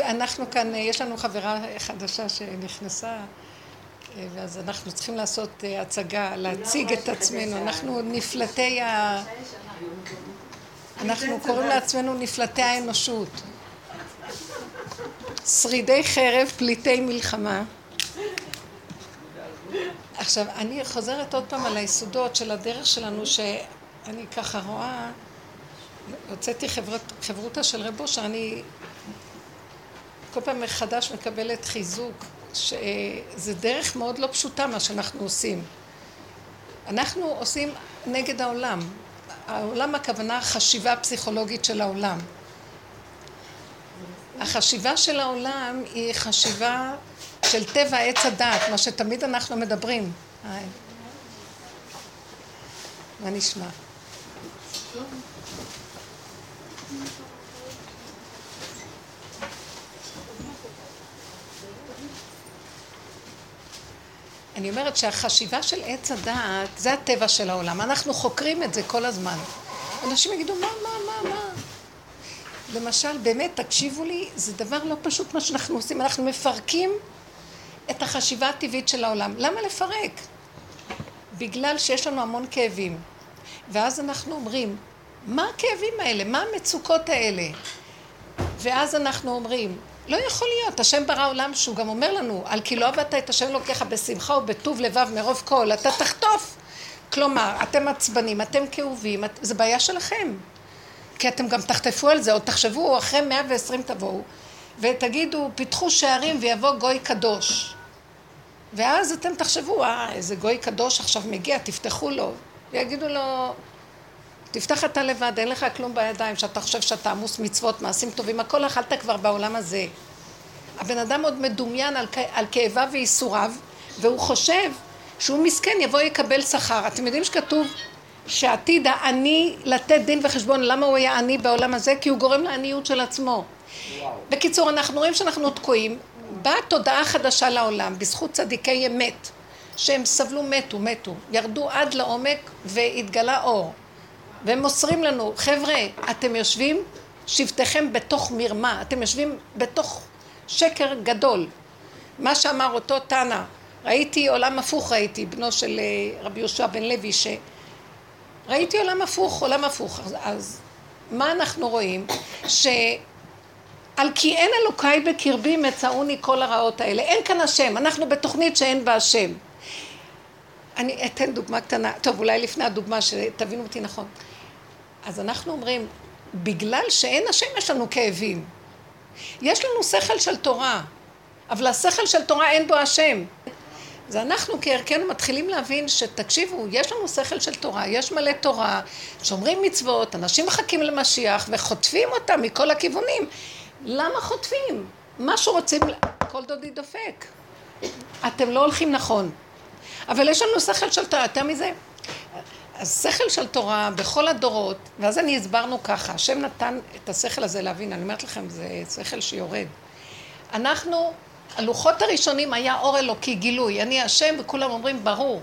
אנחנו כאן, יש לנו חברה חדשה שנכנסה, ואז אנחנו צריכים לעשות הצגה, להציג את עצמנו. אנחנו נפלטי ה... אנחנו קוראים לעצמנו נפלטי האנושות. שרידי חרב, פליטי מלחמה. עכשיו, אני חוזרת עוד פעם על היסודות של הדרך שלנו, שאני ככה רואה, הוצאתי חברות, חברותה של רבו, שאני כל פעם מחדש מקבלת חיזוק, שזה דרך מאוד לא פשוטה מה שאנחנו עושים. אנחנו עושים נגד העולם. העולם הכוונה חשיבה פסיכולוגית של העולם. החשיבה של העולם היא חשיבה של טבע עץ הדעת, מה שתמיד אנחנו מדברים. היי. מה נשמע? אני אומרת שהחשיבה של עץ הדעת זה הטבע של העולם. אנחנו חוקרים את זה כל הזמן. אנשים יגידו, מה, מה, מה, מה? למשל, באמת, תקשיבו לי, זה דבר לא פשוט מה שאנחנו עושים. אנחנו מפרקים את החשיבה הטבעית של העולם. למה לפרק? בגלל שיש לנו המון כאבים. ואז אנחנו אומרים, מה הכאבים האלה? מה המצוקות האלה? ואז אנחנו אומרים, לא יכול להיות, השם ברא עולם שהוא גם אומר לנו, על כי לא עבדת את השם אלוקיך בשמחה ובטוב לבב מרוב כל, אתה תחטוף. כלומר, אתם עצבנים, אתם כאובים, את... זה בעיה שלכם. כי אתם גם תחטפו על זה, או תחשבו, אחרי מאה ועשרים תבואו, ותגידו, פיתחו שערים ויבוא גוי קדוש. ואז אתם תחשבו, אה, איזה גוי קדוש עכשיו מגיע, תפתחו לו. ויגידו לו, תפתח אתה לבד, אין לך כלום בידיים, שאתה חושב שאתה עמוס מצוות, מעשים טובים, הכל אכלת כבר בעולם הזה. הבן אדם עוד מדומיין על, על כאביו וייסוריו, והוא חושב שהוא מסכן יבוא יקבל שכר. אתם יודעים שכתוב שעתיד העני לתת דין וחשבון, למה הוא היה עני בעולם הזה? כי הוא גורם לעניות של עצמו. וואו. בקיצור, אנחנו רואים שאנחנו תקועים, באה תודעה חדשה לעולם, בזכות צדיקי אמת, שהם סבלו, מתו, מתו, ירדו עד לעומק והתגלה אור. והם מוסרים לנו, חבר'ה, אתם יושבים שבטיכם בתוך מרמה, אתם יושבים בתוך שקר גדול. מה שאמר אותו תנא, ראיתי עולם הפוך ראיתי, בנו של אה, רבי יהושע בן לוי, ש... ראיתי עולם הפוך, עולם הפוך. אז, אז מה אנחנו רואים? שעל כי אין אלוקיי בקרבי מצאוני כל הרעות האלה. אין כאן השם, אנחנו בתוכנית שאין בה השם. אני אתן דוגמה קטנה, טוב אולי לפני הדוגמה שתבינו אותי נכון. אז אנחנו אומרים, בגלל שאין השם יש לנו כאבים. יש לנו שכל של תורה, אבל השכל של תורה אין בו השם. אז אנחנו כערכנו מתחילים להבין שתקשיבו, יש לנו שכל של תורה, יש מלא תורה, שומרים מצוות, אנשים מחכים למשיח וחוטפים אותם מכל הכיוונים. למה חוטפים? מה שרוצים, כל דודי דופק. אתם לא הולכים נכון. אבל יש לנו שכל של תורה, יותר מזה. אז שכל של תורה בכל הדורות, ואז אני הסברנו ככה, השם נתן את השכל הזה להבין, אני אומרת לכם, זה שכל שיורד. אנחנו, הלוחות הראשונים היה אור אלוקי, גילוי, אני השם, וכולם אומרים, ברור.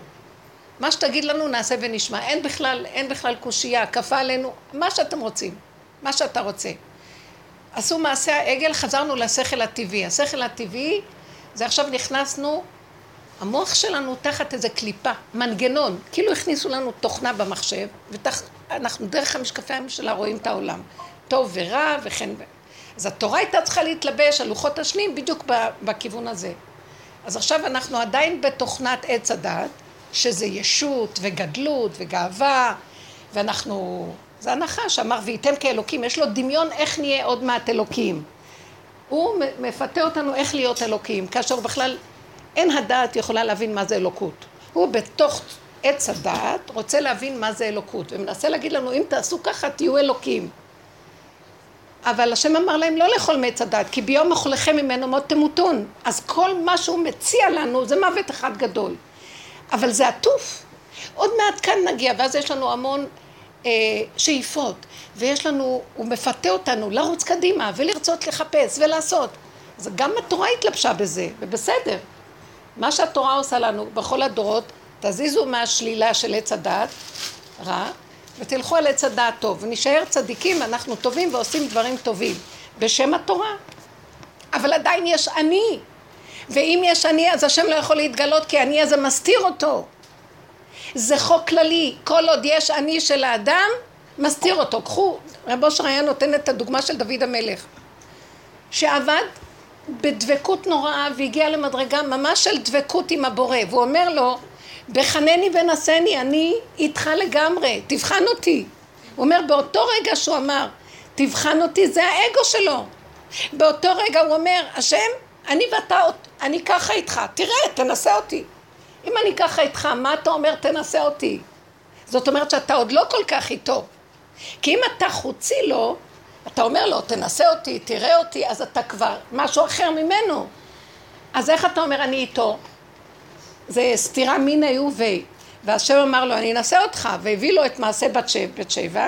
מה שתגיד לנו נעשה ונשמע, אין בכלל, אין בכלל קושייה, כפה עלינו, מה שאתם רוצים, מה שאתה רוצה. עשו מעשה העגל, חזרנו לשכל הטבעי. השכל הטבעי, זה עכשיו נכנסנו המוח שלנו תחת איזה קליפה, מנגנון, כאילו הכניסו לנו תוכנה במחשב, ואנחנו דרך המשקפי הממשלה רואים את העולם, טוב ורע וכן ו... אז התורה הייתה צריכה להתלבש על לוחות השניים בדיוק בכיוון הזה. אז עכשיו אנחנו עדיין בתוכנת עץ הדת, שזה ישות וגדלות וגאווה, ואנחנו... זה הנחש אמר וייתם כאלוקים, יש לו דמיון איך נהיה עוד מעט אלוקים. הוא מפתה אותנו איך להיות אלוקים, כאשר בכלל אין הדעת יכולה להבין מה זה אלוקות. הוא בתוך עץ הדעת רוצה להבין מה זה אלוקות, ומנסה להגיד לנו, אם תעשו ככה תהיו אלוקים. אבל השם אמר להם לא לאכול מעץ הדעת, כי ביום אוכלכם ממנו מות תמותון. אז כל מה שהוא מציע לנו זה מוות אחד גדול. אבל זה עטוף. עוד מעט כאן נגיע, ואז יש לנו המון אה, שאיפות, ויש לנו, הוא מפתה אותנו לרוץ קדימה, ולרצות לחפש ולעשות. אז גם התורה התלבשה בזה, ובסדר. מה שהתורה עושה לנו בכל הדורות, תזיזו מהשלילה של עץ הדת, רע, ותלכו על עץ הדעת טוב, ונשאר צדיקים, אנחנו טובים ועושים דברים טובים, בשם התורה. אבל עדיין יש אני, ואם יש אני אז השם לא יכול להתגלות כי אני הזה מסתיר אותו. זה חוק כללי, כל עוד יש אני של האדם, מסתיר אותו. קחו, רב אושר היה נותן את הדוגמה של דוד המלך, שעבד בדבקות נוראה והגיע למדרגה ממש של דבקות עם הבורא, והוא אומר לו, בחנני ונשני, אני איתך לגמרי, תבחן אותי. הוא אומר, באותו רגע שהוא אמר, תבחן אותי, זה האגו שלו. באותו רגע הוא אומר, השם, אני ואתה, אני ככה איתך, תראה, תנסה אותי. אם אני ככה איתך, מה אתה אומר, תנסה אותי? זאת אומרת שאתה עוד לא כל כך איתו. כי אם אתה חוצי לו, אתה אומר לו, תנסה אותי, תראה אותי, אז אתה כבר משהו אחר ממנו. אז איך אתה אומר, אני איתו? זה סתירה מיניה ובי. והשם אמר לו, אני אנסה אותך, והביא לו את מעשה בת, שב, בת שבע,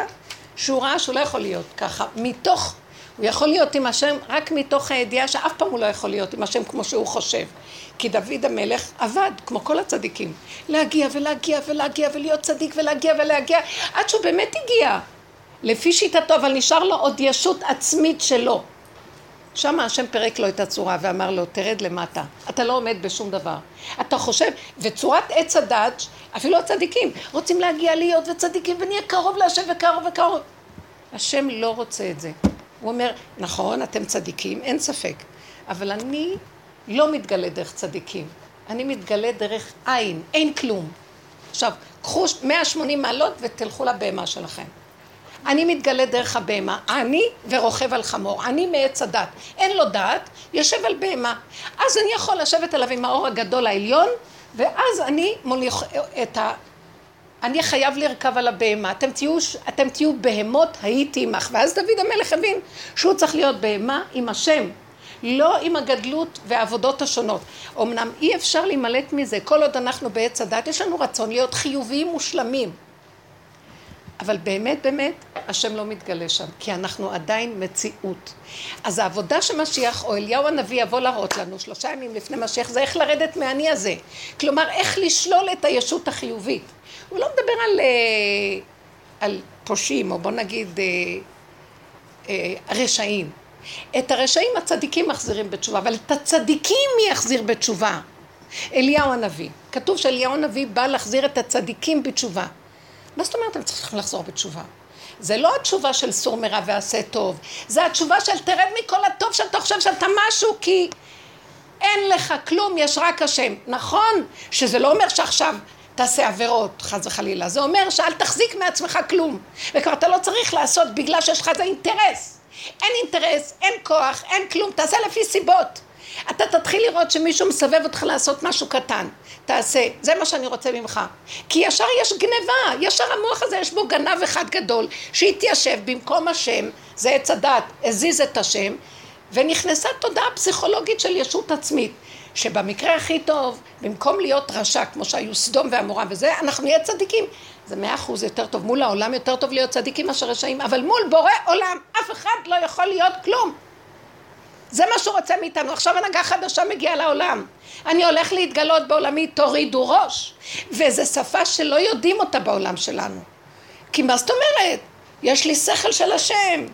שהוא ראה שהוא לא יכול להיות ככה. מתוך, הוא יכול להיות עם השם רק מתוך הידיעה שאף פעם הוא לא יכול להיות עם השם כמו שהוא חושב. כי דוד המלך עבד, כמו כל הצדיקים, להגיע ולהגיע ולהגיע ולהיות צדיק ולהגיע ולהגיע, עד שהוא באמת הגיע. לפי שיטתו, אבל נשאר לו עוד ישות עצמית שלו. שם השם פירק לו את הצורה ואמר לו, תרד למטה, אתה לא עומד בשום דבר. אתה חושב, וצורת עץ הדת, אפילו הצדיקים, רוצים להגיע להיות וצדיקים ונהיה קרוב להשם וקרוב וקרוב. השם לא רוצה את זה. הוא אומר, נכון, אתם צדיקים, אין ספק, אבל אני לא מתגלה דרך צדיקים, אני מתגלה דרך עין, אין כלום. עכשיו, קחו 180 מעלות ותלכו לבהמה שלכם. אני מתגלה דרך הבהמה, אני ורוכב על חמור, אני מעץ הדת. אין לו דת, יושב על בהמה. אז אני יכול לשבת עליו עם האור הגדול העליון, ואז אני מוליך את ה... אני חייב לרכב על הבהמה. אתם תהיו, אתם תהיו בהמות, הייתי עמך. ואז דוד המלך הבין שהוא צריך להיות בהמה עם השם. לא עם הגדלות והעבודות השונות. אמנם אי אפשר להימלט מזה, כל עוד אנחנו בעץ הדת, יש לנו רצון להיות חיוביים מושלמים. אבל באמת באמת השם לא מתגלה שם, כי אנחנו עדיין מציאות. אז העבודה שמשיח או אליהו הנביא יבוא להראות לנו שלושה ימים לפני משיח זה איך לרדת מהאני הזה. כלומר איך לשלול את הישות החיובית. הוא לא מדבר על, אה, על פושעים או בוא נגיד אה, אה, רשעים. את הרשעים הצדיקים מחזירים בתשובה, אבל את הצדיקים מי יחזיר בתשובה? אליהו הנביא. כתוב שאליהו הנביא בא להחזיר את הצדיקים בתשובה. מה זאת אומרת הם צריכים לחזור בתשובה? זה לא התשובה של סור מרע ועשה טוב, זה התשובה של תרד מכל הטוב שאתה חושב שאתה משהו כי אין לך כלום, יש רק השם. נכון שזה לא אומר שעכשיו תעשה עבירות, חס וחלילה, זה אומר שאל תחזיק מעצמך כלום, וכבר אתה לא צריך לעשות בגלל שיש לך איזה אינטרס. אין אינטרס, אין כוח, אין כלום, תעשה לפי סיבות. אתה תתחיל לראות שמישהו מסבב אותך לעשות משהו קטן. תעשה, זה מה שאני רוצה ממך. כי ישר יש גניבה, ישר המוח הזה יש בו גנב אחד גדול, שהתיישב במקום השם, זה עץ הדת, הזיז את השם, ונכנסה תודעה פסיכולוגית של ישות עצמית. שבמקרה הכי טוב, במקום להיות רשע, כמו שהיו סדום ועמורה וזה, אנחנו נהיה צדיקים. זה מאה אחוז יותר טוב, מול העולם יותר טוב להיות צדיקים מאשר רשעים, אבל מול בורא עולם, אף אחד לא יכול להיות כלום. זה מה שהוא רוצה מאיתנו. עכשיו הנהגה חדשה מגיעה לעולם. אני הולך להתגלות בעולמי, תורידו ראש. וזו שפה שלא יודעים אותה בעולם שלנו. כי מה זאת אומרת? יש לי שכל של השם.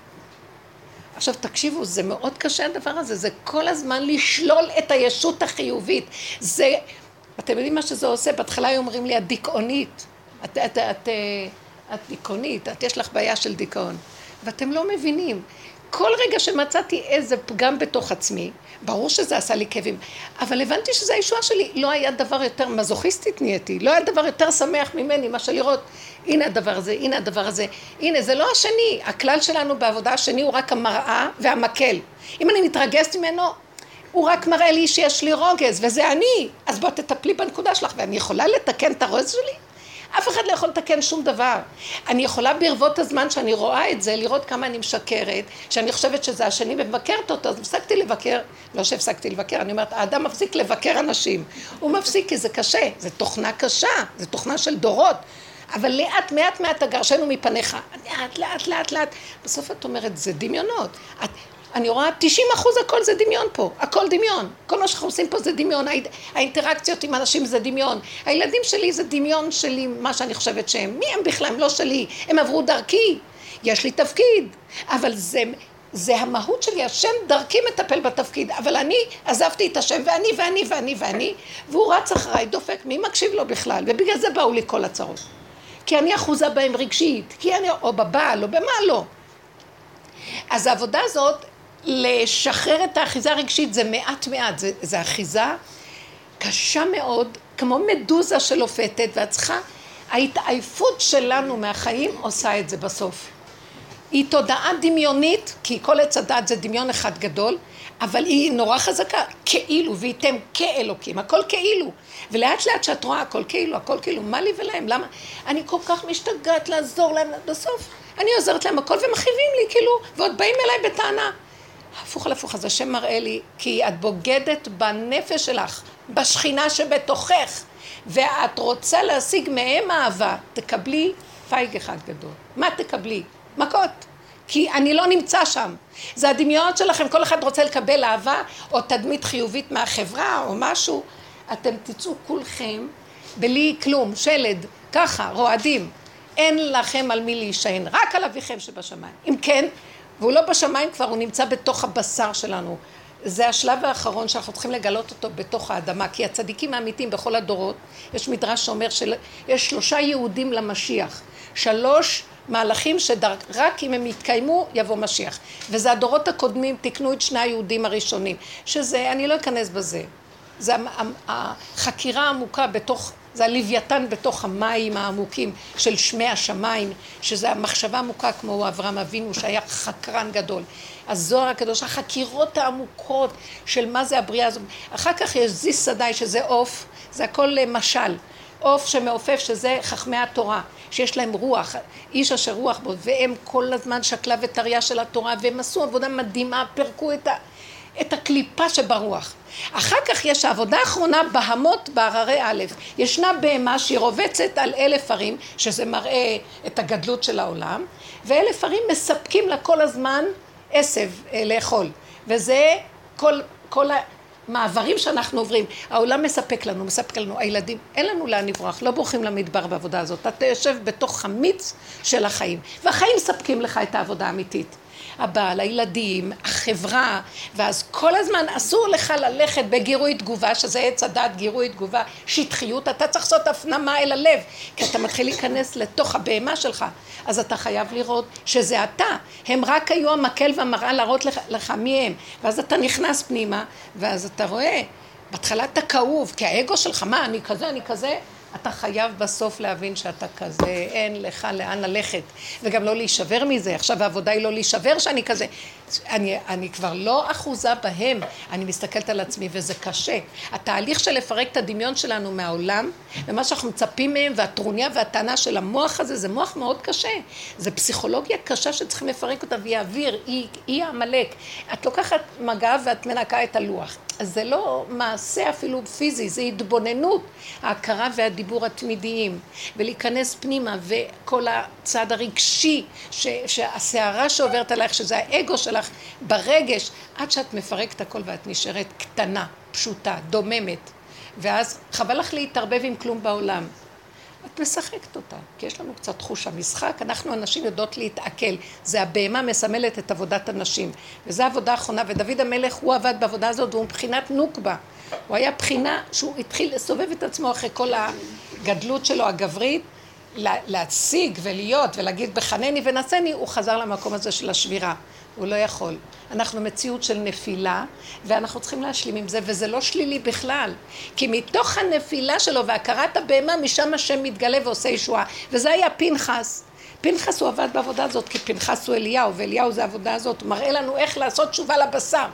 עכשיו תקשיבו, זה מאוד קשה הדבר הזה, זה כל הזמן לשלול את הישות החיובית. זה, אתם יודעים מה שזה עושה? בהתחלה היו אומרים לי, את דיכאונית. את, את, את, את דיכאונית, את יש לך בעיה של דיכאון. ואתם לא מבינים. כל רגע שמצאתי איזה פגם בתוך עצמי, ברור שזה עשה לי כאבים, אבל הבנתי שזה הישועה שלי. לא היה דבר יותר מזוכיסטית נהייתי, לא היה דבר יותר שמח ממני מאשר לראות, הנה הדבר הזה, הנה הדבר הזה, הנה זה לא השני, הכלל שלנו בעבודה השני הוא רק המראה והמקל. אם אני מתרגזת ממנו, הוא רק מראה לי שיש לי רוגז, וזה אני, אז בוא תטפלי בנקודה שלך, ואני יכולה לתקן את הרוגז שלי? אף אחד לא יכול לתקן שום דבר. אני יכולה ברבות הזמן שאני רואה את זה, לראות כמה אני משקרת, שאני חושבת שזה השני ומבקרת אותו, אז הפסקתי לבקר, לא שהפסקתי לבקר, אני אומרת, האדם מפסיק לבקר אנשים. הוא מפסיק כי זה קשה, זה תוכנה קשה, זה תוכנה של דורות. אבל לאט, מעט מעט תגרשנו מפניך. לאט, לאט, לאט, לאט. בסוף את אומרת, זה דמיונות. את אני רואה 90 אחוז הכל זה דמיון פה, הכל דמיון. כל מה שאנחנו עושים פה זה דמיון, האינטראקציות עם אנשים זה דמיון. הילדים שלי זה דמיון שלי, מה שאני חושבת שהם. מי הם בכלל? הם לא שלי, הם עברו דרכי. יש לי תפקיד, אבל זה, זה המהות שלי, השם דרכי מטפל בתפקיד, אבל אני עזבתי את השם, ואני ואני ואני ואני, והוא רץ אחריי, דופק, מי מקשיב לו בכלל? ובגלל זה באו לי כל הצרות. כי אני אחוזה בהם רגשית, כי אני, או בבעל, או במה לא. אז העבודה הזאת, לשחרר את האחיזה הרגשית זה מעט מעט, זה, זה אחיזה קשה מאוד, כמו מדוזה שלופתת, ואת צריכה, ההתעייפות שלנו מהחיים עושה את זה בסוף. היא תודעה דמיונית, כי כל עץ הדת זה דמיון אחד גדול, אבל היא נורא חזקה, כאילו, וייתם כאלוקים, הכל כאילו. ולאט לאט שאת רואה הכל כאילו, הכל כאילו, מה לי ולהם? למה? אני כל כך משתגעת לעזור להם, בסוף אני עוזרת להם הכל ומכאיבים לי, כאילו, ועוד באים אליי בטענה. הפוך על הפוך, אז השם מראה לי, כי את בוגדת בנפש שלך, בשכינה שבתוכך, ואת רוצה להשיג מהם אהבה, תקבלי פייג אחד גדול. מה תקבלי? מכות. כי אני לא נמצא שם. זה הדמיונות שלכם, כל אחד רוצה לקבל אהבה או תדמית חיובית מהחברה או משהו. אתם תצאו כולכם בלי כלום, שלד, ככה, רועדים. אין לכם על מי להישען, רק על אביכם שבשמיים. אם כן, והוא לא בשמיים כבר, הוא נמצא בתוך הבשר שלנו. זה השלב האחרון שאנחנו צריכים לגלות אותו בתוך האדמה, כי הצדיקים האמיתיים בכל הדורות, יש מדרש שאומר שיש שלושה יהודים למשיח, שלוש מהלכים שרק אם הם יתקיימו יבוא משיח. וזה הדורות הקודמים תיקנו את שני היהודים הראשונים, שזה, אני לא אכנס בזה, זה החקירה העמוקה בתוך, זה הלוויתן בתוך המים העמוקים של שמי השמיים, שזה המחשבה עמוקה כמו אברהם אבינו שהיה חקרן גדול. הזוהר הקדוש, החקירות העמוקות של מה זה הבריאה הזאת. אחר כך יש זיס סדאי שזה עוף, זה הכל משל. עוף שמעופף שזה חכמי התורה. שיש להם רוח, איש אשר רוח בו, והם כל הזמן שקלה וטריה של התורה, והם עשו עבודה מדהימה, פירקו את, ה, את הקליפה שברוח. אחר כך יש העבודה האחרונה, בהמות בהררי א', ישנה בהמה שהיא רובצת על אלף ערים, שזה מראה את הגדלות של העולם, ואלף ערים מספקים לה כל הזמן עשב אה, לאכול, וזה כל, כל המעברים שאנחנו עוברים, העולם מספק לנו, מספק לנו, הילדים, אין לנו לאן לברוח, לא בורחים למדבר בעבודה הזאת, אתה יושב בתוך המיץ של החיים, והחיים מספקים לך את העבודה האמיתית. הבעל, הילדים, החברה, ואז כל הזמן אסור לך ללכת בגירוי תגובה, שזה עץ הדת, גירוי תגובה, שטחיות, אתה צריך לעשות הפנמה אל הלב, כי אתה מתחיל להיכנס לתוך הבהמה שלך, אז אתה חייב לראות שזה אתה, הם רק היו המקל והמראה להראות לך, לך מי הם, ואז אתה נכנס פנימה, ואז אתה רואה, בהתחלה אתה כאוב, כי האגו שלך, מה, אני כזה, אני כזה, אתה חייב בסוף להבין שאתה כזה, אין לך לאן ללכת, וגם לא להישבר מזה. עכשיו העבודה היא לא להישבר שאני כזה. אני, אני כבר לא אחוזה בהם, אני מסתכלת על עצמי וזה קשה. התהליך של לפרק את הדמיון שלנו מהעולם, ומה שאנחנו מצפים מהם, והטרוניה והטענה של המוח הזה, זה מוח מאוד קשה. זה פסיכולוגיה קשה שצריכים לפרק אותה, והיא האוויר, היא, העמלק. את לוקחת מגע ואת מנקה את הלוח. אז זה לא מעשה אפילו פיזי, זה התבוננות, ההכרה והדיבור התמידיים, ולהיכנס פנימה, וכל הצד הרגשי, שהסערה שעוברת עלייך, שזה האגו שלך, ברגש, עד שאת מפרקת הכל ואת נשארת קטנה, פשוטה, דוממת, ואז חבל לך להתערבב עם כלום בעולם. את משחקת אותה, כי יש לנו קצת חוש המשחק, אנחנו הנשים יודעות להתעכל, זה הבהמה מסמלת את עבודת הנשים, וזו עבודה אחרונה, ודוד המלך הוא עבד בעבודה הזאת והוא מבחינת נוקבה, הוא היה בחינה שהוא התחיל לסובב את עצמו אחרי כל הגדלות שלו הגברית, להציג ולהיות ולהגיד בחנני ונשני, הוא חזר למקום הזה של השבירה. הוא לא יכול. אנחנו מציאות של נפילה, ואנחנו צריכים להשלים עם זה, וזה לא שלילי בכלל. כי מתוך הנפילה שלו והכרת הבהמה, משם השם מתגלה ועושה ישועה. וזה היה פנחס. פנחס הוא עבד בעבודה הזאת, כי פנחס הוא אליהו, ואליהו זה העבודה הזאת. הוא מראה לנו איך לעשות תשובה לבשר.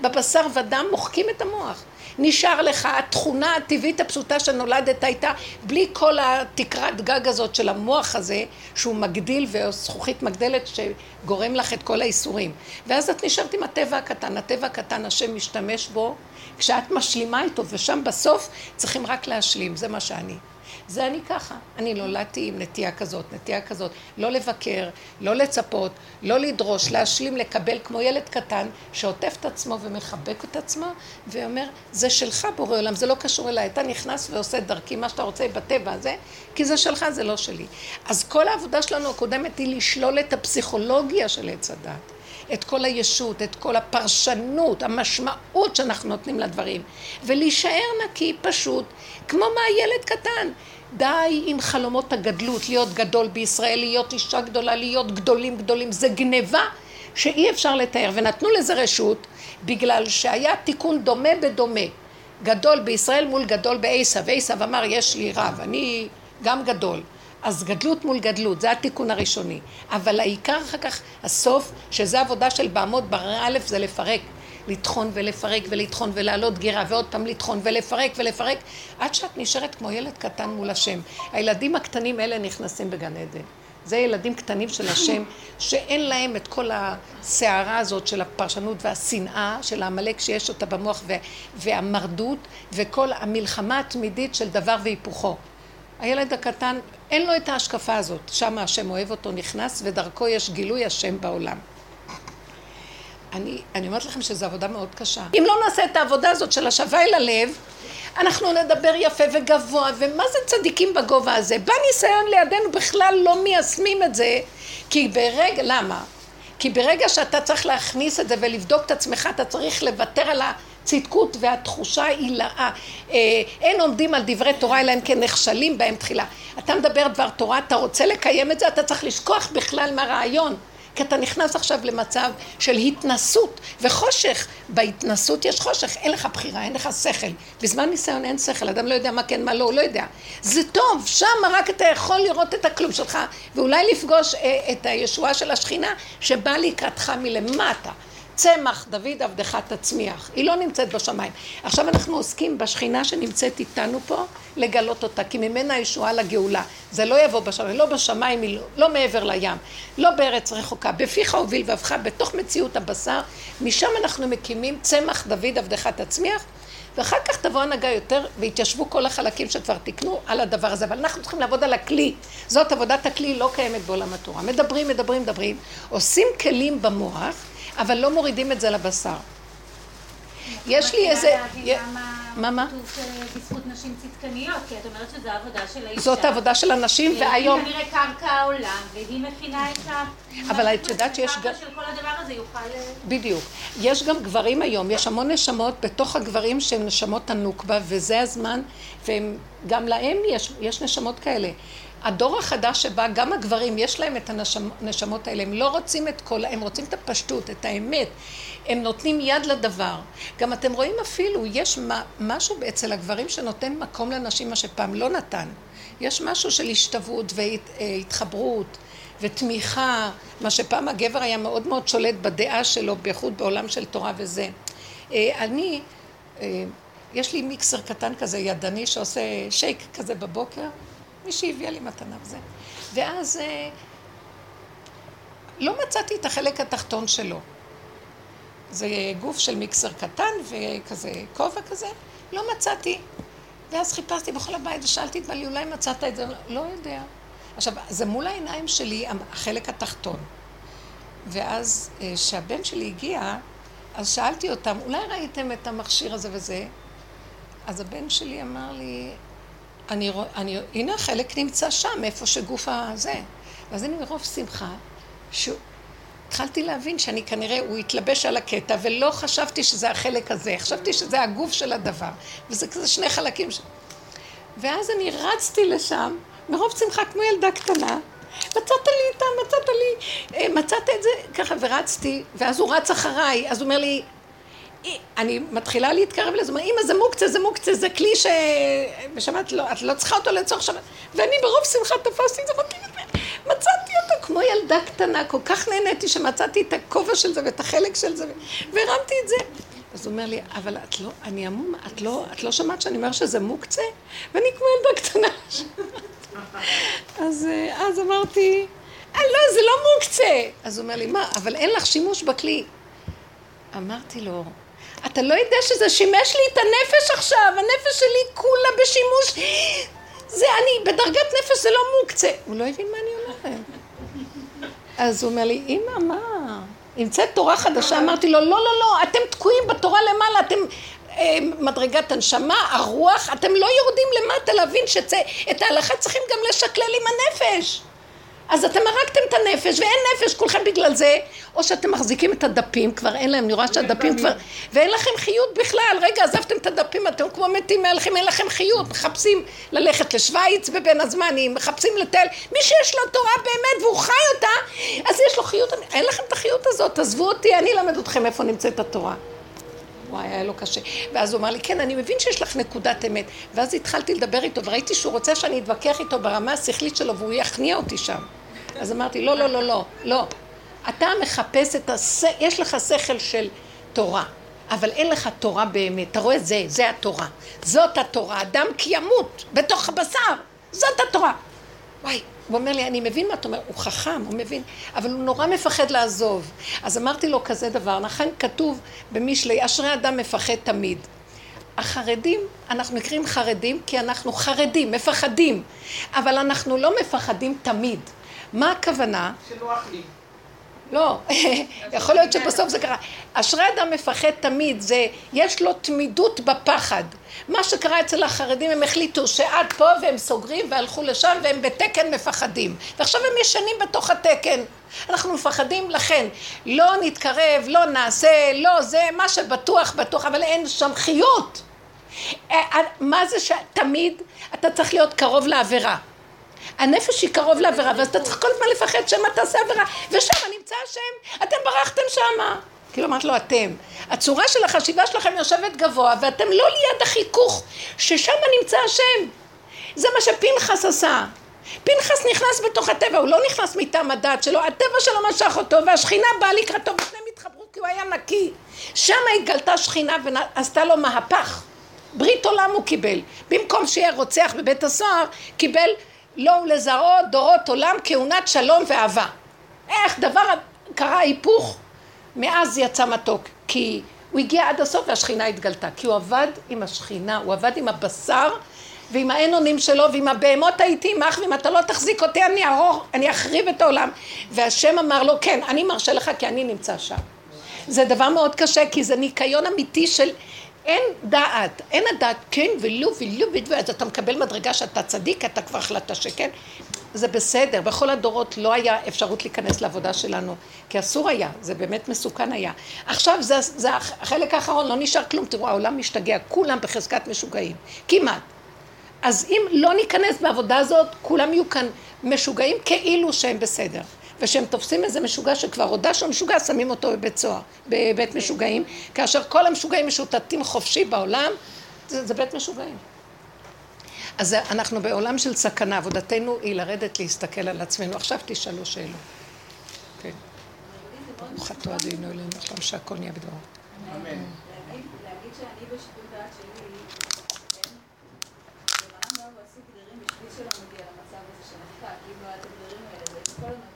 בבשר ודם מוחקים את המוח. נשאר לך התכונה הטבעית הפשוטה שנולדת הייתה בלי כל התקרת גג הזאת של המוח הזה שהוא מגדיל וזכוכית מגדלת שגורם לך את כל האיסורים. ואז את נשארת עם הטבע הקטן, הטבע הקטן השם משתמש בו כשאת משלימה איתו ושם בסוף צריכים רק להשלים, זה מה שאני זה אני ככה. אני נולדתי עם נטייה כזאת, נטייה כזאת. לא לבקר, לא לצפות, לא לדרוש, להשלים, לקבל כמו ילד קטן שעוטף את עצמו ומחבק את עצמו ואומר, זה שלך בורא עולם, זה לא קשור אליי. אתה נכנס ועושה דרכי מה שאתה רוצה בטבע הזה, כי זה שלך, זה לא שלי. אז כל העבודה שלנו הקודמת היא לשלול את הפסיכולוגיה של עץ הדת. את כל הישות, את כל הפרשנות, המשמעות שאנחנו נותנים לדברים, ולהישאר נקי פשוט, כמו מה ילד קטן. די עם חלומות הגדלות, להיות גדול בישראל, להיות אישה גדולה, להיות גדולים גדולים, זה גניבה שאי אפשר לתאר, ונתנו לזה רשות בגלל שהיה תיקון דומה בדומה. גדול בישראל מול גדול בעשב, עשב אמר יש לי רב, אני גם גדול. אז גדלות מול גדלות, זה התיקון הראשוני. אבל העיקר אחר כך, הסוף, שזה עבודה של בעמוד בר א', זה לפרק. לטחון ולפרק ולטחון ולעלות גירה ועוד פעם לטחון ולפרק ולפרק עד שאת נשארת כמו ילד קטן מול השם. הילדים הקטנים האלה נכנסים בגן עדן. זה ילדים קטנים של השם שאין להם את כל הסערה הזאת של הפרשנות והשנאה של העמלק שיש אותה במוח והמרדות וכל המלחמה התמידית של דבר והיפוכו. הילד הקטן, אין לו את ההשקפה הזאת. שם השם אוהב אותו, נכנס, ודרכו יש גילוי השם בעולם. אני, אני אומרת לכם שזו עבודה מאוד קשה. אם לא נעשה את העבודה הזאת של השווה אל הלב, אנחנו נדבר יפה וגבוה, ומה זה צדיקים בגובה הזה? בניסיון לידינו בכלל לא מיישמים את זה, כי ברגע, למה? כי ברגע שאתה צריך להכניס את זה ולבדוק את עצמך, אתה צריך לוותר על ה... צדקות והתחושה היא. אה, אין עומדים על דברי תורה אלא הם כן נכשלים בהם תחילה. אתה מדבר דבר תורה, אתה רוצה לקיים את זה, אתה צריך לשכוח בכלל מהרעיון. כי אתה נכנס עכשיו למצב של התנסות וחושך. בהתנסות יש חושך, אין לך בחירה, אין לך שכל. בזמן ניסיון אין שכל, אדם לא יודע מה כן, מה לא, הוא לא יודע. זה טוב, שם רק אתה יכול לראות את הכלום שלך, ואולי לפגוש אה, את הישועה של השכינה שבאה לקראתך מלמטה. צמח דוד עבדך תצמיח. היא לא נמצאת בשמיים. עכשיו אנחנו עוסקים בשכינה שנמצאת איתנו פה, לגלות אותה, כי ממנה ישועה לגאולה. זה לא יבוא בשמיים, לא בשמיים, לא, לא מעבר לים, לא בארץ רחוקה. בפיך הוביל ובך, בתוך מציאות הבשר, משם אנחנו מקימים צמח דוד עבדך תצמיח. ואחר כך תבוא הנהגה יותר, ויתיישבו כל החלקים שכבר תיקנו על הדבר הזה. אבל אנחנו צריכים לעבוד על הכלי. זאת עבודת הכלי, לא קיימת בעולם התורה. מדברים, מדברים, מדברים, עושים כלים במוח, אבל לא מורידים את זה לבשר. יש לי איזה... מה, מה? כתוב בזכות נשים צדקניות, כי את אומרת שזו עבודה של האישה. זאת העבודה של הנשים, והיום... והיא כנראה קרקע העולם, והיא מכינה את ה... אבל את יודעת שיש גם... של כל הדבר הזה יוכל... בדיוק. יש גם גברים היום, יש המון נשמות בתוך הגברים שהם נשמות הנוקבה, וזה הזמן, וגם להם יש, יש נשמות כאלה. הדור החדש שבא, גם הגברים, יש להם את הנשמות האלה, הם לא רוצים את כל, הם רוצים את הפשטות, את האמת, הם נותנים יד לדבר. גם אתם רואים אפילו, יש משהו אצל הגברים שנותן מקום לנשים, מה שפעם לא נתן. יש משהו של השתוות והתחברות ותמיכה, מה שפעם הגבר היה מאוד מאוד שולט בדעה שלו, בייחוד בעולם של תורה וזה. אה, אני, אה, יש לי מיקסר קטן כזה, ידני, שעושה שייק כזה בבוקר. מישהי הביאה לי מתנה וזה. ואז אה, לא מצאתי את החלק התחתון שלו. זה גוף של מיקסר קטן וכזה כובע כזה, לא מצאתי. ואז חיפשתי בכל הבית ושאלתי את בעלי, אולי מצאת את זה? לא יודע. עכשיו, זה מול העיניים שלי, החלק התחתון. ואז כשהבן אה, שלי הגיע, אז שאלתי אותם, אולי ראיתם את המכשיר הזה וזה? אז הבן שלי אמר לי, אני רואה, אני, הנה החלק נמצא שם, איפה שגוף הזה. ואז אני מרוב שמחה, שהתחלתי להבין שאני כנראה, הוא התלבש על הקטע, ולא חשבתי שזה החלק הזה, חשבתי שזה הגוף של הדבר. וזה כזה שני חלקים ש... ואז אני רצתי לשם, מרוב שמחה כמו ילדה קטנה, מצאת לי איתה, מצאת לי, אה, מצאת את זה, ככה, ורצתי, ואז הוא רץ אחריי, אז הוא אומר לי, אני מתחילה להתקרב לזה, אמא זה מוקצה, זה מוקצה, זה כלי ש... בשבת לא, את לא צריכה אותו לצורך שבת. ואני ברוב שמחה תפסתי את זה, מצאתי אותו כמו ילדה קטנה, כל כך נהניתי שמצאתי את הכובע של זה ואת החלק של זה, והרמתי את זה. אז הוא אומר לי, אבל את לא, אני עמום, את לא, את לא שמעת שאני אומר שזה מוקצה? ואני כמו ילדה קטנה. אז, אה, אז אמרתי, אה, לא, זה לא מוקצה. אז הוא אומר לי, מה, אבל אין לך שימוש בכלי. אמרתי לו, אתה לא יודע שזה שימש לי את הנפש עכשיו, הנפש שלי כולה בשימוש. זה אני, בדרגת נפש זה לא מוקצה. הוא לא הבין מה אני אומרת. אז הוא אומר לי, אמא, מה? נמצאת תורה חדשה? אמרתי לו, לא, לא, לא, אתם תקועים בתורה למעלה, אתם אה, מדרגת הנשמה, הרוח, אתם לא יורדים למטה להבין שאת ההלכה צריכים גם לשקלל עם הנפש. אז אתם הרגתם את הנפש, ואין נפש כולכם בגלל זה, או שאתם מחזיקים את הדפים, כבר אין להם, אני רואה שהדפים כבר, ואין לכם חיות בכלל, רגע, עזבתם את הדפים, אתם כמו מתים מהלכים, אין לכם חיות, מחפשים ללכת לשוויץ בבין הזמנים, מחפשים לטל, מי שיש לו תורה באמת והוא חי אותה, אז יש לו חיות, אין לכם את החיות הזאת, עזבו אותי, אני אלמד אתכם איפה נמצאת התורה. וואי, היה לו קשה. ואז הוא אמר לי, כן, אני מבין שיש לך נקודת אמת. ואז התחלתי לדבר איתו, וראיתי שהוא רוצה שאני אתווכח איתו ברמה השכלית שלו, והוא יכניע אותי שם. אז אמרתי, לא, לא, לא, לא, לא. אתה מחפש את הס... יש לך שכל של תורה, אבל אין לך תורה באמת. אתה רואה? זה, זה התורה. זאת התורה. אדם כי ימות בתוך הבשר. זאת התורה. וואי, הוא אומר לי, אני מבין מה אתה אומר, הוא חכם, הוא מבין, אבל הוא נורא מפחד לעזוב. אז אמרתי לו כזה דבר, לכן כתוב במשלי, אשרי אדם מפחד תמיד. החרדים, אנחנו נקראים חרדים כי אנחנו חרדים, מפחדים, אבל אנחנו לא מפחדים תמיד. מה הכוונה? שנוח לי. לא, יכול להיות שבסוף זה קרה. אשרי אדם מפחד תמיד, זה, יש לו תמידות בפחד. מה שקרה אצל החרדים, הם החליטו שעד פה והם סוגרים והלכו לשם והם בתקן מפחדים. ועכשיו הם ישנים בתוך התקן. אנחנו מפחדים לכן, לא נתקרב, לא נעשה, לא זה, מה שבטוח בטוח, אבל אין שם חיות. אה, אה, מה זה שתמיד אתה צריך להיות קרוב לעבירה. הנפש היא קרוב לעבירה, ואז אתה צריך כל הזמן לפחד שמא תעשה עבירה, ושם נמצא השם, אתם ברחתם שמה. כאילו אמרת לו אתם. הצורה של החשיבה שלכם יושבת גבוה, ואתם לא ליד החיכוך, ששם נמצא השם. זה מה שפנחס עשה. פנחס נכנס בתוך הטבע, הוא לא נכנס מטעם הדעת שלו, הטבע שלו משך אותו, והשכינה באה לקראתו, ושניהם התחברו כי הוא היה נקי. שם התגלתה שכינה ועשתה לו מהפך. ברית עולם הוא קיבל. במקום שיהיה רוצח בבית הסוהר, קיבל לו ולזרעו דורות עולם כהונת שלום ואהבה. איך דבר קרה היפוך, מאז יצא מתוק, כי הוא הגיע עד הסוף והשכינה התגלתה, כי הוא עבד עם השכינה, הוא עבד עם הבשר ועם האין אונים שלו ועם הבהמות הייתי עמך ואם אתה לא תחזיק אותי אני ארוך, אני אחריב את העולם. והשם אמר לו כן אני מרשה לך כי אני נמצא שם. זה דבר מאוד קשה כי זה ניקיון אמיתי של אין דעת, אין הדעת כן ולא ולא ולא, אז אתה מקבל מדרגה שאתה צדיק, אתה כבר החלטת שכן, זה בסדר, בכל הדורות לא היה אפשרות להיכנס לעבודה שלנו, כי אסור היה, זה באמת מסוכן היה. עכשיו זה, זה החלק האחרון, לא נשאר כלום, תראו העולם משתגע, כולם בחזקת משוגעים, כמעט. אז אם לא ניכנס בעבודה הזאת, כולם יהיו כאן משוגעים כאילו שהם בסדר. ושהם תופסים איזה משוגע שכבר הודה שהוא משוגע, שמים אותו בבית סוהר, בבית משוגעים, כאשר כל המשוגעים משוטטים חופשי בעולם, זה, זה בית משוגעים. אז אנחנו בעולם של סכנה, עבודתנו היא לרדת להסתכל על עצמנו. עכשיו תשאלו שאלות. כן. ברוך אתה אדינו אלינו, עכשיו שהכל נהיה בדברו. אמן. להגיד שאני בשיקול דעת שלי, כן? למצב הזה אם לא היה את הגדרים האלה, זה כל הזמן אני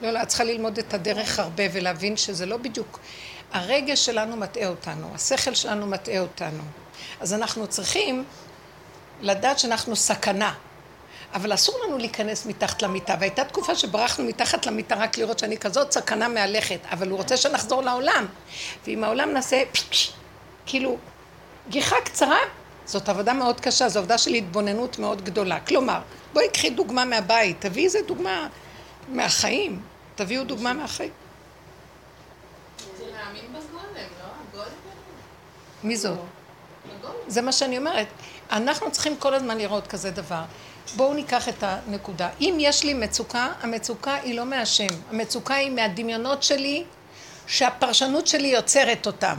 לא, לא, את צריכה ללמוד את הדרך הרבה ולהבין שזה לא בדיוק. הרגש שלנו מטעה אותנו, השכל שלנו מטעה אותנו. אז אנחנו צריכים לדעת שאנחנו סכנה. אבל אסור לנו להיכנס מתחת למיטה, והייתה תקופה שברחנו מתחת למיטה רק לראות שאני כזאת סכנה מהלכת, אבל הוא רוצה שנחזור לעולם. ואם העולם נעשה כאילו גיחה קצרה, זאת עבודה מאוד קשה, זו עבודה של התבוננות מאוד גדולה. כלומר, בואי קחי דוגמה מהבית, תביאי איזה דוגמה מהחיים, תביאו דוגמה מהחיים. לא? מי זאת? זה מה שאני אומרת. אנחנו צריכים כל הזמן לראות כזה דבר. בואו ניקח את הנקודה. אם יש לי מצוקה, המצוקה היא לא מהשם. המצוקה היא מהדמיונות שלי, שהפרשנות שלי יוצרת אותם.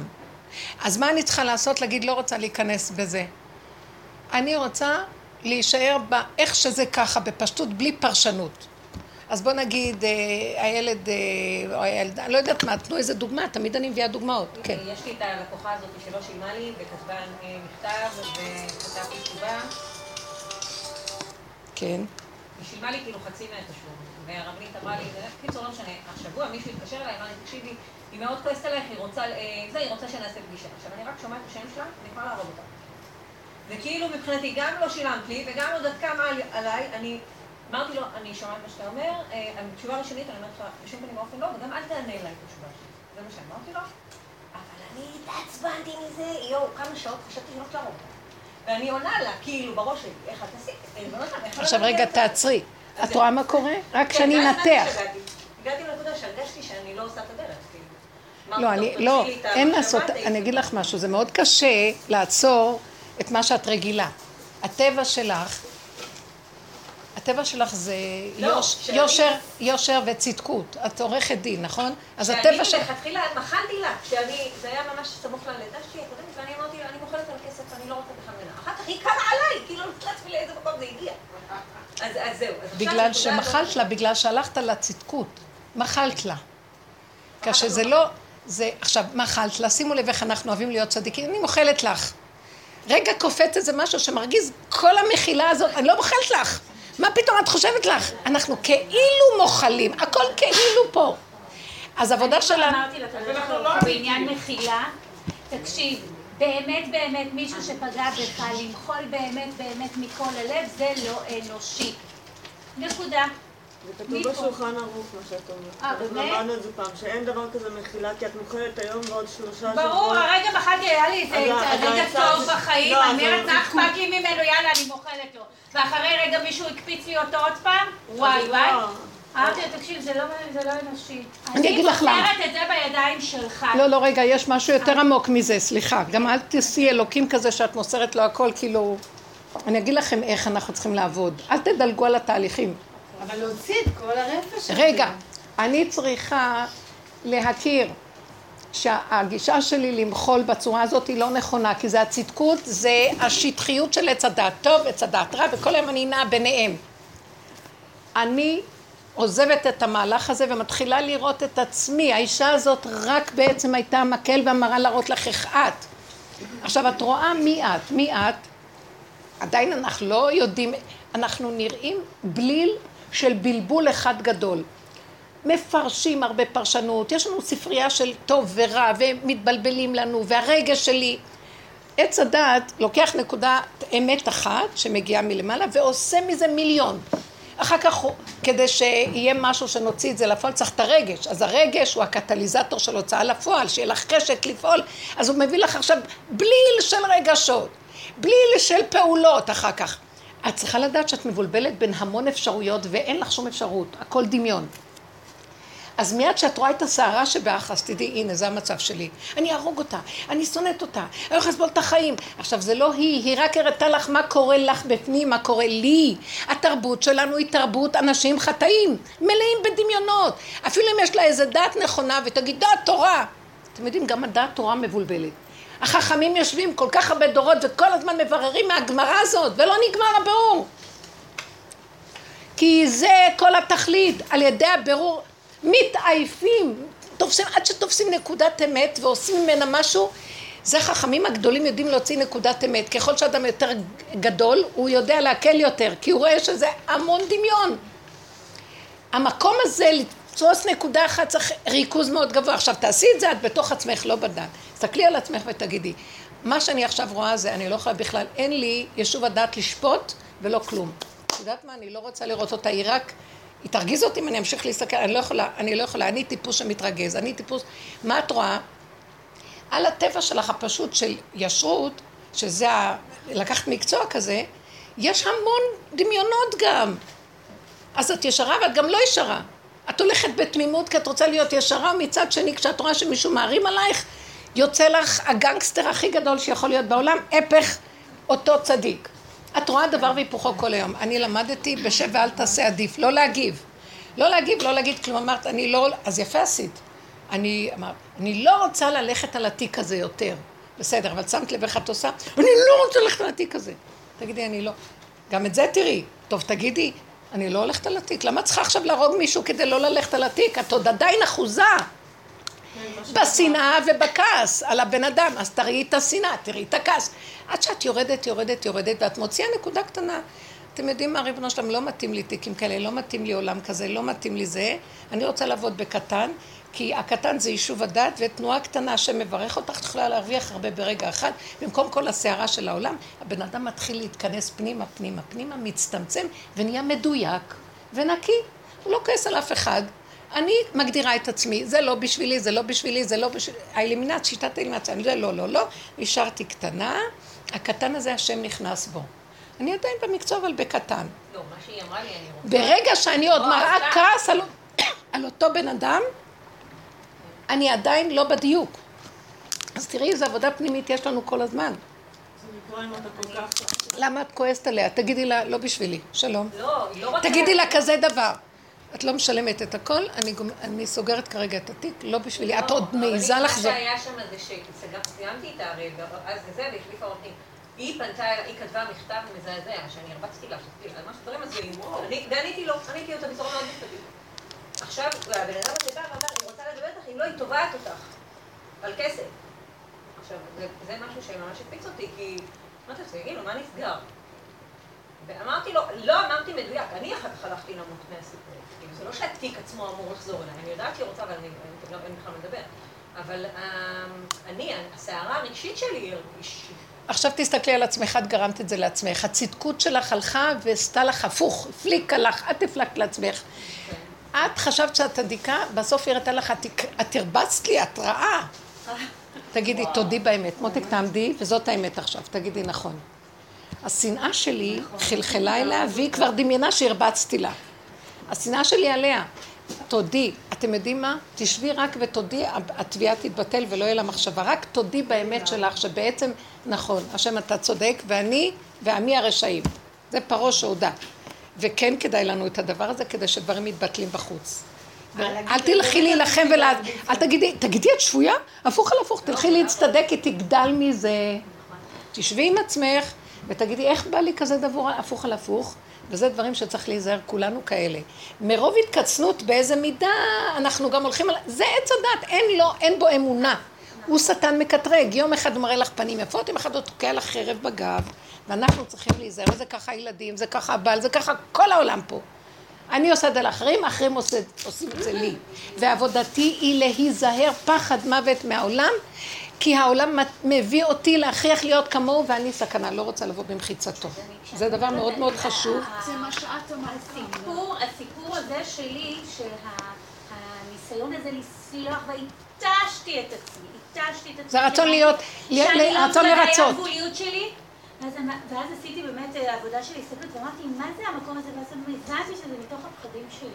אז מה אני צריכה לעשות? להגיד, לא רוצה להיכנס בזה. אני רוצה להישאר באיך שזה ככה, בפשטות, בלי פרשנות. אז בוא נגיד, אה, הילד, אה, או הילדה, לא יודעת מה, תנו איזה דוגמה, תמיד אני מביאה דוגמאות, כן. יש לי את הלקוחה הזאת שלא שילמה לי, וכתבה מכתב, וכתבתי תשובה. כן. היא שילמה לי כאילו חצי מהתשלום, והרבנית אמרה לי, קיצור, לא משנה, השבוע מישהו התקשר אליי, אמר לי, תקשיבי, היא מאוד כועסת עלייך, היא רוצה, אה, זה, היא רוצה שנעשה פגישה. עכשיו, אני רק שומעת את השם שלה, אני יכולה להרוג אותה. וכאילו מבחינתי, גם לא שילמת לי, וגם עוד עד כמה עליי, אני אמרתי לו, אני שומעת מה שאתה אומר, אה, תשובה ראשונית, אני אומרת לך, בשום פנים ואופן לא, וגם אל תענה אליי את התשובה שלי. זה מה שאמרתי לו. אבל אני התעצבנתי מזה, יואו, כמה שעות חשבתי שאני הולכת להרוג אותה. ואני עונה לה, כאילו, בראש שלי, איך את עשית? עכשיו רגע, תעצרי. את רואה מה קורה? רק כן, שאני אנתח. הגעתי לנקודה שהרגשתי שאני לא עושה את הדרך. כאילו. לא, אני, לא, אין לעשות, אני אגיד לך משהו, זה מאוד קשה לעצור את מה שאת רגילה. הטבע שלך, הטבע שלך זה לא, יוש, שאני... יושר, יושר וצדקות. את עורכת דין, נכון? אז הטבע שלך... שאני מלכתחילה מחלתי לה, כשאני, זה היה ממש סמוך ללידה שלי הקודמת, ואני אמרתי לה, אני מוכלת על כסף, אני לא רוצה בכלל ממנה. אחר כך היא קמה עליי, כאילו, לא לעצמי לאיזה מקום זה הגיע. אז, אז זהו. אז בגלל שמחלת לה, בגלל שהלכת לצדקות. מחלת לה. כשזה לא... זה, עכשיו, מחלת לה, שימו לב איך אנחנו אוהבים להיות צדיקים, אני מוחלת לך. רגע קופץ איזה משהו שמרגיז כל המחילה הזאת, אני לא מוחלת לך. מה פתאום את חושבת לך? אנחנו כאילו מוחלים, הכל כאילו פה. אז עבודה שלנו... אני אמרתי ברוך בעניין מחילה, תקשיב, באמת באמת מישהו שפגע בך, למחול באמת באמת מכל הלב, זה לא אנושי. נקודה. זה כתוב בשולחן ערוך, מה שאת אומרת. אה, באמת? למדנו את זה פעם, שאין דבר כזה מחילה, כי את מוכרת היום ועוד שלושה שבועות. ברור, הרגע מחלתי, היה לי איזה רגע טוב בחיים, לא, אני אומרת, מה אכפת לי ממנו, יאללה, אני מוכלת לו. ואחרי רגע מישהו הקפיץ לי אותו עוד פעם, וואי וואי. אמרתי לו, תקשיב, זה לא, לא אנושי. אני אגיד לך למה. אני מוכרת את זה בידיים שלך. לא, לא, רגע, יש משהו יותר עמוק מזה, סליחה. גם אל תעשי אלוקים כזה שאת מוסרת לו הכל, כאילו... אני אגיד לכם איך אנחנו צריכים לעבוד. אל תדלגו על התהליכים. אבל להוציא את כל הרפש הזה. רגע, אני צריכה להכיר שהגישה שלי למחול בצורה הזאת היא לא נכונה, כי זה הצדקות, זה השטחיות של עץ הדעת טוב, עץ הדעת רע, וכל היום אני נעה ביניהם. אני עוזבת את המהלך הזה ומתחילה לראות את עצמי. האישה הזאת רק בעצם הייתה מקל ואמרה להראות לך איך את. עכשיו את רואה מי את, מי את, עדיין אנחנו לא יודעים, אנחנו נראים בליל של בלבול אחד גדול. מפרשים הרבה פרשנות, יש לנו ספרייה של טוב ורע ומתבלבלים לנו והרגש שלי עץ הדעת לוקח נקודת אמת אחת שמגיעה מלמעלה ועושה מזה מיליון אחר כך כדי שיהיה משהו שנוציא את זה לפועל צריך את הרגש. אז הרגש הוא הקטליזטור של הוצאה לפועל שיהיה לך חשק לפעול. אז הוא מביא לך עכשיו בליל של רגשות בליל של פעולות אחר כך. את צריכה לדעת שאת מבולבלת בין המון אפשרויות ואין לך שום אפשרות, הכל דמיון. אז מיד כשאת רואה את הסערה שבאח, אז תדעי, הנה, זה המצב שלי. אני אהרוג אותה, אני שונאת אותה, אני הולכת לסבול את החיים. עכשיו, זה לא היא, היא רק הראתה לך מה קורה לך בפנים, מה קורה לי. התרבות שלנו היא תרבות אנשים חטאים, מלאים בדמיונות. אפילו אם יש לה איזה דת נכונה ותגיד, דעת תורה. אתם יודעים, גם הדעת תורה מבולבלת. החכמים יושבים כל כך הרבה דורות וכל הזמן מבררים מהגמרא הזאת ולא נגמר הבירור. כי זה כל התכלית, על ידי הבירור מתעייפים, תופסים, עד שתופסים נקודת אמת ועושים ממנה משהו, זה חכמים הגדולים יודעים להוציא נקודת אמת. ככל שאדם יותר גדול, הוא יודע להקל יותר, כי הוא רואה שזה המון דמיון. המקום הזה לתפוס נקודה אחת צריך ריכוז מאוד גבוה. עכשיו תעשי את זה את בתוך עצמך, לא בדת. תסתכלי על עצמך ותגידי, מה שאני עכשיו רואה זה, אני לא יכולה בכלל, אין לי ישוב הדעת לשפוט ולא כלום. את יודעת מה, אני לא רוצה לראות אותה, היא רק, היא תרגיז אותי אם אני אמשיך להסתכל, אני לא יכולה, אני לא יכולה, אני טיפוס שמתרגז, אני טיפוס, מה את רואה? על הטבע שלך הפשוט של ישרות, שזה ה... לקחת מקצוע כזה, יש המון דמיונות גם. אז את ישרה ואת גם לא ישרה. את הולכת בתמימות כי את רוצה להיות ישרה, מצד שני כשאת רואה שמישהו מערים עלייך, יוצא לך הגנגסטר הכי גדול שיכול להיות בעולם, הפך אותו צדיק. את רואה דבר והיפוכו כל היום. אני למדתי בשב ואל תעשה עדיף, לא להגיב. לא להגיב, לא להגיד כלום. אמרת, אני לא... אז יפה עשית. אני אמרת, אני לא רוצה ללכת על התיק הזה יותר. בסדר, אבל שמת לב איך את עושה? אני לא רוצה ללכת על התיק הזה. תגידי, אני לא... גם את זה תראי. טוב, תגידי, אני לא הולכת על התיק. למה צריכה עכשיו להרוג מישהו כדי לא ללכת על התיק? את עוד עדיין אחוזה. בשנאה ובכעס על הבן אדם, אז תראי את השנאה, תראי את הכעס. עד שאת יורדת, יורדת, יורדת, ואת מוציאה נקודה קטנה. אתם יודעים מה, ריבונו שלם, לא מתאים לי תיקים כאלה, לא מתאים לי עולם כזה, לא מתאים לי זה. אני רוצה לעבוד בקטן, כי הקטן זה יישוב הדת, ותנועה קטנה שמברך אותך, את יכולה להרוויח הרבה ברגע אחד. במקום כל הסערה של העולם, הבן אדם מתחיל להתכנס פנימה, פנימה, פנימה, מצטמצם, ונהיה מדויק ונקי. הוא לא כועס על אף אחד. אני מגדירה את עצמי, זה לא בשבילי, זה לא בשבילי, זה לא בשבילי. האלימינציה, שיטת האלימינציה, אני יודע, לא, לא, לא. נשארתי קטנה, הקטן הזה, השם נכנס בו. אני עדיין במקצוע, אבל בקטן. לא, מה שהיא אמרה לי, אני רוצה... ברגע שאני עוד מראה כעס על, על אותו בן אדם, אני עדיין לא בדיוק. אז תראי איזה עבודה פנימית יש לנו כל הזמן. למה את כועסת עליה? תגידי לה, לא בשבילי, שלום. לא, היא לא רוצה... תגידי לה כזה דבר. את לא משלמת את הכל, אני, אני סוגרת כרגע את התיק, לא בשבילי, את עוד מעיזה לחזור. מה שהיה שם זה שסיימתי את הרי, אז זה, והחליפה דין. היא פנתה, היא כתבה מכתב מזעזע, שאני הרבצתי לה, על משהו דברים הזויים. ועניתי לו, עניתי אותה בצורה מאוד משפטית. עכשיו, הבן אדם הזה בא ואמר, אני רוצה לדבר איתך, אם לא, היא תובעת אותך. על כסף. עכשיו, זה משהו שממש הקפיץ אותי, כי... אמרתי לו, תגידו, מה נסגר? ואמרתי לו, לא אמרתי מדויק, אני אחר כך הלכתי למות מהסיפור. זה לא שהתיק עצמו אמור לחזור אליי, אני יודעת שהיא רוצה, אבל אני בכלל מדבר. אבל אמ, אני, הסערה הרגשית שלי היא... עכשיו תסתכלי על עצמך, את גרמת את זה לעצמך. הצדקות שלך הלכה ועשתה לך הפוך, הפליקה לך, את הפלקת לעצמך. את חשבת שאת צדיקה, בסוף היא הראתה לך, את הרבצת לי, את רעה. תגידי, תודי באמת. מותק, תעמדי, וזאת האמת עכשיו, תגידי נכון. השנאה שלי חלחלה אליה, והיא כבר דמיינה שהרבצתי לה. השנאה שלי עליה. תודי. אתם יודעים מה? תשבי רק ותודי, התביעה תתבטל ולא יהיה לה מחשבה. רק תודי באמת שלך, שבעצם, נכון, השם אתה צודק, ואני ועמי הרשעים. זה פרעה שהודה. וכן כדאי לנו את הדבר הזה, כדי שדברים מתבטלים בחוץ. אל תלכי להילחם ול... אל תגידי, תגידי את שבויה? הפוך על הפוך, תלכי להצטדק, היא תגדל מזה. תשבי עם עצמך ותגידי, איך בא לי כזה דבר הפוך על הפוך? וזה דברים שצריך להיזהר, כולנו כאלה. מרוב התקצנות באיזה מידה אנחנו גם הולכים על... זה עץ הדת, אין לו, אין בו אמונה. הוא שטן מקטרג, יום אחד מראה לך פנים יפות, יום אחד הוא תוקע לך חרב בגב, ואנחנו צריכים להיזהר, וזה ככה הילדים, זה ככה הבעל, זה ככה כל העולם פה. אני עושה את זה לאחרים, אחרים עושים את זה לי. ועבודתי היא להיזהר פחד מוות מהעולם, כי העולם מביא אותי להכריח להיות כמוהו ואני סכנה, לא רוצה לבוא במחיצתו. זה דבר מאוד מאוד חשוב. זה מה שאת אמרת. הסיפור הזה שלי, של הניסיון הזה לסלוח, והתשתי את עצמי, התשתי את עצמי. זה רצון להיות, רצון לרצות. שאני לא הגבוליות שלי. ואז עשיתי באמת אה, עבודה של הסתכלות, ואמרתי, מה זה המקום הזה? ואז הבנתי שזה מתוך הפחדים שלי.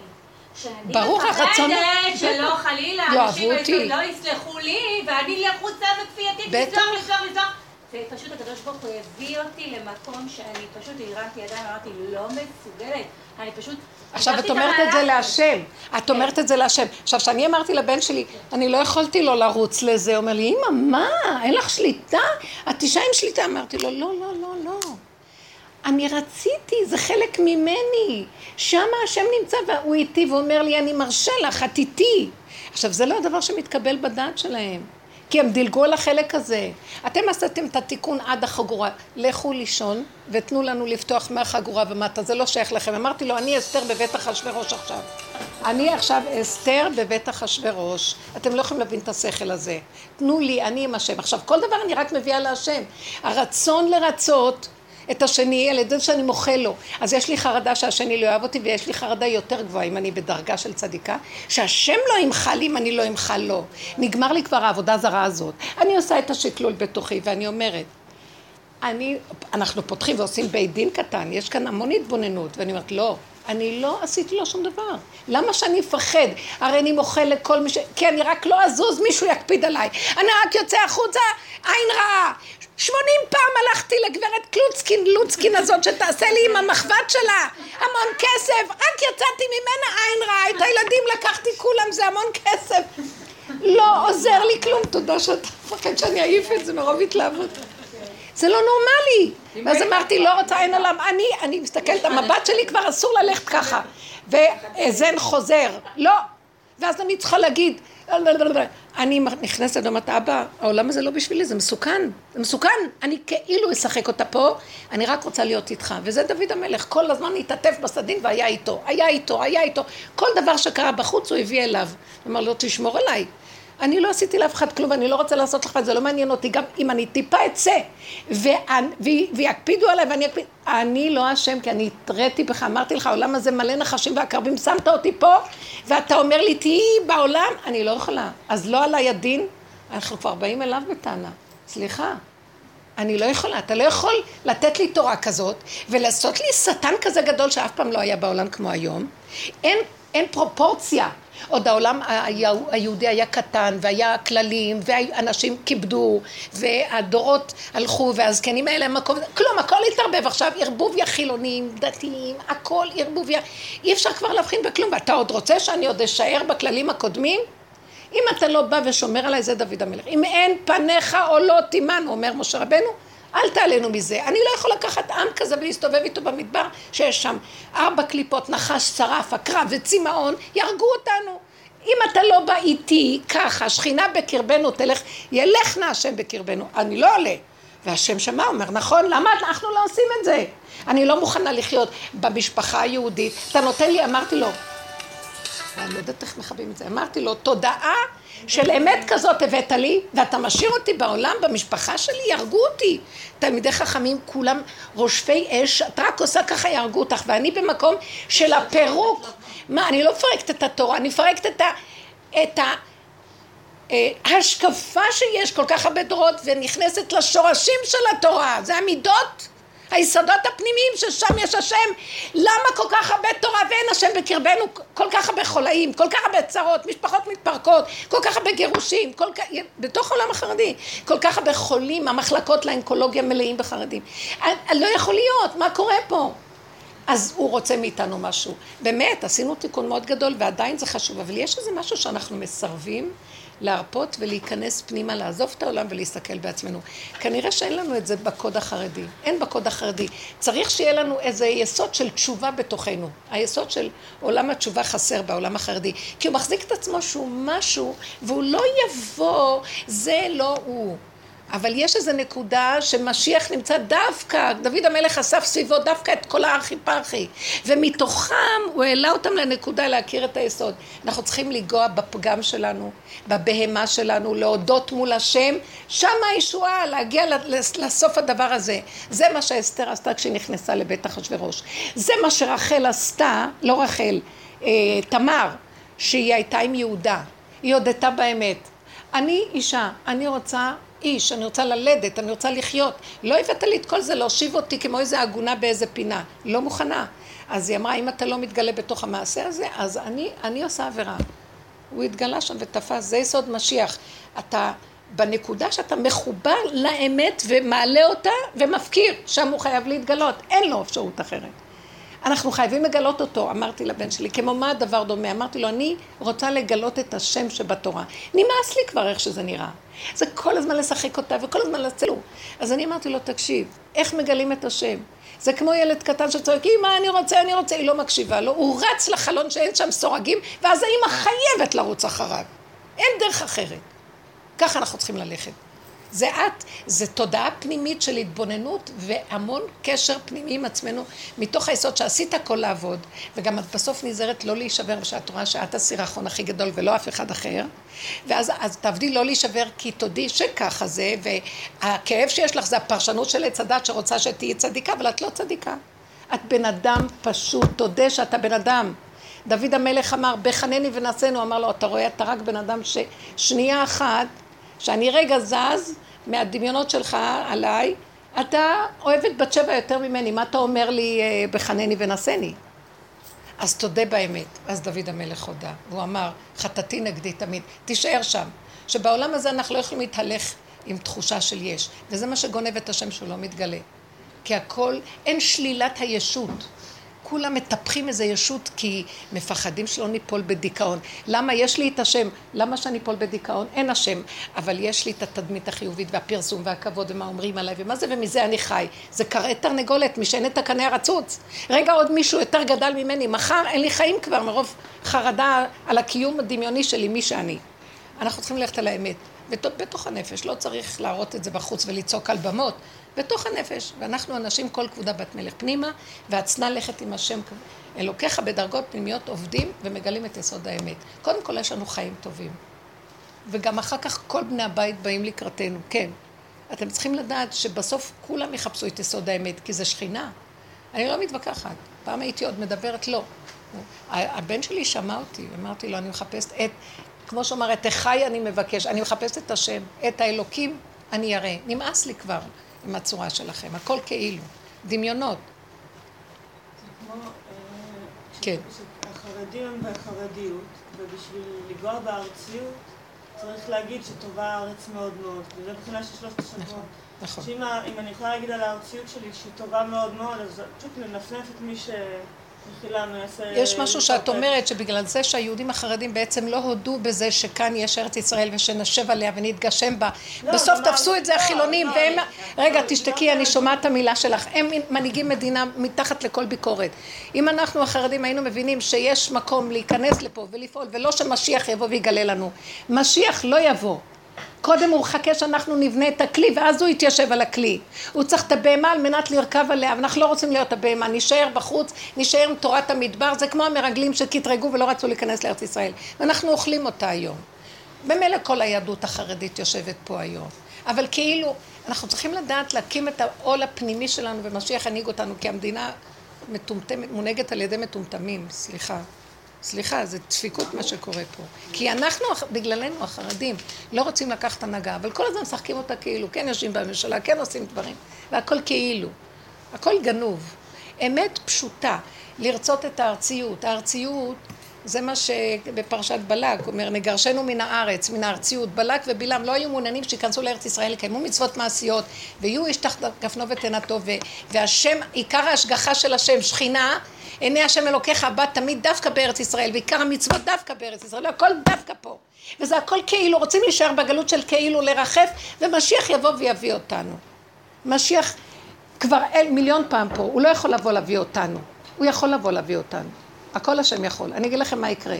ברור לך, רצון... שאני מפחדת שלא חלילה, לא אנשים לא יסלחו לי, ואני לחוצה וכפייתית לסלוח, לסלוח, לסלוח. ופשוט הקדוש ברוך הוא הביא אותי למקום שאני פשוט הרמתי ידיים, אמרתי, לא מסוגלת. אני פשוט... עכשיו את אומרת את זה להשם, את כן. אומרת את זה להשם. עכשיו, כשאני אמרתי לבן שלי, אני לא יכולתי לא לרוץ לזה, הוא אומר לי, אמא, מה? אין לך שליטה? את תשעה עם שליטה. אמרתי לו, לא, לא, לא, לא. אני רציתי, זה חלק ממני. שם השם נמצא והוא איתי ואומר לי, אני מרשה לך, את איתי. עכשיו, זה לא הדבר שמתקבל בדעת שלהם. כי הם דילגו על החלק הזה. אתם עשיתם את התיקון עד החגורה. לכו לישון ותנו לנו לפתוח מהחגורה ומטה, זה לא שייך לכם. אמרתי לו, אני אסתר בבית אחשורוש עכשיו. אני עכשיו אסתר בבית אחשורוש. אתם לא יכולים להבין את השכל הזה. תנו לי, אני עם השם. עכשיו, כל דבר אני רק מביאה להשם. הרצון לרצות את השני על ידי שאני מוחל לו. אז יש לי חרדה שהשני לא יאהב אותי, ויש לי חרדה יותר גבוהה אם אני בדרגה של צדיקה, שהשם לא ימחל אם אני לא אמחל לו. נגמר לי כבר העבודה הזרה הזאת. אני עושה את השקלול בתוכי, ואני אומרת, אני, אנחנו פותחים ועושים בית דין קטן, יש כאן המון התבוננות, ואני אומרת, לא, אני לא עשיתי לו שום דבר. למה שאני אפחד? הרי אני מוחל לכל מי ש... כי אני רק לא אזוז, מישהו יקפיד עליי. אני רק יוצא החוצה, עין רעה. שמונים פעם הלכתי לגברת קלוצקין, לוצקין הזאת, שתעשה לי עם המחבת שלה המון כסף, רק יצאתי ממנה עין רעה, את הילדים לקחתי כולם, זה המון כסף. לא עוזר לי כלום, תודה שאתה מפחד שאני אעיף את זה מרוב התלהבות. זה לא נורמלי. ואז אמרתי, לא רוצה, אין עולם. אני, אני מסתכלת, המבט שלי כבר אסור ללכת ככה. והאזן חוזר. לא. ואז אני צריכה להגיד, אני נכנסת ואומרת, אבא, העולם הזה לא בשבילי, זה מסוכן, זה מסוכן. אני כאילו אשחק אותה פה, אני רק רוצה להיות איתך. וזה דוד המלך, כל הזמן התעטף בסדין והיה איתו, היה איתו, היה איתו. כל דבר שקרה בחוץ הוא הביא אליו. הוא אמר לו, תשמור עליי. אני לא עשיתי לאף אחד כלום, אני לא רוצה לעשות לך, זה לא מעניין אותי, גם אם אני טיפה אצא ויקפידו עליי ואני אקפיד, אני לא אשם כי אני התריתי בך, אמרתי לך, העולם הזה מלא נחשים ועקרבים, שמת אותי פה ואתה אומר לי, תהיי בעולם, אני לא יכולה. אז לא עליי הדין, אנחנו כבר באים אליו בטענה, סליחה. אני לא יכולה, אתה לא יכול לתת לי תורה כזאת ולעשות לי שטן כזה גדול שאף פעם לא היה בעולם כמו היום. אין, אין פרופורציה עוד העולם היהודי היה קטן, והיה כללים, ואנשים כיבדו, והדורות הלכו, והזקנים האלה מקום, כלום, הכל התערבב עכשיו, ערבוביה חילונים, דתיים, הכל ערבוביה, אי אפשר כבר להבחין בכלום, ואתה עוד רוצה שאני עוד אשאר בכללים הקודמים? אם אתה לא בא ושומר עליי, זה דוד המלך. אם אין פניך עולות עמנו, אומר משה רבנו, אל תעלנו מזה. אני לא יכול לקחת עם כזה ולהסתובב איתו במדבר, שיש שם ארבע קליפות, נחש, שרף, עקרב וצמאון, יהרגו אותנו. אם אתה לא בא איתי ככה, שכינה בקרבנו תלך, ילך נא השם בקרבנו. אני לא עולה. והשם שמע, אומר, נכון, למה אנחנו לא עושים את זה? אני לא מוכנה לחיות במשפחה היהודית. אתה נותן לי, אמרתי לו, אני לא יודעת איך מכבים את זה, אמרתי לו, תודעה של אמת כזאת הבאת לי, ואתה משאיר אותי בעולם, במשפחה שלי, יהרגו אותי. תלמידי חכמים כולם רושפי אש, את רק עושה ככה יהרגו אותך, ואני במקום של הפירוק. מה, אני לא מפרקת את התורה, אני מפרקת את ה... את ה... השקפה שיש כל כך הרבה דורות ונכנסת לשורשים של התורה, זה המידות היסודות הפנימיים ששם יש השם. למה כל כך הרבה תורה ואין השם בקרבנו? כל כך הרבה חולאים, כל כך הרבה צרות, משפחות מתפרקות, כל כך הרבה גירושים, כל כך, בתוך העולם החרדי, כל כך הרבה חולים, המחלקות לאנקולוגיה מלאים בחרדים. לא יכול להיות, מה קורה פה? אז הוא רוצה מאיתנו משהו. באמת, עשינו תיקון מאוד גדול ועדיין זה חשוב, אבל יש איזה משהו שאנחנו מסרבים להרפות ולהיכנס פנימה, לעזוב את העולם ולהסתכל בעצמנו. כנראה שאין לנו את זה בקוד החרדי. אין בקוד החרדי. צריך שיהיה לנו איזה יסוד של תשובה בתוכנו. היסוד של עולם התשובה חסר בעולם החרדי. כי הוא מחזיק את עצמו שהוא משהו, והוא לא יבוא, זה לא הוא. אבל יש איזו נקודה שמשיח נמצא דווקא, דוד המלך אסף סביבו דווקא את כל הארכי פרחי, ומתוכם הוא העלה אותם לנקודה להכיר את היסוד. אנחנו צריכים לנגוע בפגם שלנו, בבהמה שלנו, להודות מול השם, שם הישועה, להגיע לסוף הדבר הזה. זה מה שאסתר עשתה כשהיא נכנסה לבית אחשורוש. זה מה שרחל עשתה, לא רחל, אה, תמר, שהיא הייתה עם יהודה. היא הודתה באמת. אני אישה, אני רוצה איש, אני רוצה ללדת, אני רוצה לחיות. לא הבאת לי את כל זה להושיב אותי כמו איזה עגונה באיזה פינה. לא מוכנה. אז היא אמרה, אם אתה לא מתגלה בתוך המעשה הזה, אז אני, אני עושה עבירה. הוא התגלה שם ותפס, זה יסוד משיח. אתה בנקודה שאתה מחובר לאמת ומעלה אותה ומפקיר, שם הוא חייב להתגלות, אין לו אפשרות אחרת. אנחנו חייבים לגלות אותו, אמרתי לבן שלי, כמו מה הדבר דומה? אמרתי לו, אני רוצה לגלות את השם שבתורה. נמאס לי כבר איך שזה נראה. זה כל הזמן לשחק אותה וכל הזמן לצלו. אז אני אמרתי לו, תקשיב, איך מגלים את השם? זה כמו ילד קטן שצועק, אמא, אני רוצה, אני רוצה, היא לא מקשיבה לו. הוא רץ לחלון שאין שם סורגים, ואז האמא חייבת לרוץ אחריו. אין דרך אחרת. ככה אנחנו צריכים ללכת. זה את, זה תודעה פנימית של התבוננות והמון קשר פנימי עם עצמנו מתוך היסוד שעשית הכל לעבוד וגם את בסוף נזהרת לא להישבר ושאת רואה שאת הסירחון הכי גדול ולא אף אחד אחר. ואז אז תעבדי לא להישבר כי תודי שככה זה והכאב שיש לך זה הפרשנות של עץ הדת שרוצה שתהיי צדיקה אבל את לא צדיקה. את בן אדם פשוט, תודה שאתה בן אדם. דוד המלך אמר בחנני ונשאנו אמר לו אתה רואה אתה רק בן אדם ששנייה אחת שאני רגע זז מהדמיונות שלך עליי, אתה אוהב את בת שבע יותר ממני, מה אתה אומר לי אה, בחנני ונשני? אז תודה באמת. אז דוד המלך הודה. והוא אמר, חטאתי נגדי תמיד, תישאר שם. שבעולם הזה אנחנו לא יכולים להתהלך עם תחושה של יש. וזה מה שגונב את השם שהוא לא מתגלה. כי הכל, אין שלילת הישות. כולם מטפחים איזה ישות כי מפחדים שלא ניפול בדיכאון. למה יש לי את השם? למה שאני אפול בדיכאון? אין השם. אבל יש לי את התדמית החיובית והפרסום והכבוד ומה אומרים עליי ומה זה ומזה אני חי. זה קרעי תרנגולת, משען את הקנה הרצוץ. רגע עוד מישהו יותר גדל ממני, מחר אין לי חיים כבר מרוב חרדה על הקיום הדמיוני שלי, מי שאני. אנחנו צריכים ללכת על האמת. בתוך הנפש, לא צריך להראות את זה בחוץ ולצעוק על במות, בתוך הנפש. ואנחנו אנשים כל כבודה בת מלך פנימה, והצנע לכת עם השם אלוקיך בדרגות פנימיות עובדים ומגלים את יסוד האמת. קודם כל יש לנו חיים טובים. וגם אחר כך כל בני הבית באים לקראתנו, כן. אתם צריכים לדעת שבסוף כולם יחפשו את יסוד האמת, כי זה שכינה. אני לא מתווכחת. פעם הייתי עוד מדברת, לא. הבן שלי שמע אותי, אמרתי לו, אני מחפשת את, כמו שאומר, את אחי אני מבקש, אני מחפשת את השם, את האלוקים אני אראה. נמאס לי כבר עם הצורה שלכם, הכל כאילו, דמיונות. אה, כן. החרדים הם בחרדיות, ובשביל לגוע בארציות צריך להגיד שטובה הארץ מאוד מאוד, וזה מבחינה של שלושת השבועות. נכון. נכון. שאם אני יכולה להגיד על הארציות שלי שהיא טובה מאוד מאוד, אז פשוט לנפנף את מי ש... יש משהו שאת אומרת שבגלל זה שהיהודים החרדים בעצם לא הודו בזה שכאן יש ארץ ישראל ושנשב עליה ונתגשם בה. לא, בסוף תפסו את זה לא, החילונים לא, והם... רגע, תשתקי, אני שומעת את המילה שלך. הם מנהיגים מדינה מתחת לכל ביקורת. אם אנחנו החרדים היינו מבינים שיש מקום להיכנס לפה ולפעול ולא שמשיח יבוא ויגלה לנו. משיח לא יבוא. קודם הוא מחכה שאנחנו נבנה את הכלי ואז הוא יתיישב על הכלי. הוא צריך את הבהמה על מנת לרכב עליה, ואנחנו לא רוצים להיות הבהמה, נישאר בחוץ, נישאר עם תורת המדבר, זה כמו המרגלים שקטרגו ולא רצו להיכנס לארץ ישראל. ואנחנו אוכלים אותה היום. במילא כל היהדות החרדית יושבת פה היום. אבל כאילו, אנחנו צריכים לדעת להקים את העול הפנימי שלנו ומשיח ינהיג אותנו, כי המדינה מטומטמת, מונהגת על ידי מטומטמים, סליחה. סליחה, זה דפיקות מה שקורה פה. כי אנחנו, בגללנו החרדים, לא רוצים לקחת הנהגה, אבל כל הזמן משחקים אותה כאילו, כן יושבים בממשלה, כן עושים דברים, והכל כאילו. הכל גנוב. אמת פשוטה, לרצות את הארציות. הארציות זה מה שבפרשת בלק אומר, נגרשנו מן הארץ, מן הארציות. בלק ובלעם לא היו מעוניינים שייכנסו לארץ ישראל, יקיימו מצוות מעשיות, ויהיו איש תחת כפנו ותנתו, והשם, עיקר ההשגחה של השם, שכינה, עיני השם אלוקיך בא תמיד דווקא בארץ ישראל, ועיקר המצוות דווקא בארץ ישראל, הכל דווקא פה. וזה הכל כאילו, רוצים להישאר בגלות של כאילו לרחף, ומשיח יבוא ויביא אותנו. משיח כבר אל, מיליון פעם פה, הוא לא יכול לבוא להביא אותנו. הוא יכול לבוא להביא אותנו. הכל השם יכול. אני אגיד לכם מה יקרה.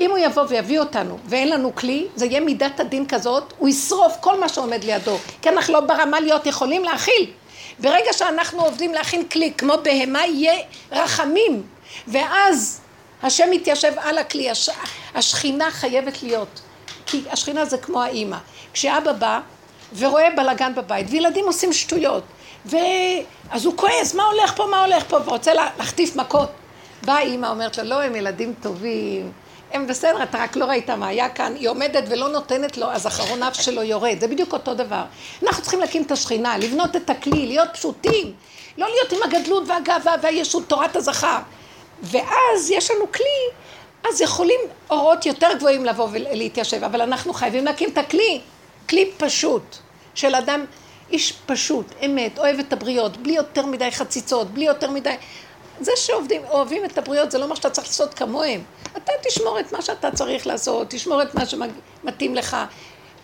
אם הוא יבוא ויביא אותנו ואין לנו כלי, זה יהיה מידת הדין כזאת, הוא ישרוף כל מה שעומד לידו. כי אנחנו לא ברמה להיות יכולים להכיל. ברגע שאנחנו עובדים להכין כלי כמו בהמה, יהיה רחמים. ואז השם מתיישב על הכלי, הש... השכינה חייבת להיות. כי השכינה זה כמו האימא. כשאבא בא ורואה בלאגן בבית, וילדים עושים שטויות, ואז הוא כועס, מה הולך פה, מה הולך פה, ורוצה להחטיף מכות. באה אימא, אומרת לו, לא, הם ילדים טובים, הם בסדר, אתה רק לא ראית מה היה כאן, היא עומדת ולא נותנת לו, אז אחרון אף שלו יורד, זה בדיוק אותו דבר. אנחנו צריכים להקים את השכינה, לבנות את הכלי, להיות פשוטים, לא להיות עם הגדלות והגאווה והישות, תורת הזכר. ואז יש לנו כלי, אז יכולים אורות יותר גבוהים לבוא ולהתיישב, אבל אנחנו חייבים להקים את הכלי, כלי פשוט, של אדם, איש פשוט, אמת, אוהב את הבריות, בלי יותר מדי חציצות, בלי יותר מדי... זה שאוהבים את הבריות זה לא מה שאתה צריך לעשות כמוהם. אתה תשמור את מה שאתה צריך לעשות, תשמור את מה שמתאים לך.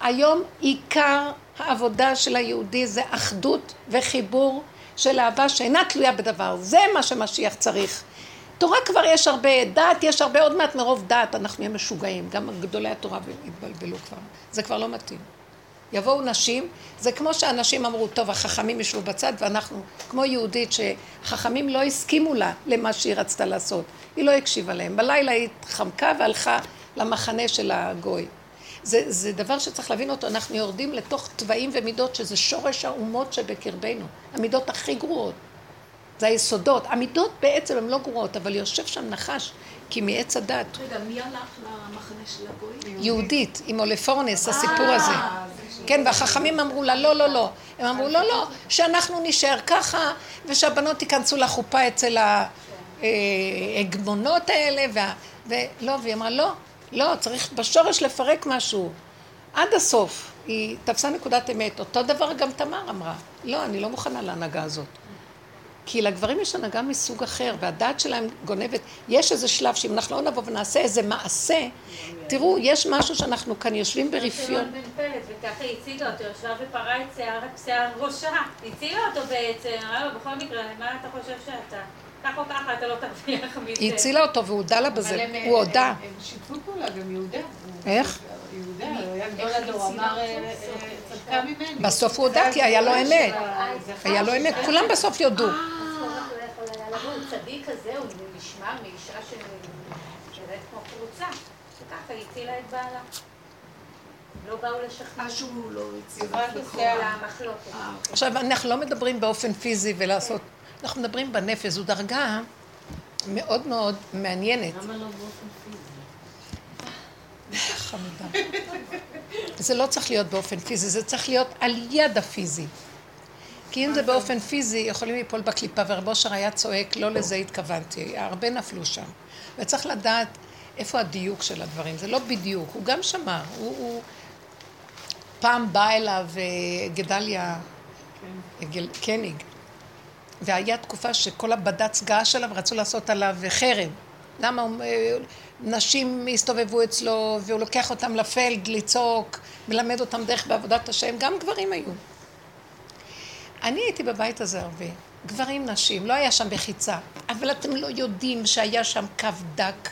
היום עיקר העבודה של היהודי זה אחדות וחיבור של אהבה שאינה תלויה בדבר. זה מה שמשיח צריך. תורה כבר יש הרבה, דעת יש הרבה, עוד מעט מרוב דעת אנחנו נהיה משוגעים. גם גדולי התורה התבלבלו כבר. זה כבר לא מתאים. יבואו נשים, זה כמו שאנשים אמרו, טוב, החכמים ישבו בצד ואנחנו, כמו יהודית שחכמים לא הסכימו לה למה שהיא רצתה לעשות, היא לא הקשיבה להם. בלילה היא התחמקה והלכה למחנה של הגוי. זה, זה דבר שצריך להבין אותו, אנחנו יורדים לתוך תוואים ומידות שזה שורש האומות שבקרבנו, המידות הכי גרועות. זה היסודות. המידות בעצם הן לא גרועות, אבל יושב שם נחש, כי מעץ הדת. רגע, מי הלך למחנה של הגוי? יהודית, עם אולפורנס, הסיפור הזה. כן, והחכמים אמרו לה, לא, לא, לא. הם אמרו, לא, לא, שאנחנו נישאר ככה, ושהבנות ייכנסו לחופה אצל ההגמונות האלה, וה... ולא, והיא אמרה, לא, לא, צריך בשורש לפרק משהו. עד הסוף. היא תפסה נקודת אמת. אותו דבר גם תמר אמרה. לא, אני לא מוכנה להנהגה הזאת. כי לגברים יש הנהגה מסוג אחר, והדעת שלהם גונבת. יש איזה שלב שאם אנחנו לא נבוא ונעשה איזה מעשה, תראו, יש משהו שאנחנו כאן יושבים ברפיון. בן פלט, וככה הצילה אותו, ישבה ופרה את שיער ראשה. הצילה אותו בעצם, בכל מקרה, מה אתה חושב שאתה? כך או ככה אתה לא תרוויח מזה. היא הצילה אותו והוא הודה לה בזה, הוא הודה. הם שיתפו פעולה, גם יהודה. איך? בסוף הוא הודה כי היה לו אמת. היה לו אמת, כולם בסוף יודו. צדיק כזה, הוא נשמר מאישה שנראית כמו פרוצה. וככה היא הצילה את בעלה. לא באו לשכנע. שהוא לא הציל. עכשיו, אנחנו לא מדברים באופן פיזי ולעשות, אנחנו מדברים בנפש, זו דרגה מאוד מאוד מעניינת. למה לא באופן פיזי? חמודה. זה לא צריך להיות באופן פיזי, זה צריך להיות על יד הפיזי. כי אם זה באופן פיזי, יכולים ליפול בקליפה, ורב אושר היה צועק, לא לזה התכוונתי, הרבה נפלו שם. וצריך לדעת איפה הדיוק של הדברים, זה לא בדיוק, הוא גם שמר, הוא... הוא... פעם בא אליו אה, גדליה גל... קניג, והיה תקופה שכל הבד"ץ געש עליו, רצו לעשות עליו חרם. למה אה, נשים הסתובבו אצלו, והוא לוקח אותם לפלד לצעוק, מלמד אותם דרך בעבודת השם, גם גברים היו. אני הייתי בבית הזה הרבה, גברים, נשים, לא היה שם בחיצה, אבל אתם לא יודעים שהיה שם קו דק,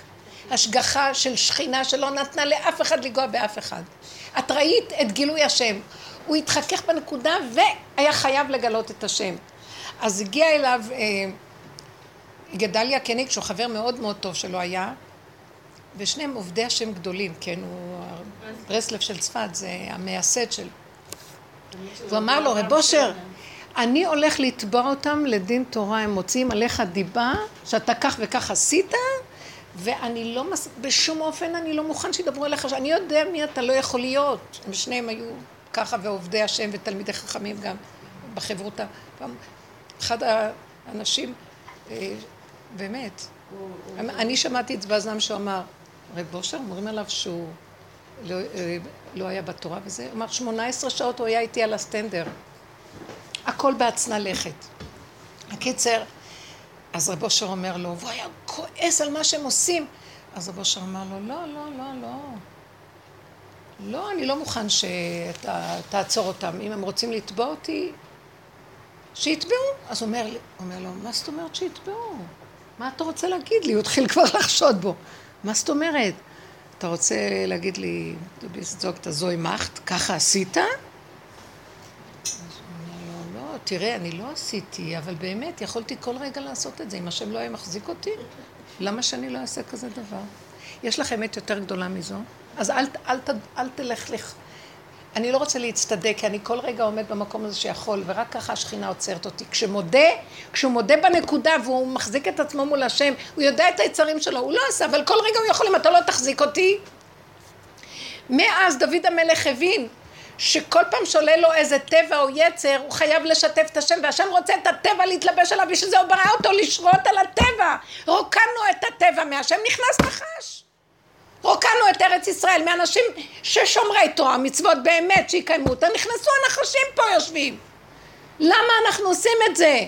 השגחה של שכינה שלא נתנה לאף אחד לנגוע באף אחד. את ראית את גילוי השם, הוא התחכך בנקודה והיה חייב לגלות את השם. אז הגיע אליו אה, גדליה קניג, שהוא חבר מאוד מאוד טוב שלו היה, ושניהם עובדי השם גדולים, כן, הוא ברסלב של צפת, זה המייסד של... הוא אמר לו, רב אושר, אני הולך לתבוע אותם לדין תורה, הם מוציאים עליך דיבה, שאתה כך וכך עשית, ואני לא, מס... בשום אופן אני לא מוכן שידברו אליך, אני יודע מי אתה לא יכול להיות. הם שניהם היו ככה, ועובדי השם ותלמידי חכמים גם בחברותה. אחד האנשים, אה, באמת, אני שמעתי את זבזנם שהוא אמר, רב בושר, אומרים עליו שהוא לא, אה, לא היה בתורה וזה, הוא אמר, שמונה עשרה שעות הוא היה איתי על הסטנדר. הכל בהצנע לכת. הקיצר, אז רב אושר אומר לו, והוא היה כועס על מה שהם עושים. אז רב אושר אמר לו, לא, לא, לא, לא. לא, אני לא מוכן שתעצור אותם. אם הם רוצים לתבוע אותי, שיתבעו. אז הוא אומר, אומר לו, מה זאת אומרת שיתבעו? מה אתה רוצה להגיד לי? הוא התחיל כבר לחשוד בו. מה זאת אומרת? אתה רוצה להגיד לי, du bist sagt זוי מחט, ככה עשית? תראה, אני לא עשיתי, אבל באמת, יכולתי כל רגע לעשות את זה. אם השם לא היה מחזיק אותי, למה שאני לא אעשה כזה דבר? יש לך אמת יותר גדולה מזו? אז אל, אל, אל, אל תלך לך. אני לא רוצה להצטדק, כי אני כל רגע עומד במקום הזה שיכול, ורק ככה השכינה עוצרת אותי. כשמודה, כשהוא מודה בנקודה והוא מחזיק את עצמו מול השם, הוא יודע את היצרים שלו, הוא לא עשה, אבל כל רגע הוא יכול, אם אתה לא תחזיק אותי. מאז דוד המלך הבין שכל פעם שעולה לו איזה טבע או יצר, הוא חייב לשתף את השם, והשם רוצה את הטבע להתלבש עליו, בשביל זה הוא ברא אותו לשרות על הטבע. רוקנו את הטבע מהשם, נכנס נחש. רוקנו את ארץ ישראל מאנשים ששומרי תורה, מצוות באמת שיקיימו אותה, נכנסו הנחשים פה יושבים. למה אנחנו עושים את זה?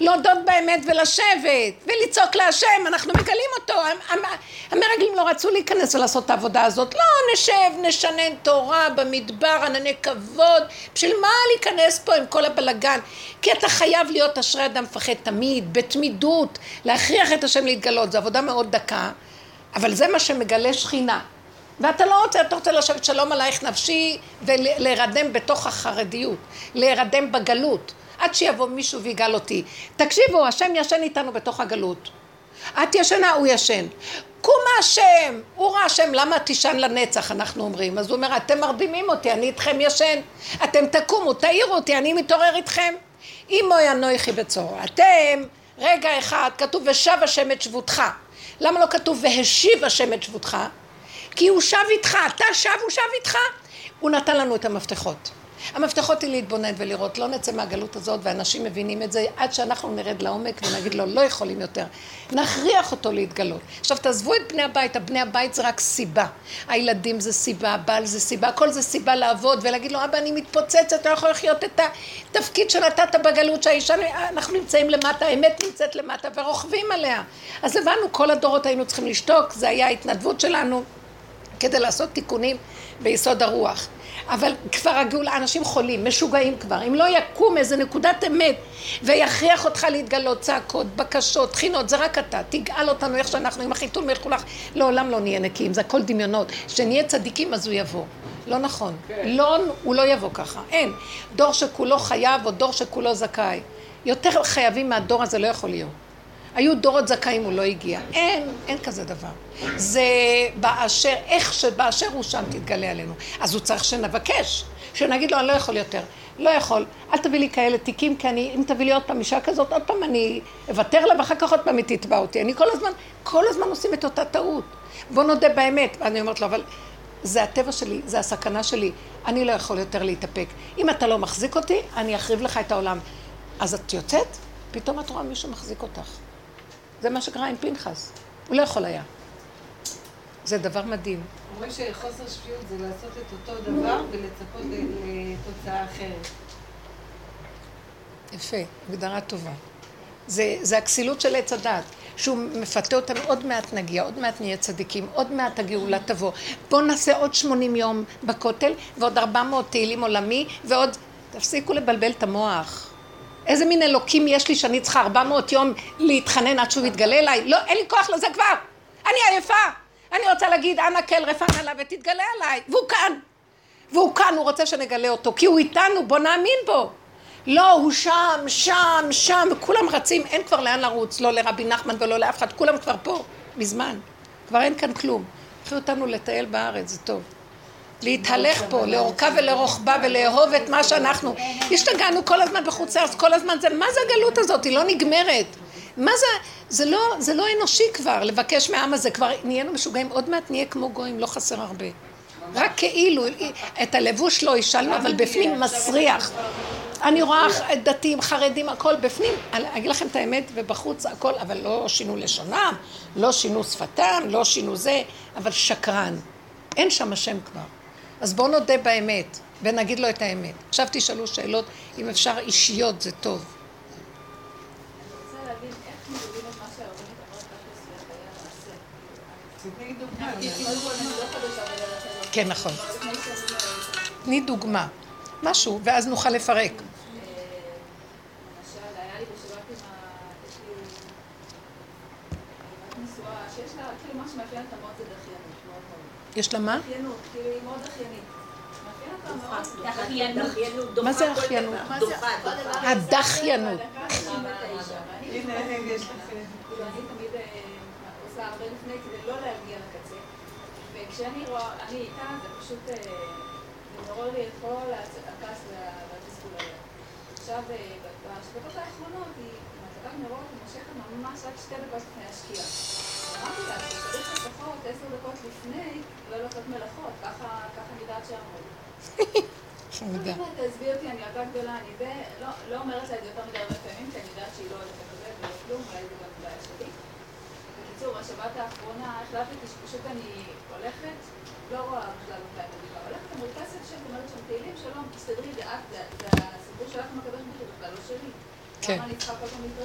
להודות באמת ולשבת ולצעוק להשם, אנחנו מגלים אותו. המרגלים לא רצו להיכנס ולעשות את העבודה הזאת. לא, נשב, נשנן תורה במדבר, ענני כבוד. בשביל מה להיכנס פה עם כל הבלגן? כי אתה חייב להיות אשרי אדם מפחד תמיד, בתמידות, להכריח את השם להתגלות. זו עבודה מאוד דקה, אבל זה מה שמגלה שכינה. ואתה לא רוצה, אתה רוצה לשבת שלום עלייך נפשי ולהירדם בתוך החרדיות, להירדם בגלות. עד שיבוא מישהו ויגאל אותי. תקשיבו, השם ישן איתנו בתוך הגלות. את ישנה, הוא ישן. קומה השם, הוא ראה השם, למה תישן לנצח, אנחנו אומרים. אז הוא אומר, אתם מרדימים אותי, אני איתכם ישן. אתם תקומו, תעירו אותי, אני מתעורר איתכם. אמו ינוחי בצור. אתם, רגע אחד, כתוב ושב השם את שבותך. למה לא כתוב והשיב השם את שבותך? כי הוא שב איתך, אתה שב, הוא שב איתך. הוא נתן לנו את המפתחות. המפתחות היא להתבונן ולראות, לא נצא מהגלות הזאת, ואנשים מבינים את זה, עד שאנחנו נרד לעומק ונגיד לו, לא יכולים יותר. נכריח אותו להתגלות. עכשיו, תעזבו את בני הבית, הבני הבית זה רק סיבה. הילדים זה סיבה, הבעל זה סיבה, הכל זה סיבה לעבוד ולהגיד לו, אבא, אני מתפוצצת, לא יכול לחיות את התפקיד שנתת בגלות, שהאישה, אנחנו נמצאים למטה, האמת נמצאת למטה, ורוכבים עליה. אז הבנו, כל הדורות היינו צריכים לשתוק, זה היה ההתנדבות שלנו, כדי לעשות תיקונים ביסוד הרוח. אבל כבר הגאולה, אנשים חולים, משוגעים כבר. אם לא יקום איזה נקודת אמת ויכריח אותך להתגלות, צעקות, בקשות, תחינות, זה רק אתה. תגאל אותנו איך שאנחנו עם החיתול מלכולך. לעולם לא נהיה נקיים, זה הכל דמיונות. כשנהיה צדיקים אז הוא יבוא. לא נכון. כן. לא, הוא לא יבוא ככה. אין. דור שכולו חייב או דור שכולו זכאי. יותר חייבים מהדור הזה לא יכול להיות. היו דורות זכאים, הוא לא הגיע. אין, אין כזה דבר. זה באשר, איך שבאשר הוא שם תתגלה עלינו. אז הוא צריך שנבקש, שנגיד לו, אני לא יכול יותר. לא יכול, אל תביא לי כאלה תיקים, כי אני, אם תביא לי עוד פעם אישה כזאת, עוד פעם אני אוותר לה, ואחר כך עוד פעם היא תתבע אותי. אני כל הזמן, כל הזמן עושים את אותה טעות. בוא נודה באמת. אני אומרת לו, אבל זה הטבע שלי, זה הסכנה שלי. אני לא יכול יותר להתאפק. אם אתה לא מחזיק אותי, אני אחריב לך את העולם. אז את יוצאת, פתאום את רואה מישהו מחזיק אותך. זה מה שקרה עם פנחס. הוא לא יכול היה. זה דבר מדהים. אומרים שחוסר שפיות זה לעשות את אותו דבר ולצפות לתוצאה אחרת. יפה, הגדרה טובה. זה, זה הכסילות של עץ הדת, שהוא מפתה אותנו, עוד מעט נגיע, עוד מעט נהיה צדיקים, עוד מעט הגאולה תבוא. בואו נעשה עוד 80 יום בכותל, ועוד 400 תהילים עולמי, ועוד... תפסיקו לבלבל את המוח. איזה מין אלוקים יש לי שאני צריכה 400 יום להתחנן עד שהוא יתגלה אליי? לא, אין לי כוח לזה כבר. אני עייפה. אני רוצה להגיד, אנא כל רפן עליו ותתגלה עליי. והוא כאן. והוא כאן, הוא רוצה שנגלה אותו. כי הוא איתנו, בוא נאמין בו. לא, הוא שם, שם, שם, וכולם רצים, אין כבר לאן לרוץ, לא לרבי נחמן ולא לאף אחד, כולם כבר פה, מזמן. כבר אין כאן כלום. קחי אותנו לטייל בארץ, זה טוב. להתהלך פה, לאורכה ולרוחבה ולאהוב את מה שאנחנו. השתגענו כל הזמן בחוץ לארץ, כל הזמן זה, מה זה הגלות הזאת? היא לא נגמרת. מה זה, זה לא, זה לא אנושי כבר, לבקש מהעם הזה, כבר נהיינו משוגעים, עוד מעט נהיה כמו גויים, לא חסר הרבה. רק כאילו, את הלבוש לא השלנו, אבל בפנים מסריח. אני רואה דתיים, חרדים, הכל בפנים, אני אגיד לכם את האמת, ובחוץ הכל, אבל לא שינו לשונם, לא שינו שפתם, לא שינו זה, אבל שקרן. אין שם השם כבר. אז בואו נודה באמת, ונגיד לו את האמת. עכשיו תשאלו שאלות, אם אפשר אישיות, זה טוב. כן, נכון. תני דוגמה. משהו, ואז נוכל לפרק. יש לה מה? כאילו היא מאוד. מה זה אחיינות? הדחיינות. רואה, אני איתה, זה פשוט לי את כל הכעס והתסכול. עכשיו, בשבתות האחרונות היא מדליקת נרות מושכת ממש רק שתי דקות לפני השקיעה. אמרתי לה שצריך לפחות עשר דקות לפני לא לעשות מלאכות, ככה אני יודעת שאמרו. חמודה. תעזבי אותי, אני ילדה גדולה, אני זה, לא אומרת לה את זה יותר מדי הרבה פעמים, כי אני יודעת שהיא לא הולכת לקבל ולא כלום, אולי זה גם בעיה שלי. בקיצור, בשבת האחרונה החלטתי שפשוט אני הולכת, לא רואה בכלל מתי מדליבה, הולכת ומרפסת שם, אומרת שם תהילים, שלום, תסתדרי, זה את, זה הסיפור שלך עם הקדוש ברוך הוא בכלל, לא שלי. כן.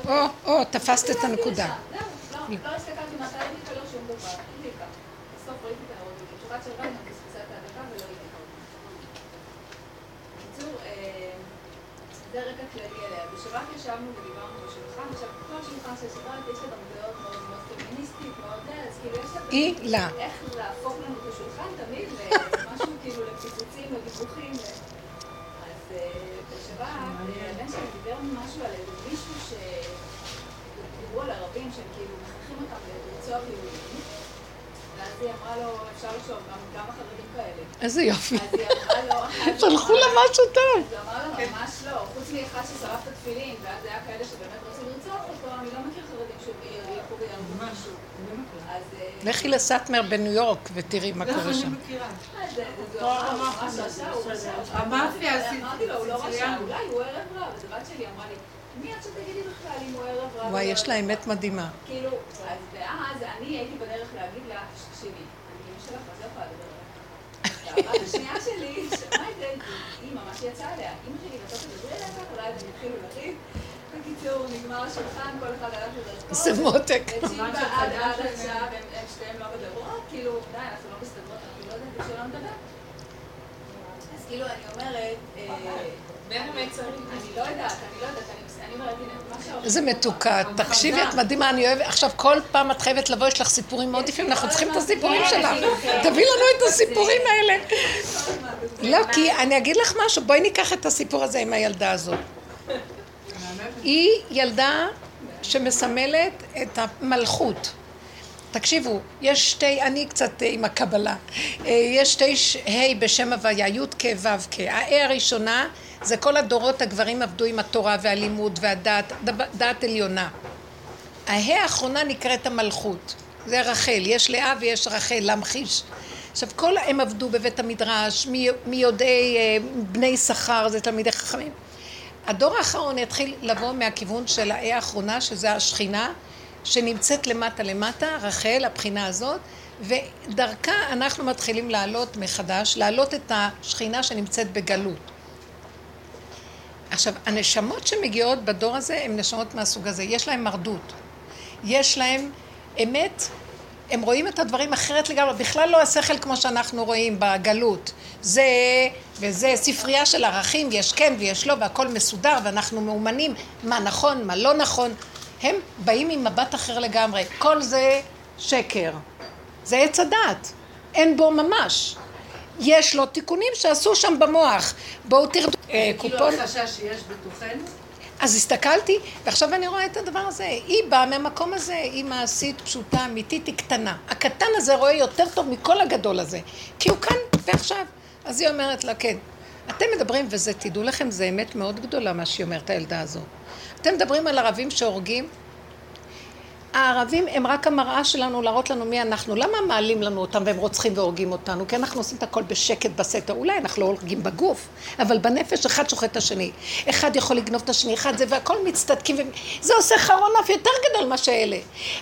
או, או, תפסת את הנקודה. זהו, לא הסתכלתי מתי הדליקה, לא שום דבר, הדליקה. בסוף ראיתי את האורות, בשבת של ריינה, פספסה את הדקה ולא הדליקה. בקיצור, זה רקע כללי אליה. בשבת ישבנו ודיברנו בשולחן, עכשיו כל שולחן של שבת יש לה גם דעות מאוד מאוד פמיניסטית, מאוד אז כאילו יש לה... היא לה. איך להפוך לנו את השולחן תמיד למשהו כאילו לפיצוצים, לוויכוחים. בשבת, הבן שלי דיבר משהו על איזה מישהו שדיברו על ערבים שהם כאילו מחנכים אותם לרצוח יהודים ואז היא אמרה לו, אפשר לחשוב, גם החרדים כאלה. איזה יופי. אז היא אמרה לו... שלחו לה משהו טוב. אז היא אמרה לו, ממש לא, חוץ מאחד ששרף את התפילין, ואז היה כאלה שבאמת רוצים לרצוח אותו, אני לא מכיר חרדים שילכו ויעמדו משהו. לכי לסאטמר בניו יורק ותראי מה קורה שם. המאפיה אמרתי לו, הוא לא רשם, אולי הוא ערב רב, אז הבת שלי אמרה לי, מי את שתגידי בכלל אם הוא ערב רב? וואי, יש לה אמת מדהימה. כאילו, אז ואז אני הייתי בדרך להגיד לה, תקשיבי, אני אמא שלך, אז לא יכולה לדבר עליך. הבת השנייה שלי, שמעה את זה, היא ממש יצאה עליה. אמא שלי, תדברי עליה ככה, אולי הם יתחילו לריב. בקיצור, נגמר השולחן, כל אחד הלך לדרכו. זה מותק. וצ'יפה עד עכשיו, הם שתיהם לא מדברות, כאילו, די, אנחנו לא מסתדרות, אנחנו לא יודעים שלא נדבר. אז כאילו אני אומרת, אה, בין המצרים, אני לא יודעת, אני לא יודעת, אני אומרת, הנה, איזה מתוקה, תקשיבי, את מדהימה, אני אוהבת, עכשיו כל פעם את חייבת לבוא, יש לך סיפורים מאוד יפים, אנחנו צריכים את הסיפורים שלך, תביא לנו את הסיפורים האלה. לא, כי אני אגיד לך משהו, בואי ניקח את הסיפור הזה עם הילדה הזאת. היא ילדה שמסמלת את המלכות. תקשיבו, יש שתי, אני קצת עם הקבלה, אה, יש שתי ה' בשם הוויה, י' כ' ו' כ'. ה'a הראשונה זה כל הדורות הגברים עבדו עם התורה והלימוד והדעת, דעת עליונה. הה האחרונה נקראת המלכות, זה רחל, יש לאה ויש רחל, להמחיש. עכשיו כל הם עבדו בבית המדרש, מיודעי אה, בני שכר, זה תלמידי חכמים. הדור האחרון יתחיל לבוא מהכיוון של האה האחרונה, שזה השכינה, שנמצאת למטה למטה, רחל, הבחינה הזאת, ודרכה אנחנו מתחילים לעלות מחדש, לעלות את השכינה שנמצאת בגלות. עכשיו, הנשמות שמגיעות בדור הזה הן נשמות מהסוג הזה. יש להן מרדות. יש להן אמת, הם רואים את הדברים אחרת לגמרי, בכלל לא השכל כמו שאנחנו רואים בגלות. זה וזה ספרייה של ערכים, יש כן ויש לא, והכל מסודר, ואנחנו מאומנים מה נכון, מה לא נכון. הם באים עם מבט אחר לגמרי. כל זה שקר. זה עץ הדעת. אין בו ממש. יש לו תיקונים שעשו שם במוח. בואו תרדו. אה, כאילו החשש שיש בתוכנו? אז הסתכלתי, ועכשיו אני רואה את הדבר הזה. היא באה מהמקום הזה, היא מעשית, פשוטה, אמיתית, היא קטנה. הקטן הזה רואה יותר טוב מכל הגדול הזה, כי הוא כאן ועכשיו. אז היא אומרת לה, כן. אתם מדברים, וזה, תדעו לכם, זה אמת מאוד גדולה מה שהיא אומרת, הילדה הזאת. אתם מדברים על ערבים שהורגים, הערבים הם רק המראה שלנו להראות לנו מי אנחנו. למה מעלים לנו אותם והם רוצחים והורגים אותנו? כי אנחנו עושים את הכל בשקט בסתר. אולי אנחנו לא הורגים בגוף, אבל בנפש אחד שוחט את השני. אחד יכול לגנוב את השני, אחד זה, והכל מצטדקים. ו... זה עושה חרון אף יותר גדול מה שאלה.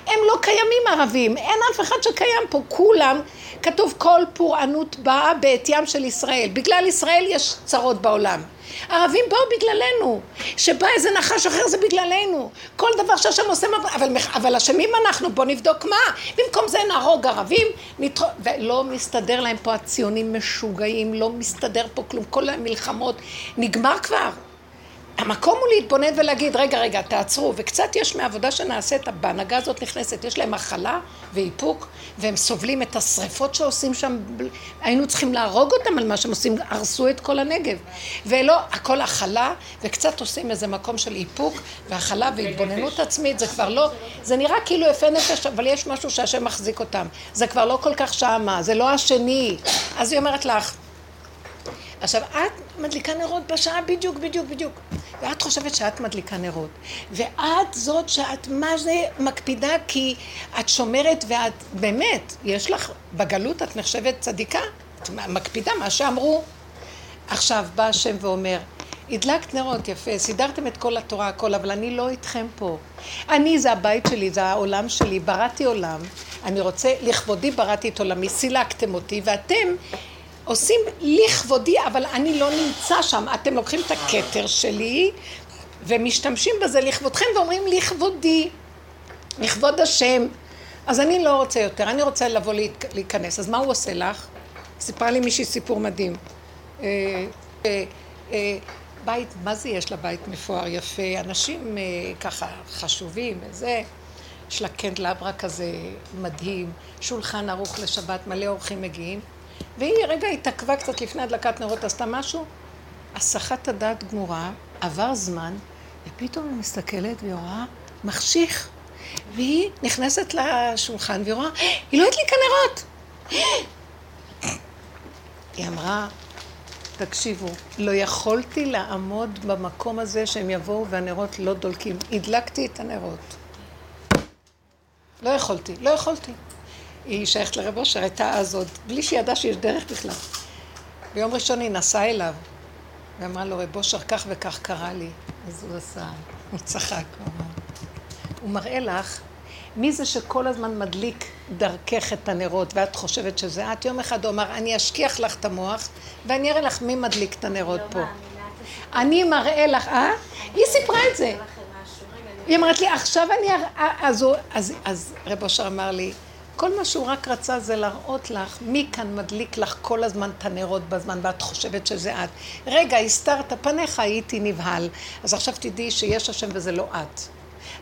הם לא קיימים ערבים, אין אף אחד שקיים פה. כולם, כתוב כל פורענות באה בעטיים של ישראל. בגלל ישראל יש צרות בעולם. ערבים באו בגללנו, שבא איזה נחש אחר זה בגללנו. כל דבר שהשם עושה, אבל, אבל אשמים אנחנו, בוא נבדוק מה. במקום זה נהרוג ערבים, נתר... ולא מסתדר להם פה הציונים משוגעים, לא מסתדר פה כלום, כל המלחמות, נגמר כבר. המקום הוא להתבונן ולהגיד, רגע, רגע, תעצרו, וקצת יש מעבודה שנעשית, בהנהגה הזאת נכנסת, יש להם מחלה ואיפוק, והם סובלים את השריפות שעושים שם, היינו צריכים להרוג אותם על מה שהם עושים, הרסו את כל הנגב. ולא, הכל הכלה, וקצת עושים איזה מקום של איפוק, והכלה והתבוננות עצמית, זה כבר לא, זה נראה כאילו יפה נפש, אבל יש משהו שהשם מחזיק אותם. זה כבר לא כל כך שמה, זה לא השני. אז היא אומרת לך, עכשיו, את מדליקה נרות בשעה בדיוק, בדיוק, בדיוק. ואת חושבת שאת מדליקה נרות. ואת זאת שאת מה זה מקפידה כי את שומרת ואת באמת, יש לך, בגלות את נחשבת צדיקה, את מקפידה מה שאמרו. עכשיו בא השם ואומר, הדלקת נרות יפה, סידרתם את כל התורה, הכל, אבל אני לא איתכם פה. אני זה הבית שלי, זה העולם שלי, בראתי עולם, אני רוצה, לכבודי בראתי את עולמי, סילקתם אותי, ואתם עושים לכבודי, אבל אני לא נמצא שם. אתם לוקחים את הכתר שלי ומשתמשים בזה לכבודכם ואומרים לכבודי, לכבוד השם. אז אני לא רוצה יותר, אני רוצה לבוא להיכנס. אז מה הוא עושה לך? סיפרה לי מישהי סיפור מדהים. אה, אה, אה, בית, מה זה יש לה בית מפואר יפה? אנשים ככה חשובים וזה. יש לה קנדלברה כזה מדהים, שולחן ערוך לשבת, מלא אורחים מגיעים. והיא רגע התעכבה קצת לפני הדלקת נרות, עשתה משהו, הסחת הדעת גמורה, עבר זמן, ופתאום היא מסתכלת והיא רואה מחשיך. והיא נכנסת לשולחן והיא רואה, היא לא הדליקה נרות. היא אמרה, תקשיבו, לא יכולתי לעמוד במקום הזה שהם יבואו והנרות לא דולקים. הדלקתי את הנרות. לא יכולתי, לא יכולתי. היא שייכת לרב אושר, הייתה אז עוד, בלי שהיא ידעה שיש דרך בכלל. ביום ראשון היא נסעה אליו, ואמרה לו, רב אושר, כך וכך קרה לי. אז הוא עשה, הוא צחק, הוא אמר. הוא מראה לך מי זה שכל הזמן מדליק דרכך את הנרות, ואת חושבת שזה את? יום אחד הוא אמר, אני אשכיח לך את המוח, ואני אראה לך מי מדליק את הנרות פה. אני מראה לך, אה? היא סיפרה את זה. היא אמרת לי, עכשיו אני... אז, אז, אז רב אושר אמר לי, כל מה שהוא רק רצה זה להראות לך מי כאן מדליק לך כל הזמן את הנרות בזמן ואת חושבת שזה את. רגע, הסתרת פניך, הייתי נבהל. אז עכשיו תדעי שיש השם וזה לא את.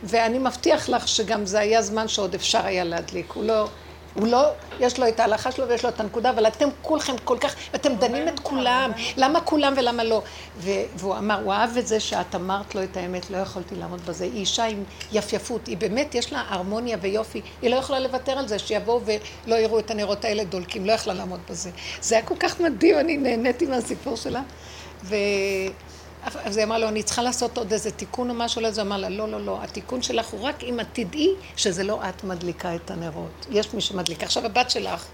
ואני מבטיח לך שגם זה היה זמן שעוד אפשר היה להדליק. הוא לא... הוא לא, יש לו את ההלכה שלו ויש לו את הנקודה, אבל אתם כולכם כל כך, אתם דנים את כולם, למה כולם ולמה לא. והוא אמר, הוא אהב את זה שאת אמרת לו את האמת, לא יכולתי לעמוד בזה. היא אישה עם יפייפות, היא באמת, יש לה הרמוניה ויופי, היא לא יכולה לוותר על זה, שיבואו ולא יראו את הנרות האלה דולקים, לא יכלה לעמוד בזה. זה היה כל כך מדהים, אני נהניתי מהסיפור שלה. ו... אז היא אמרה לו, אני צריכה לעשות עוד איזה תיקון או משהו לזה, אמר לה, לא, לא, לא, התיקון שלך הוא רק אם את תדעי שזה לא את מדליקה את הנרות. יש מי שמדליק. עכשיו הבת שלך,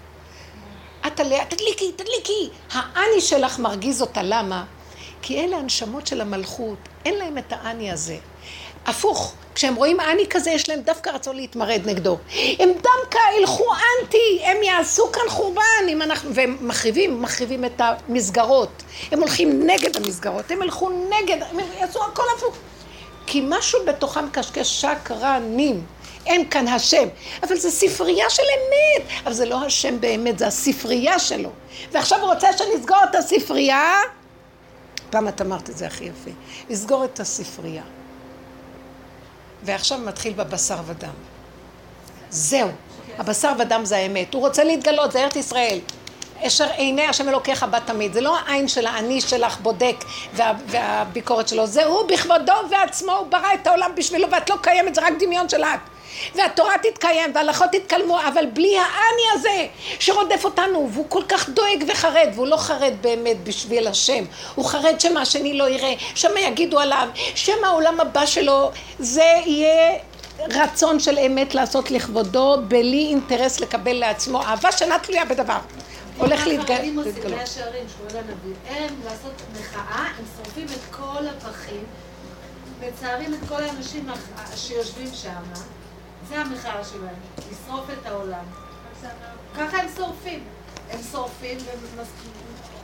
את עליה, תדליקי, תדליקי. האני שלך מרגיז אותה, למה? כי אלה הנשמות של המלכות, אין להם את האני הזה. הפוך, כשהם רואים אני כזה, יש להם דווקא רצון להתמרד נגדו. הם דווקא ילכו אנטי, הם יעשו כאן חורבן, אם אנחנו... והם מחריבים, מחריבים את המסגרות. הם הולכים נגד המסגרות, הם ילכו נגד, הם יעשו הכל הפוך. כי משהו בתוכם קשקש שקרנים. אין כאן השם. אבל זה ספרייה של אמת. אבל זה לא השם באמת, זה הספרייה שלו. ועכשיו הוא רוצה שנסגור את הספרייה. פעם את אמרת את זה הכי יפה. לסגור את הספרייה. ועכשיו מתחיל בבשר ודם. זהו, הבשר ודם זה האמת. הוא רוצה להתגלות, זה ארץ ישראל. אשר עיני השם אלוקיך בה תמיד. זה לא העין של האני שלך בודק וה, והביקורת שלו, זה הוא בכבודו ועצמו, הוא ברא את העולם בשבילו ואת לא קיימת, זה רק דמיון שלך. והתורה תתקיים והלכות תתקלמו, אבל בלי האני הזה שרודף אותנו, והוא כל כך דואג וחרד, והוא לא חרד באמת בשביל השם, הוא חרד שמה השני לא יראה, שמה יגידו עליו, שמא העולם הבא שלו זה יהיה רצון של אמת לעשות לכבודו, בלי אינטרס לקבל לעצמו אהבה שאינה תלויה בדבר. הולך להתגלות. הם לעשות מחאה, הם שורפים את כל הפחים, מצערים את כל האנשים שיושבים שם. זה המחאה שלהם, לשרוף את העולם. ככה הם שורפים. הם שורפים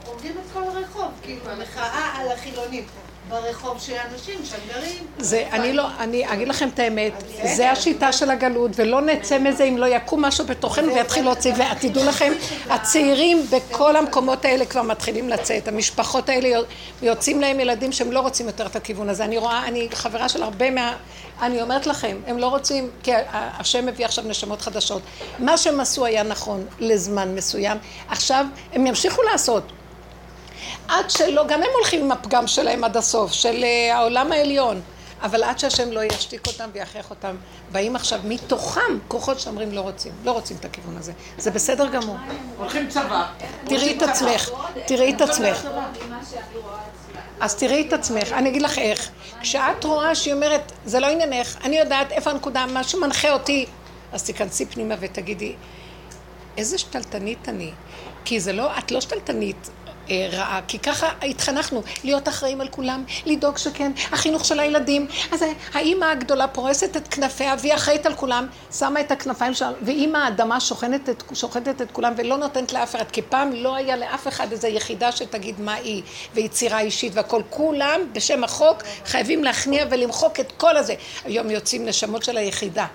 והורגים את כל הרחוב, כאילו, המחאה על החילונים. ברחוב של אנשים שם גרים. זה, אני לא, אני אגיד לכם את האמת, זה השיטה של הגלות, ולא נצא מזה אם לא יקום משהו בתוכנו ויתחיל להוציא, ותדעו לכם, הצעירים בכל המקומות האלה כבר מתחילים לצאת, המשפחות האלה יוצאים להם ילדים שהם לא רוצים יותר את הכיוון הזה, אני רואה, אני חברה של הרבה מה... אני אומרת לכם, הם לא רוצים, כי השם מביא עכשיו נשמות חדשות. מה שהם עשו היה נכון לזמן מסוים, עכשיו הם ימשיכו לעשות. עד שלא, גם הם הולכים עם הפגם שלהם עד הסוף, של אה, העולם העליון. אבל עד שהשם לא ישתיק אותם ויכריח אותם, באים עכשיו מתוכם כוחות שאומרים לא רוצים, לא רוצים את הכיוון הזה. זה בסדר גמור. הולכים צבא. תראי את עצמך, תראי את עצמך. אז תראי את עצמך, אני אגיד לך איך. כשאת רואה שהיא אומרת, זה לא עניינך, אני יודעת איפה הנקודה, משהו מנחה אותי, אז תיכנסי פנימה ותגידי, איזה שתלטנית אני. כי זה לא, את לא שתלטנית, רעה, כי ככה התחנכנו, להיות אחראים על כולם, לדאוג שכן, החינוך של הילדים. אז האימא הגדולה פורסת את כנפיה והיא אחראית על כולם, שמה את הכנפיים שלה, ואימא האדמה שוכנת את, שוחטת את כולם ולא נותנת לאף אחד, כי פעם לא היה לאף אחד איזו יחידה שתגיד מה היא, ויצירה אישית והכל. כולם, בשם החוק, חייבים להכניע ולמחוק את כל הזה. היום יוצאים נשמות של היחידה.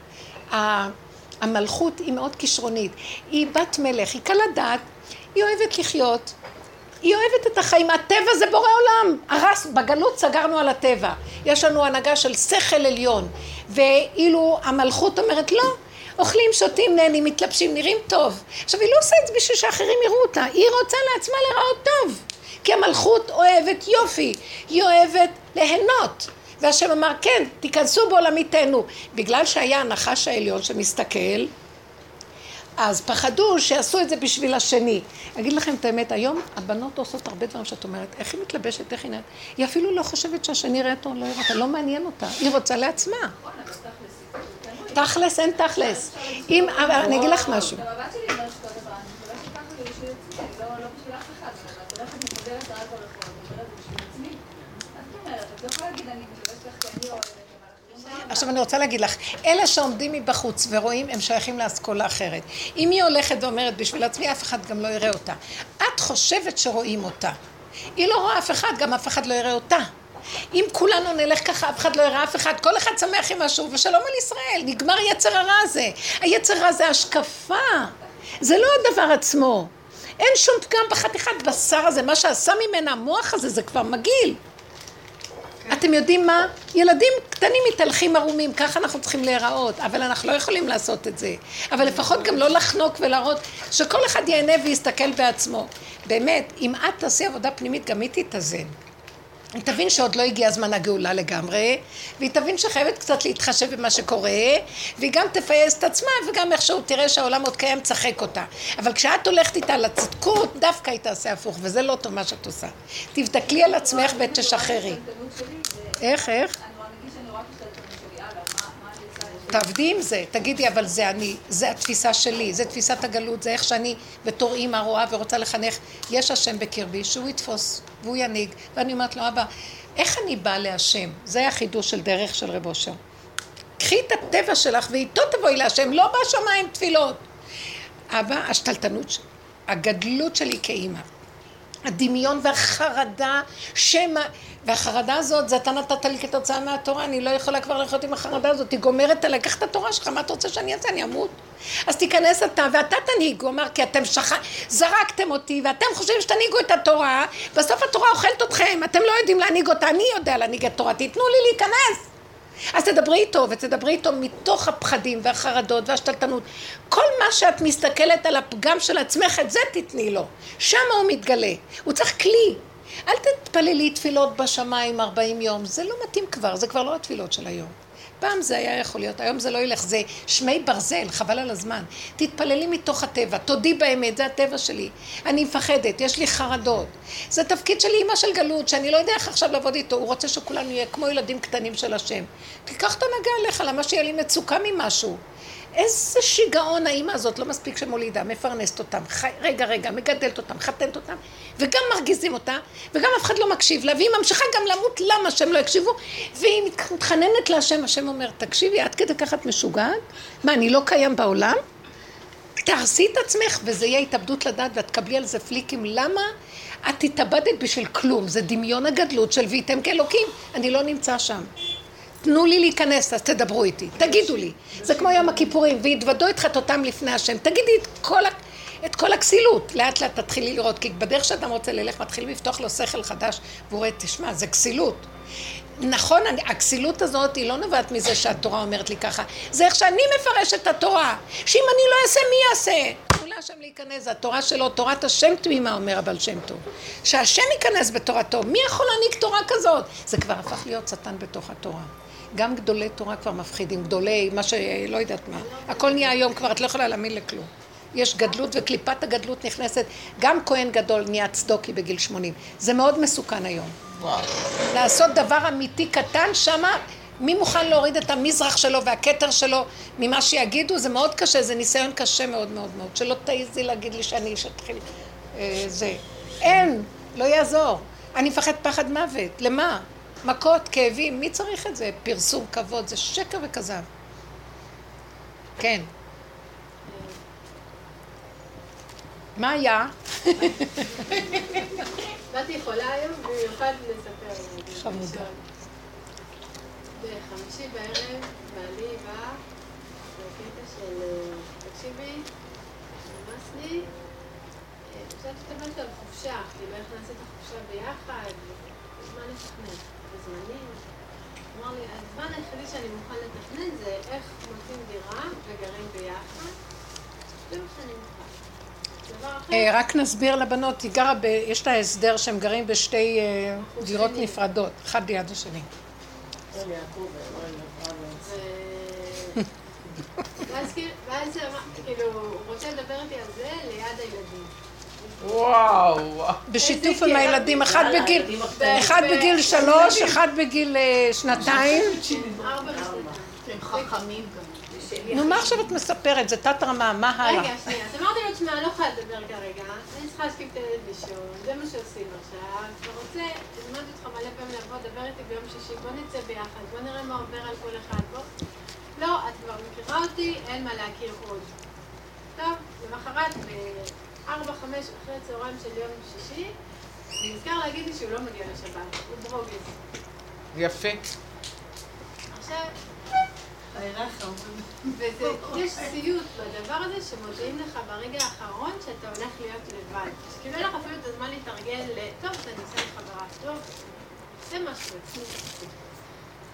המלכות היא מאוד כישרונית, היא בת מלך, היא קלה דעת, היא אוהבת לחיות, היא אוהבת את החיים, הטבע זה בורא עולם. הרס, בגלות סגרנו על הטבע. יש לנו הנהגה של שכל עליון. ואילו המלכות אומרת לא, אוכלים, שותים, נהנים, מתלבשים, נראים טוב. עכשיו היא לא עושה את זה בשביל שאחרים יראו אותה, היא רוצה לעצמה לראות טוב. כי המלכות אוהבת יופי, היא אוהבת ליהנות. והשם אמר כן, תיכנסו בעולמיתנו. בגלל שהיה הנחש העליון שמסתכל, אז פחדו שיעשו את זה בשביל השני. אגיד לכם את האמת, היום הבנות עושות הרבה דברים שאת אומרת, איך היא מתלבשת, איך היא נראית. היא אפילו לא חושבת שהשני יראה אותו, לא יראה אותה, לא מעניין אותה. היא רוצה לעצמה. תכלס אין תכלס. אם, אני אגיד לך משהו. עכשיו אני רוצה להגיד לך, אלה שעומדים מבחוץ ורואים, הם שייכים לאסכולה אחרת. אם היא הולכת ואומרת, בשביל עצמי אף אחד גם לא יראה אותה. את חושבת שרואים אותה. היא לא רואה אף אחד, גם אף אחד לא יראה אותה. אם כולנו נלך ככה, אף אחד לא יראה אף אחד, כל אחד שמח עם משהו, ושלום על ישראל, נגמר יצר הרע הזה. היצר הרע זה השקפה, זה לא הדבר עצמו. אין שום פגם בחתיכת בשר הזה, מה שעשה ממנה המוח הזה, זה כבר מגעיל. אתם יודעים מה? ילדים קטנים מתהלכים ערומים, ככה אנחנו צריכים להיראות, אבל אנחנו לא יכולים לעשות את זה. אבל לפחות גם לא לחנוק ולהראות שכל אחד ייהנה ויסתכל בעצמו. באמת, אם את תעשי עבודה פנימית, גם היא תתאזן. היא תבין שעוד לא הגיע זמן הגאולה לגמרי, והיא תבין שחייבת קצת להתחשב במה שקורה, והיא גם תפייס את עצמה, וגם איכשהו תראה שהעולם עוד קיים, תשחק אותה. אבל כשאת הולכת איתה לצדקות, דווקא היא תעשה הפוך, וזה לא טוב מה שאת עושה. תבדקלי על עצמך ותשחררי. איך, איך? תעבדי עם זה, תגידי, אבל זה אני, זה התפיסה שלי, זה תפיסת הגלות, זה איך שאני בתור אימא רואה ורוצה לחנך, יש השם בקרבי, שהוא יתפוס והוא ינהיג. ואני אומרת לו, אבא, איך אני באה להשם? זה היה חידוש של דרך של רב אושר. קחי את הטבע שלך ואיתו תבואי להשם, לא בשמיים תפילות. אבא, השתלטנות, הגדלות שלי כאימא, הדמיון והחרדה, שמא... והחרדה הזאת, זה אתה נתת לי כתוצאה מהתורה, אני לא יכולה כבר לחיות עם החרדה הזאת, היא גומרת עליי, קח את התורה שלך, מה אתה רוצה שאני אעשה? אני אמות. אז תיכנס אתה, ואתה תנהיג, הוא אמר, כי אתם שח... זרקתם אותי, ואתם חושבים שתנהיגו את התורה, בסוף התורה אוכלת אתכם, אתם לא יודעים להנהיג אותה, אני יודע להנהיג את התורה, תיתנו לי להיכנס. אז תדברי איתו, ותדברי איתו מתוך הפחדים והחרדות והשתלטנות. כל מה שאת מסתכלת על הפגם של עצמך, את זה תתני לו. שם הוא מתגלה. הוא צריך כלי. אל תתפללי תפילות בשמיים 40 יום, זה לא מתאים כבר, זה כבר לא התפילות של היום. פעם זה היה יכול להיות, היום זה לא ילך, זה שמי ברזל, חבל על הזמן. תתפללי מתוך הטבע, תודי באמת, זה הטבע שלי. אני מפחדת, יש לי חרדות. זה תפקיד שלי אימא של גלות, שאני לא יודע איך עכשיו לעבוד איתו, הוא רוצה שכולנו נהיה כמו ילדים קטנים של השם. תיקח את הנהגה עליך, למה שיהיה לי מצוקה ממשהו. איזה שיגעון האימא הזאת, לא מספיק שמולידה, מפרנסת אותם, חי, רגע רגע, מגדלת אותם, חתנת אותם, וגם מרגיזים אותה, וגם אף אחד לא מקשיב לה, והיא ממשיכה גם למות למה שהם לא יקשיבו, והיא מתחננת להשם, השם אומר, תקשיבי, עד כדי ככה את משוגעת? מה, אני לא קיים בעולם? תהרסי את עצמך, וזה יהיה התאבדות לדעת, ואת תקבלי על זה פליקים, למה? את תתאבדת בשביל כלום, זה דמיון הגדלות של ויתם כאלוקים, אני לא נמצא שם. תנו לי להיכנס, אז תדברו איתי, תגידו לי. זה כמו יום הכיפורים, והתוודו את חטאותם לפני השם. תגידי את כל, את כל הכסילות. לאט לאט תתחילי לראות, כי בדרך שאדם רוצה ללך, מתחילים לפתוח לו שכל חדש, והוא רואה, תשמע, זה כסילות. נכון, הכסילות הזאת היא לא נובעת מזה שהתורה אומרת לי ככה, זה איך שאני מפרש את התורה, שאם אני לא אעשה, מי יעשה? תנו להשם להיכנס, זה התורה שלו, תורת השם תמימה, אומר הבעל שם טוב. שהשם ייכנס בתורתו, מי יכול להעניק תורה כזאת? זה כבר הפך להיות שטן בתוך התורה. גם גדולי תורה כבר מפחידים, גדולי, מה שלא יודעת מה. הכל נהיה היום כבר, את לא יכולה להאמין לכלום. יש גדלות וקליפת הגדלות נכנסת, גם כהן גדול נהיה צדוקי בגיל 80. זה מאוד מסוכן היום. וואו. לעשות דבר אמיתי קטן שמה, מי מוכן להוריד את המזרח שלו והכתר שלו ממה שיגידו? זה מאוד קשה, זה ניסיון קשה מאוד מאוד מאוד. שלא תעיזי להגיד לי שאני איש אתחיל אה, זה. אין, לא יעזור. אני מפחד פחד מוות. למה? מכות, כאבים, מי צריך את זה? פרסום כבוד, זה שקר וכזב. כן. מה היה? באתי חולה היום, במיוחד לספר. חמודה. בחמישי בערב, בעלי בא בקטע של, תקשיבי, נמאס לי, חשבתי את הבן על חופשה, כאילו איך נעשה את החופשה ביחד, זמן בזמנים. אמר לי, הזמן היחידי שאני מוכן לתכנן זה איך מוצאים דירה וגרים ביחד. זה מה שאני מוכן. אה, רק נסביר לבנות, היא גרה, ב, יש לה הסדר שהם גרים בשתי אה, דירות נפרדות, אחת ליד השני. ואז כאילו, הוא רוצה לדבר איתי על זה ליד הילדים. וואו. בשיתוף עם הילדים, אחד בגיל, אחד בגיל שלוש, אחד בגיל אה, שנתיים. הם חכמים גם. נו, מה עכשיו את מספרת? זה תת רמה, מה הלאה? רגע, שנייה. אז אמרתי לו, תשמע, אני לא יכולה לדבר כרגע, אני צריכה להשכיב את הילד לישון, זה מה שעושים עכשיו. אתה רוצה, הזמנתי אותך מלא פעמים לבוא, דבר איתי ביום שישי, בוא נצא ביחד, בוא נראה מה עובר על כל אחד, בוא. לא, את כבר מכירה אותי, אין מה להכיר עוד. טוב, למחרת, ארבע, חמש, אחרי הצהריים של יום שישי, אני נזכר להגיד לי שהוא לא מגיע לשבת, הוא ברוגז. יפה. עכשיו, ויש סיוט בדבר הזה שמודיעים לך ברגע האחרון שאתה הולך להיות לבד. שכאילו אין לך אפילו את הזמן להתארגן ל... טוב, אתה נמצא עם חברה, טוב, זה משהו עצמי.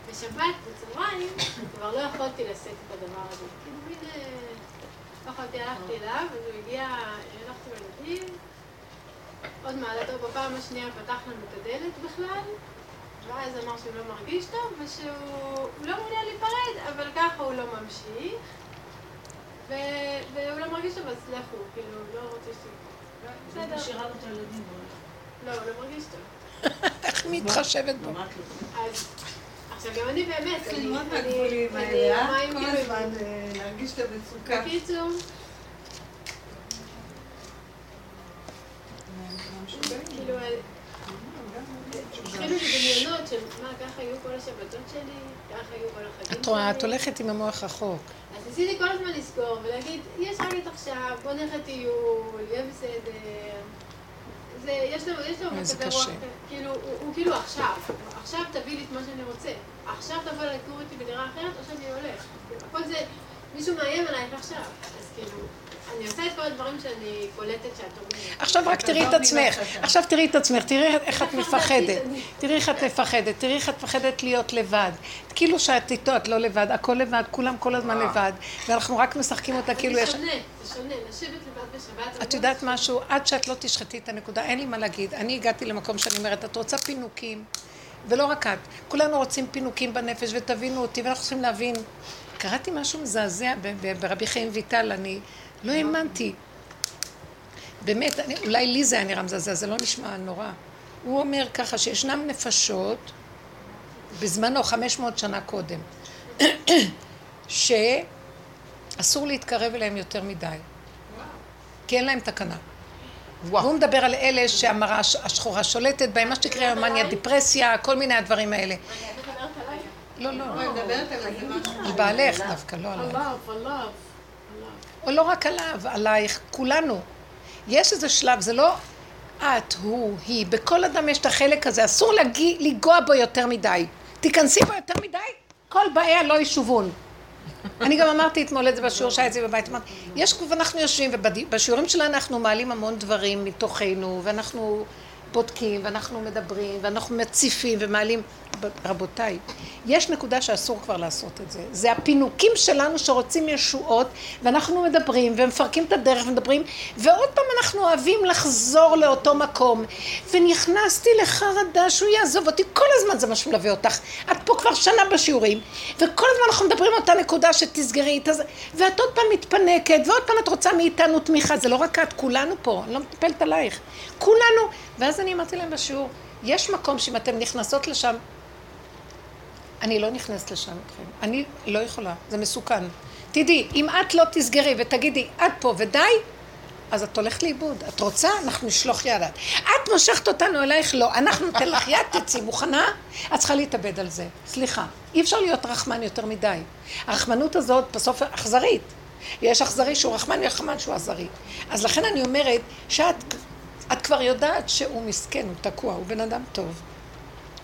בשבת בצהריים כבר לא יכולתי לשאת את הדבר הזה. כאילו מין... לא יכולתי, הלכתי אליו, אז הוא הגיע, הלכתי בילדים, עוד מעלתו בפעם השנייה פתח לנו את הדלת בכלל. ואז אמר שהוא לא מרגיש טוב ושהוא לא מעוניין להיפרד, אבל ככה הוא לא ממשיך. ו... והוא לא מרגיש טוב, אז לכו, כאילו, לא רוצה ש... בסדר. משאירה לו את הילדים. לא, הוא לא מרגיש טוב. איך מתחשבת בו? אז... עכשיו גם אני באמת, מהגבולים האלה, אה? כל הזמן אה, להרגיש את המצוקה. בקיצור, כאילו, התחילו לי דמיונות של מה, ככה היו כל השבתות שלי, ככה היו כל החגים שלי. את רואה, את הולכת עם המוח רחוק. אז ניסיתי כל הזמן לזכור ולהגיד, יש רק את עכשיו, בוא נלך לטיול, יהיה בסדר. זה, יש לו, יש לו איזה כזה. רוח, כאילו, הוא, הוא כאילו עכשיו, עכשיו תביא לי את מה שאני רוצה. עכשיו תבוא לגור איתי בדירה אחרת, או שאני הולך. הכל זה, מישהו מאיים עלייך עכשיו. אז כאילו, אני עושה את כל הדברים שאני קולטת שאת אומרת. עכשיו רק תראי את עצמך, עכשיו תראי את עצמך, תראי איך את מפחדת, תראי איך את מפחדת, תראי איך את מפחדת להיות לבד. כאילו שאת איתו, את לא לבד, הכל לבד, כולם כל הזמן לבד, ואנחנו רק משחקים אותה כאילו יש... זה שונה, זה שונה, לשבת לבד בשבת. את יודעת משהו? עד שאת לא תשחטי את הנקודה, אין לי מה להגיד. אני הגעתי למקום שאני אומרת, את רוצה פינוקים, ולא רק את. כולנו רוצים פינוקים בנפש, ותבינו אותי, ואנחנו צריכים להבין. קראתי משהו מזעזע ברבי חיים ויטל, אני לא האמנתי. באמת, אני, אולי לי זה היה נראה מזעזע, זה לא נשמע נורא. הוא אומר ככה, שישנם נפשות, בזמנו, 500 שנה קודם, שאסור להתקרב אליהם יותר מדי. כי אין להם תקנה. והוא מדבר על אלה שהמראה הש- השחורה שולטת בהם, מה שנקרא מניה, דיפרסיה, כל מיני הדברים האלה. לא, לא, אני מדברת על איזה משהו. על בעלך דווקא, לא עליי. או לא רק עליו, עלייך, כולנו. יש איזה שלב, זה לא את, הוא, היא, בכל אדם יש את החלק הזה, אסור להגיע, לנגוע בו יותר מדי. תיכנסי בו יותר מדי, כל באיה לא ישובון. אני גם אמרתי אתמול את זה בשיעור שהיה אצלי בבית, אמרתי, יש, ואנחנו יושבים, ובשיעורים שלנו אנחנו מעלים המון דברים מתוכנו, ואנחנו בודקים, ואנחנו מדברים, ואנחנו מציפים ומעלים. רבותיי, יש נקודה שאסור כבר לעשות את זה. זה הפינוקים שלנו שרוצים ישועות, ואנחנו מדברים, ומפרקים את הדרך ומדברים, ועוד פעם אנחנו אוהבים לחזור לאותו מקום. ונכנסתי לחרדה שהוא יעזוב אותי, כל הזמן זה מה שמלווה אותך. את פה כבר שנה בשיעורים, וכל הזמן אנחנו מדברים על אותה נקודה שתסגרי איתה, ואת עוד פעם מתפנקת, ועוד פעם את רוצה מאיתנו תמיכה, זה לא רק את, כולנו פה, אני לא מטפלת עלייך. כולנו. ואז אני אמרתי להם בשיעור, יש מקום שאם אתן נכנסות לשם, אני לא נכנסת לשם איתכם. אני לא יכולה, זה מסוכן. תדעי, אם את לא תסגרי ותגידי, את פה ודי, אז את הולכת לאיבוד. את רוצה? אנחנו נשלוח יד. את מושכת אותנו אלייך? לא. אנחנו ניתן לך יד, תצאי מוכנה? את צריכה להתאבד על זה. סליחה, אי אפשר להיות רחמן יותר מדי. הרחמנות הזאת בסוף אכזרית. יש אכזרי שהוא רחמן, יש רחמן שהוא אכזרי. אז לכן אני אומרת שאת את כבר יודעת שהוא מסכן, הוא תקוע, הוא בן אדם טוב.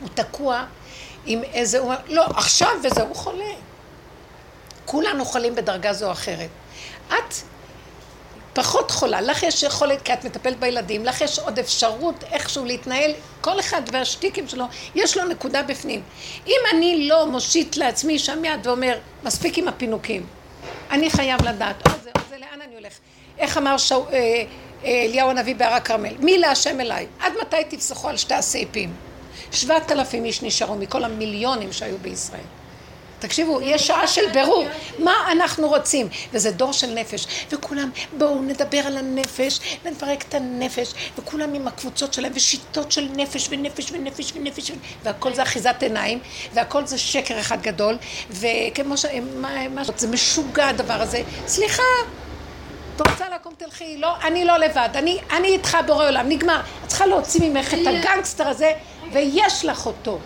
הוא תקוע עם איזה... הוא לא, עכשיו וזהו, הוא חולה. כולנו חולים בדרגה זו או אחרת. את פחות חולה, לך יש יכולת, כי את מטפלת בילדים, לך יש עוד אפשרות איכשהו להתנהל, כל אחד והשטיקים שלו, יש לו נקודה בפנים. אם אני לא מושיט לעצמי שם יד ואומר, מספיק עם הפינוקים, אני חייב לדעת, או זה, או זה, לאן אני הולך? איך אמר שו, אה, אה, אליהו הנביא בהר הכרמל, מי להשם אליי? עד מתי תפסחו על שתי הסעיפים? שבעת אלפים איש נשארו מכל המיליונים שהיו בישראל. תקשיבו, יש שעה של בירור, מה אנחנו רוצים? וזה דור של נפש, וכולם, בואו נדבר על הנפש, ונפרק את הנפש, וכולם עם הקבוצות שלהם, ושיטות של נפש, ונפש, ונפש, ונפש, והכל זה אחיזת עיניים, והכל זה שקר אחד גדול, וכמו ש... מה, מה... זה משוגע הדבר הזה. סליחה, את רוצה לקום תלכי, לא, אני לא לבד, אני, אני איתך בורא עולם, נגמר. את צריכה להוציא ממך את הגנגסטר הזה, ויש לך אותו.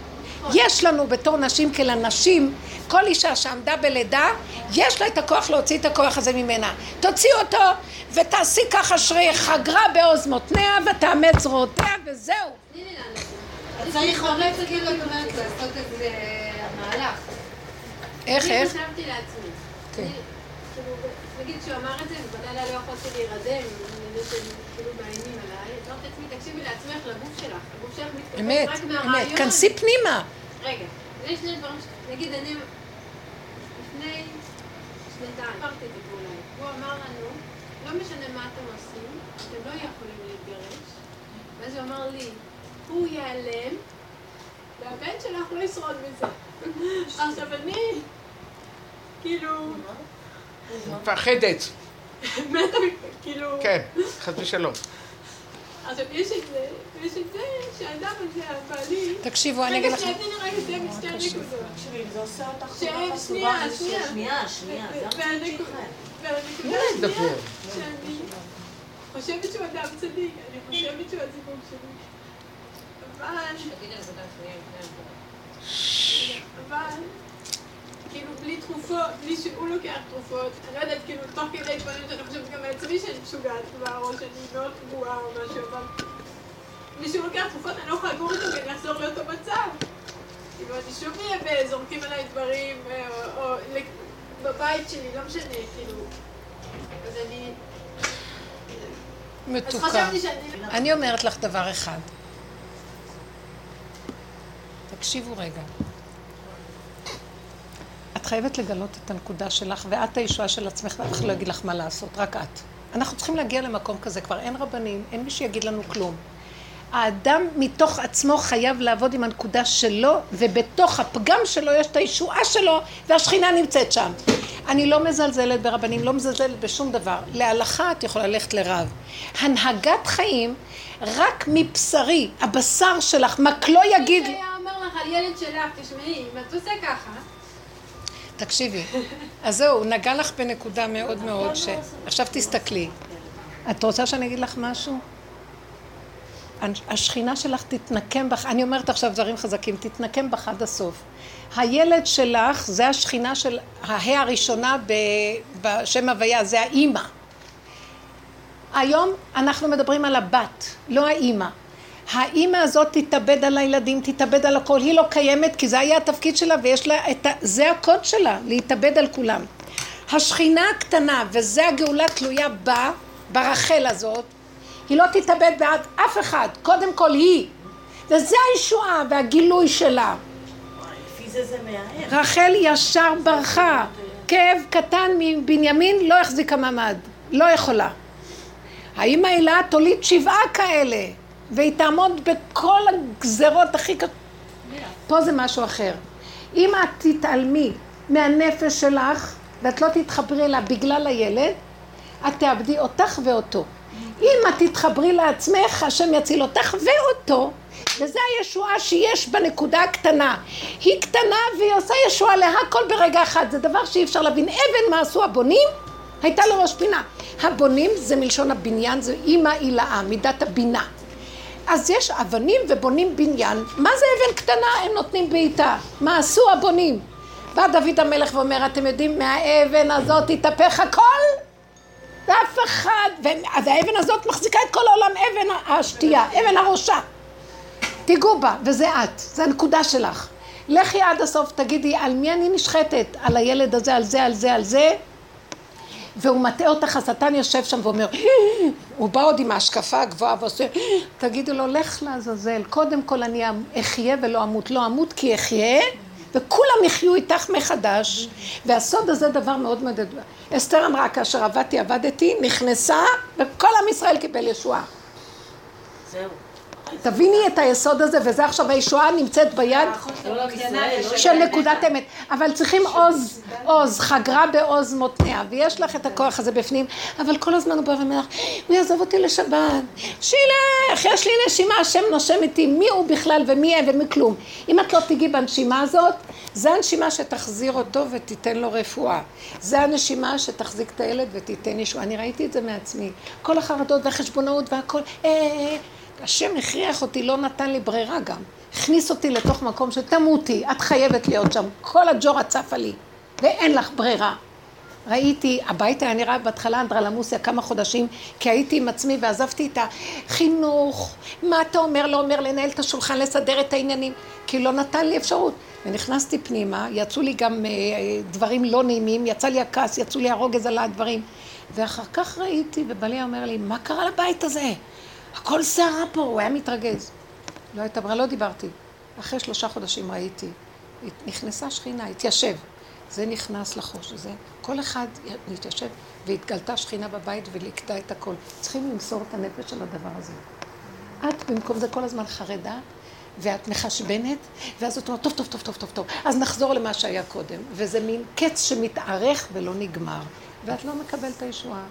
יש לנו בתור נשים כלנשים, כל אישה שעמדה בלידה, יש לה את הכוח להוציא את הכוח הזה ממנה. תוציאי אותו ותעשי ככה שרי חגרה בעוז מותניה ותאמץ זרועותיה וזהו. צריך אומץ כאילו את אומרת לעשות איזה מהלך. איך, אני איך? חשבתי לעצמי. נגיד שהוא אמר את זה, ובלילה לא יכולתי להירדם, מזה שהם כאילו מאיימים עליי, אמרתי לעצמי, תקשיבי לעצמך, לגוף שלך. הגוף שלך אמת, רק אמת. מהרעיון. כנסי פנימה. רגע, יש שני דברים. נגיד, אני לפני שנתיים עברתי את זה אולי. הוא אמר לנו, לא משנה מה אתם עושים, אתם לא יכולים להתגרש. ואז הוא אמר לי, הוא ייעלם, והבן שלך לא ישרוד מזה. עכשיו אני, כאילו, מפחדת. מתה, כאילו, כן, חס ושלום. עכשיו יש את זה, יש את זה שהאדם הזה, הבעלי, תקשיבו, אני אגיד רגע, לכם... שנייה, תני לי רגע לסיים את שתי הנקודות. תקשיבי, זה עושה אותך חשובה שנייה. שנייה. שנייה, שנייה, זה והנקודה- לדבר. השנייה, שאני חושבת שהוא אדם צדיק, אני חושבת שהוא הזיווג שלי. אבל. אבל, כאילו בלי תרופות, בלי שהוא לוקח תרופות, אני לא יודעת, כאילו תוך כדי התבוננות שאני חושבת גם על עצמי שאני משוגעת בראש, אני מאוד פגועה או משהו, אבל בלי שהוא לוקח תרופות אני לא יכולה לגור איתו כי אני אחזור לאותו מצב. כאילו אני שוב אהיה וזורקים עליי דברים, או, או בבית שלי, לא משנה, כאילו. אז אני... מתוקה. שאני... אני אומרת לך דבר אחד. תקשיבו רגע. חייבת לגלות את הנקודה שלך, ואת הישועה של עצמך, ואף אחד לא יגיד לך מה לעשות, רק את. אנחנו צריכים להגיע למקום כזה, כבר אין רבנים, אין מי שיגיד לנו כלום. האדם מתוך עצמו חייב לעבוד עם הנקודה שלו, ובתוך הפגם שלו יש את הישועה שלו, והשכינה נמצאת שם. אני לא מזלזלת ברבנים, לא מזלזלת בשום דבר. להלכה את יכולה ללכת לרב. הנהגת חיים, רק מבשרי, הבשר שלך, מקלו יגיד... מי היה אומר לך על ילד שלך, תשמעי, אם את עושה ככה, תקשיבי, אז זהו, נגע לך בנקודה מאוד מאוד ש... עכשיו תסתכלי. את רוצה שאני אגיד לך משהו? השכינה שלך תתנקם בך, אני אומרת עכשיו דברים חזקים, תתנקם בך עד הסוף. הילד שלך זה השכינה של ההא הראשונה בשם הוויה, זה האימא. היום אנחנו מדברים על הבת, לא האימא. האימא הזאת תתאבד על הילדים, תתאבד על הכל, היא לא קיימת כי זה היה התפקיד שלה ויש לה את ה... זה הקוד שלה, להתאבד על כולם. השכינה הקטנה, וזה הגאולה תלויה בה, ברחל הזאת, היא לא תתאבד בעד אף אחד, קודם כל היא. וזה הישועה והגילוי שלה. רחל ישר ברחה. כאב קטן מבנימין לא החזיקה מעמד, לא יכולה. האמא הילה תוליד שבעה כאלה, והיא תעמוד בכל הגזרות הכי קשות. פה זה משהו אחר. אם את תתעלמי מהנפש שלך, ואת לא תתחברי אליה בגלל הילד, את תאבדי אותך ואותו. אם את תתחברי לעצמך, השם יציל אותך ואותו, וזה הישועה שיש בנקודה הקטנה. היא קטנה והיא עושה ישועה להכל ברגע אחד, זה דבר שאי אפשר להבין. אבן מה עשו הבונים? הייתה לו ראש פינה. הבונים זה מלשון הבניין, זה אימא הילאה, מידת הבינה. אז יש אבנים ובונים בניין, מה זה אבן קטנה? הם נותנים בעיטה. מה עשו הבונים? בא דוד המלך ואומר, אתם יודעים, מהאבן הזאת התהפך הכל? ואף אחד, והאבן הזאת מחזיקה את כל העולם, אבן השתייה, אבן הראשה. תיגעו בה, וזה את, זה הנקודה שלך. לכי עד הסוף, תגידי, על מי אני נשחטת? על הילד הזה, על זה, על זה, על זה? והוא מטעה אותך, השטן יושב שם ואומר, הוא בא עוד עם ההשקפה הגבוהה ועושה, תגידו לו, לך לעזאזל, קודם כל אני אחיה ולא אמות, לא אמות כי אחיה, וכולם יחיו איתך מחדש, והסוד הזה דבר מאוד ידוע. אסתר אמרה, כאשר עבדתי, עבדתי, נכנסה, וכל עם ישראל קיבל ישועה. זהו. תביני את היסוד הזה, וזה עכשיו הישועה נמצאת ביד של נקודת אמת. אבל צריכים עוז, עוז, חגרה בעוז מותניה, ויש לך את הכוח הזה בפנים, אבל כל הזמן הוא בא ואומר לך, הוא יעזוב אותי לשבת, שילך, יש לי נשימה, השם נושם איתי, מי הוא בכלל ומי אין ומי כלום. אם את לא תיגעי בנשימה הזאת, זה הנשימה שתחזיר אותו ותיתן לו רפואה. זה הנשימה שתחזיק את הילד ותיתן ישועה. אני ראיתי את זה מעצמי. כל החרדות והחשבונאות והכל, אה, אה, אה. השם הכריח אותי, לא נתן לי ברירה גם. הכניס אותי לתוך מקום שתמותי, את חייבת להיות שם. כל הג'ורה צפה לי, ואין לך ברירה. ראיתי, הבית היה נראה בהתחלה אנדרלמוסיה כמה חודשים, כי הייתי עם עצמי ועזבתי את החינוך, מה אתה אומר, לא אומר, לנהל את השולחן, לסדר את העניינים, כי לא נתן לי אפשרות. ונכנסתי פנימה, יצאו לי גם אה, דברים לא נעימים, יצא לי הכעס, יצאו לי הרוגז על הדברים. ואחר כך ראיתי, ובעלי אומר לי, מה קרה לבית הזה? הכל סערה פה, הוא היה מתרגז. לא הייתה ברירה, לא דיברתי. אחרי שלושה חודשים ראיתי, נכנסה שכינה, התיישב. זה נכנס לחוש הזה. כל אחד מתיישב והתגלתה שכינה בבית וליקטה את הכל. צריכים למסור את הנפש של הדבר הזה. את במקום זה כל הזמן חרדה, ואת מחשבנת, ואז את אומרת, טוב, טוב, טוב, טוב, טוב, טוב, אז נחזור למה שהיה קודם. וזה מין קץ שמתארך ולא נגמר, ואת לא מקבלת הישועה.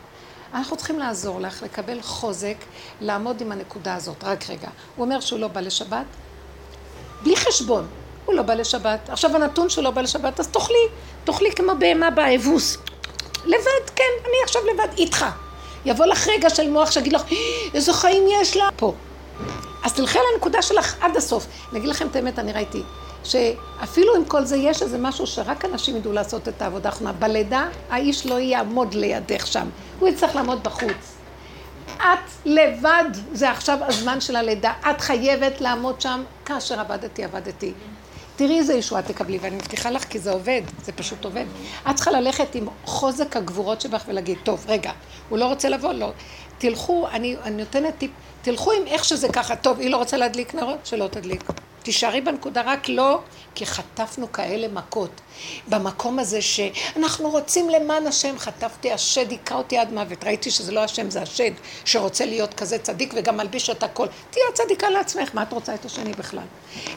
אנחנו צריכים לעזור לך לקבל חוזק, לעמוד עם הנקודה הזאת. רק רגע. הוא אומר שהוא לא בא לשבת, בלי חשבון. הוא לא בא לשבת. עכשיו הנתון שלו בא לשבת, אז תאכלי, תאכלי כמו בהמה באבוס. לבד, כן, אני עכשיו לבד, איתך. יבוא לך רגע של מוח שיגיד לך, אה, איזה חיים יש לה. פה. אז תלכי על הנקודה שלך עד הסוף. אני אגיד לכם את האמת, אני ראיתי, שאפילו עם כל זה יש איזה משהו שרק אנשים ידעו לעשות את העבודה האחרונה. בלידה, האיש לא יעמוד לידך שם, הוא יצטרך לעמוד בחוץ. את לבד, זה עכשיו הזמן של הלידה, את חייבת לעמוד שם, כאשר עבדתי, עבדתי. תראי איזה ישועה תקבלי, ואני מבטיחה לך כי זה עובד, זה פשוט עובד. את צריכה ללכת עם חוזק הגבורות שבך ולהגיד, טוב, רגע, הוא לא רוצה לבוא, לא. תלכו, אני, אני נותנת טיפ, תלכו עם איך שזה ככה, טוב, היא לא רוצה להדליק נרות, שלא תדליק. תישארי בנקודה, רק לא, כי חטפנו כאלה מכות. במקום הזה שאנחנו רוצים למען השם, חטפתי, השד היכה אותי עד מוות. ראיתי שזה לא השם, זה השד שרוצה להיות כזה צדיק וגם מלביש את הכל. תהיי צדיקה לעצמך, מה את רוצה את השני בכלל?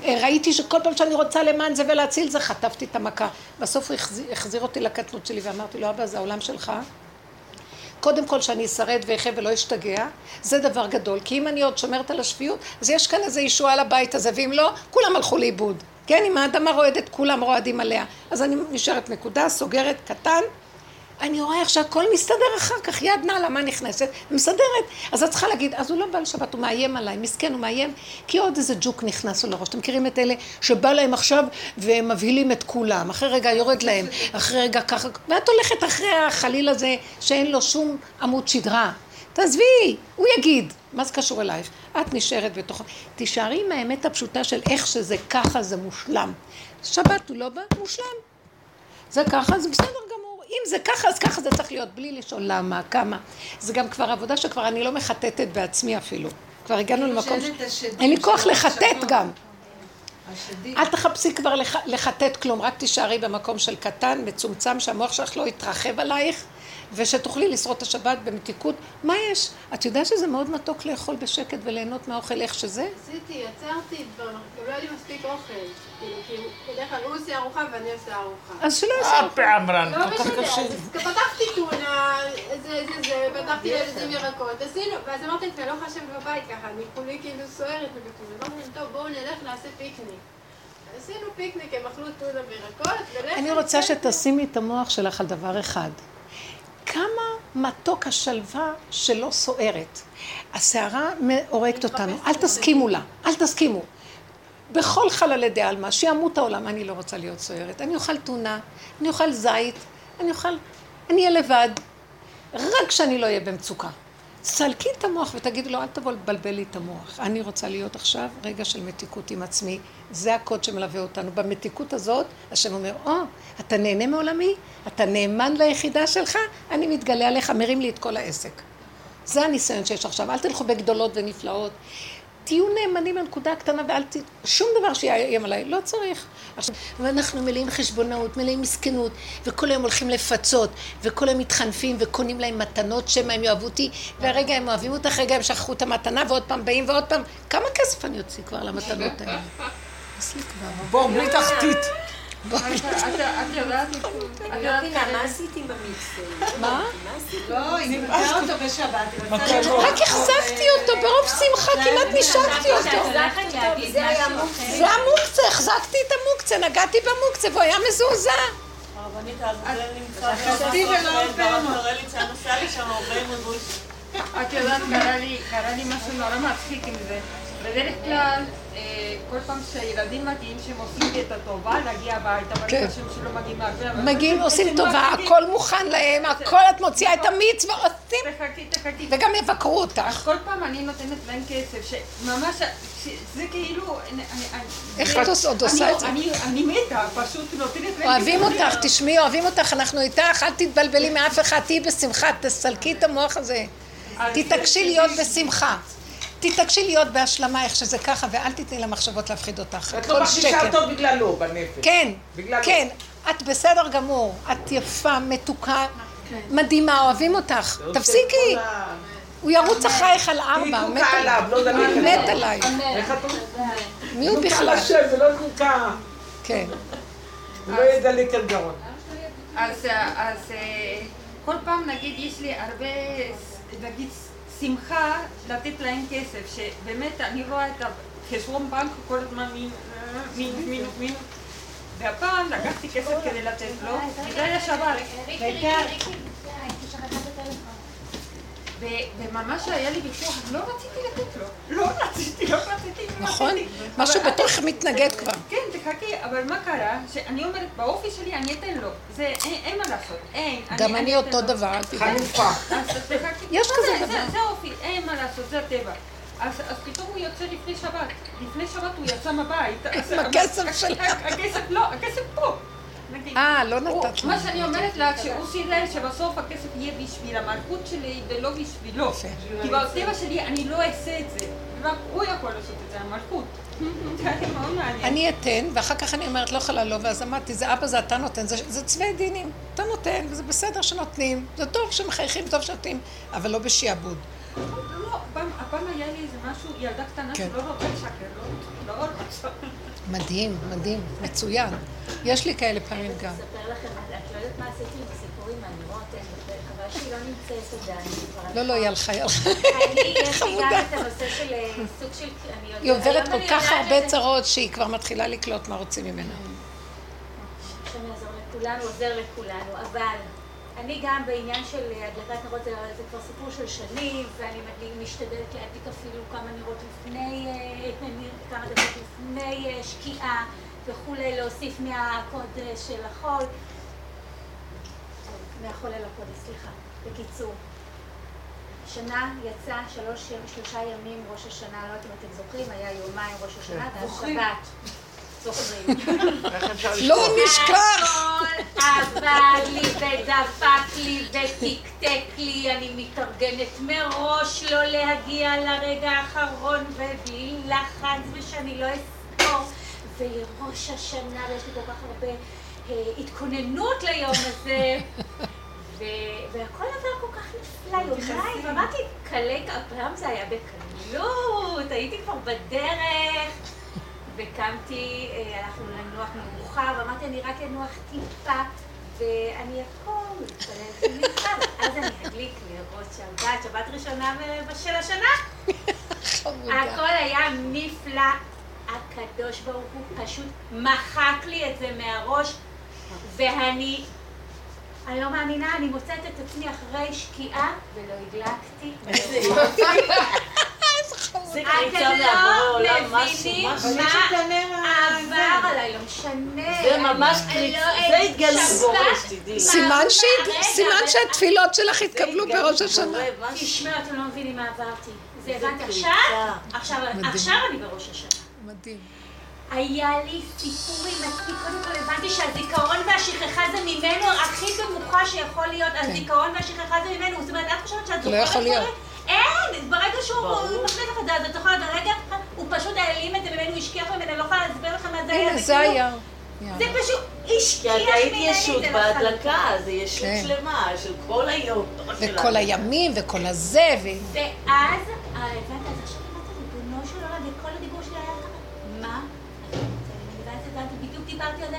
אה, ראיתי שכל פעם שאני רוצה למען זה ולהציל זה, חטפתי את המכה. בסוף הוא החזיר, החזיר אותי לקטנות שלי ואמרתי לו, אבא, זה העולם שלך. קודם כל שאני אשרד ואחיה ולא אשתגע, זה דבר גדול, כי אם אני עוד שומרת על השפיות, אז יש כאן איזו ישועה לבית הזה, ואם לא, כולם הלכו לאיבוד. כן, אם האדמה רועדת, כולם רועדים עליה. אז אני נשארת נקודה, סוגרת, קטן, אני רואה איך שהכל מסתדר אחר כך, יד נעלה, מה נכנסת? מסדרת. אז את צריכה להגיד, אז הוא לא בא לשבת, הוא מאיים עליי, מסכן, הוא מאיים, כי עוד איזה ג'וק נכנס לו לראש. אתם מכירים את אלה שבא להם עכשיו והם מבהילים את כולם, אחרי רגע יורד להם, אחרי רגע ככה, ואת הולכת אחרי החליל הזה שאין לו שום עמוד שדרה. תעזבי, הוא יגיד, מה זה קשור אלייך? את נשארת בתוך... תישארי עם האמת הפשוטה של איך שזה ככה זה מושלם. שבת הוא לא בא, מושלם. זה ככה, זה בסדר גמור. אם זה ככה, אז ככה זה צריך להיות, בלי לשאול למה, כמה. זה גם כבר עבודה שכבר אני לא מחטטת בעצמי אפילו. כבר הגענו למקום ש... אין לי כוח לחטט גם. אל תחפשי כבר לחטט כלום, רק תישארי במקום של קטן, מצומצם, שהמוח שלך לא יתרחב עלייך, ושתוכלי לשרוד את השבת במתיקות. מה יש? את יודעת שזה מאוד מתוק לאכול בשקט וליהנות מהאוכל איך שזה? עשיתי, יצרתי, לא היה לי מספיק אוכל. כאילו, בדרך כלל הוא עושה ארוחה ואני עושה ארוחה. אז שלא יעשה ארוחה. פעמרן, לא משנה, אז פתחתי טונה, זה זה זה, פתחתי לילדים ירקות, עשינו, ואז אמרתי, אני לא חושב בבית ככה, אני כולי כאילו סוערת מבפנים. אמרתי להם, טוב, בואו נלך, נעשה פיקניק. עשינו פיקניק, הם אכלו טונה וירקות, אני רוצה שתשימי את המוח שלך על דבר אחד. כמה מתוק השלווה שלא סוערת. הסערה הורגת אותנו, אל תסכימו לה, אל תסכימו. בכל חללי דה עלמא, שימות העולם, אני לא רוצה להיות סוערת. אני אוכל טונה, אני אוכל זית, אני אוכל... אני אהיה לבד, רק שאני לא אהיה במצוקה. סלקי את המוח ותגידי לו, אל תבוא לבלבל לי את המוח. אני רוצה להיות עכשיו רגע של מתיקות עם עצמי. זה הקוד שמלווה אותנו. במתיקות הזאת, השם אומר, או, oh, אתה נהנה מעולמי? אתה נאמן ליחידה שלך? אני מתגלה עליך, מרים לי את כל העסק. זה הניסיון שיש עכשיו. אל תלכו בגדולות ונפלאות. תהיו נאמנים לנקודה הקטנה ואל ת... שום דבר שיאיים עליי, לא צריך. עכשיו, ואנחנו מלאים חשבונאות, מלאים מסכנות, וכל היום הולכים לפצות, וכל היום מתחנפים וקונים להם מתנות שמא הם יאהבו אותי, והרגע הם אוהבים אותך, רגע הם שכחו את המתנה, ועוד פעם באים ועוד פעם. כמה כסף אני אוציא כבר למתנות האלה? בואו, בלי תחתית. את יודעת, את יודעת מה עשיתי במיקסר? מה? לא, היא נמכרה אותו בשבת. רק החזקתי אותו ברוב שמחה, כמעט נשקתי אותו. זה היה מוקצה. החזקתי את המוקצה, נגעתי במוקצה והוא היה מזועזע. את יודעת, קרה לי משהו נורא מצחיק עם זה. בדרך כלל, אה, כל פעם שהילדים מגיעים שהם עושים לי את הטובה להגיע הביתה, כן. ואני חושבת שלא מגיעים הרבה, אבל מגיעים, עושים טובה, מגיעים. הכל מוכן להם, הכל את מוציאה את המיץ ועושים, תחכי, תחכי. וגם יבקרו אז אותך. כל פעם אני נותנת להם כסף, שממש, זה כאילו... איך את עוד עושה את זה? אני מתה, פשוט נותנת להם... אוהבים. אותך, תשמעי, אוהבים אותך, אנחנו איתך, אל תתבלבלי מאף אחד, תהיי בשמחה, תסלקי את המוח הזה. אז תתעקשי להיות בשמחה. תתעקשי להיות בהשלמה איך שזה ככה, ואל תתני למחשבות להפחיד אותך. את לא מרגישה. אותו בגללו בנפש. כן. כן, את בסדר גמור, את יפה, מתוקה, מדהימה, אוהבים אותך. תפסיקי, הוא ירוץ אחרייך על ארבע, היא מת דבוקה עליו, לא מת עליי. מי הוא בכלל? זה לא דבוקה. כן. הוא לא ידלק על גרון. אז, אז אה, כל פעם נגיד יש לי הרבה, נגיד שמחה לתת להם כסף, שבאמת אני רואה את החשבון בנק כל הזמן מין, אה, מינוס, מינוס. והפעם לקחתי כסף כדי לתת לו, בגלל השבת. וממש היה לי ויכוח, לא רציתי לתת לו. לא רציתי, לא רציתי, לא נכון? משהו בתוך מתנגד כבר. כן, תחכי, אבל מה קרה? שאני אומרת, באופי שלי אני אתן לו. זה, אין, מה לעשות, אין. גם אני אותו. דבר, אל תדאגי. חנופה. יש כזה זה- דבר. זה- האופי, אין מה לעשות, זה הטבע. אז, אז פתאום הוא יוצא לפני שבת. לפני שבת הוא יצא מהבית. עם הכסף שלך. הכסף לא, הכסף פה. אה, לא נתת לו. מה שאני אומרת לה, שהוא סידר שבסוף הכסף יהיה בשביל המלכות שלי ולא בשבילו. כי בטבע שלי אני לא אעשה את זה. רק הוא יכול לעשות את זה, המלכות. אני אתן, ואחר כך אני אומרת, לא יכולה לא, ואז אמרתי, זה אבא, זה אתה נותן, זה, זה צווי דינים. אתה נותן, וזה בסדר שנותנים, זה טוב שמחייכים, טוב שנותנים, אבל לא בשעבוד. לא, הפעם היה לי איזה משהו, ילדה קטנה כן. שלא רוצה לשקר, לא- לא רוצה. מדהים, מדהים, מצוין. יש לי כאלה פעמים גם. אספר לכם, את לא יודעת מה עשיתי עם הסיפורים, אני מאוד חבל שהיא לא נמצאת עדיין. לא, לא, היא הלכה, היא הלכה. אני, יש לי גם. את הנושא של אה, סוג של... אני היא עוברת כל אני כך הרבה. צרות שהיא כבר מתחילה לקלוט מה רוצים ממנה. השם יעזור לכולנו, עוזר לכולנו, אבל אני גם בעניין של הדלקת נרות, זה, זה כבר סיפור של שנים, ואני משתדלת להדליק אפילו כמה נרות לפני, אה, כמה דקות לפני אה, שקיעה וכולי, להוסיף מהקוד אה, של החול. מהחול אל הקודש, סליחה. בקיצור, השנה יצא שלוש, שלושה ימים ראש השנה, לא יודעת אם אתם זוכרים, היה יומיים ראש השנה, ואז זוכרים. שבת. לא? נשכח! עבד לי ודפק לי ותקתק לי, אני מתארגנת מראש לא להגיע לרגע האחרון ובלי לחץ ושאני לא אספור. וראש השנה ויש לי כל כך הרבה אה, התכוננות ליום הזה. והכל עבר כל כך נפלא, יומיים, ואמרתי, קלי, הפעם זה היה בקלות, הייתי כבר בדרך וקמתי, אה, הלכנו לנוח מאוחר, ואמרתי, אני רק אנוח טיפה, ואני אקום, אז אני אדליק לראות שבת, שבת ראשונה של השנה. הכל היה נפלא. הקדוש ברוך הוא פשוט מחק לי את זה מהראש, ואני, אני לא מאמינה, אני מוצאת את עצמי אחרי שקיעה, ולא הדלקתי. זה אתם קריצה לא מעברי עולם, משהו, משהו. אבל יש את הנר ה- עבר עליי, לא משנה. זה ממש קריצה, לא, זה התגלות שבת. בורש, תדעי לך. סימן שהתפילות שלך התקבלו זה בראש השנה. בורא. תשמעו, אתם לא מבינים מה עברתי. זה זה הבנתי קריצה. עכשיו, עכשיו, אני בראש השנה. מדהים. היה לי סיפורים, מספיק, קודם כל הבנתי שהזיכרון והשכחה זה ממנו הכי נמוכה שיכול להיות, הזיכרון והשכחה זה ממנו, זאת אומרת, את חושבת שאת זוכרת כן. יכול להיות. דברים? אין, ברגע שהוא. מחליט לך את זה, אז את זוכרת, ברגע הוא פשוט העלים את זה ממנו, השכיח ממנו, לא יכולה להסביר לכם מה זה היה, הנה, זה כאילו- היה. זה פשוט השכיח כי את ממני, היית ישות. בהדלקה, זה ישות כן. שלמה של כל היום. וכל. הימים וכל הזה, ו... ואז, אה, הבנת, אז עכשיו הבנתי, ריבונו של עולם, וכל הדיבור שלי היה ככה, מה? ואז הבנתי, בדיוק דיברתי על זה.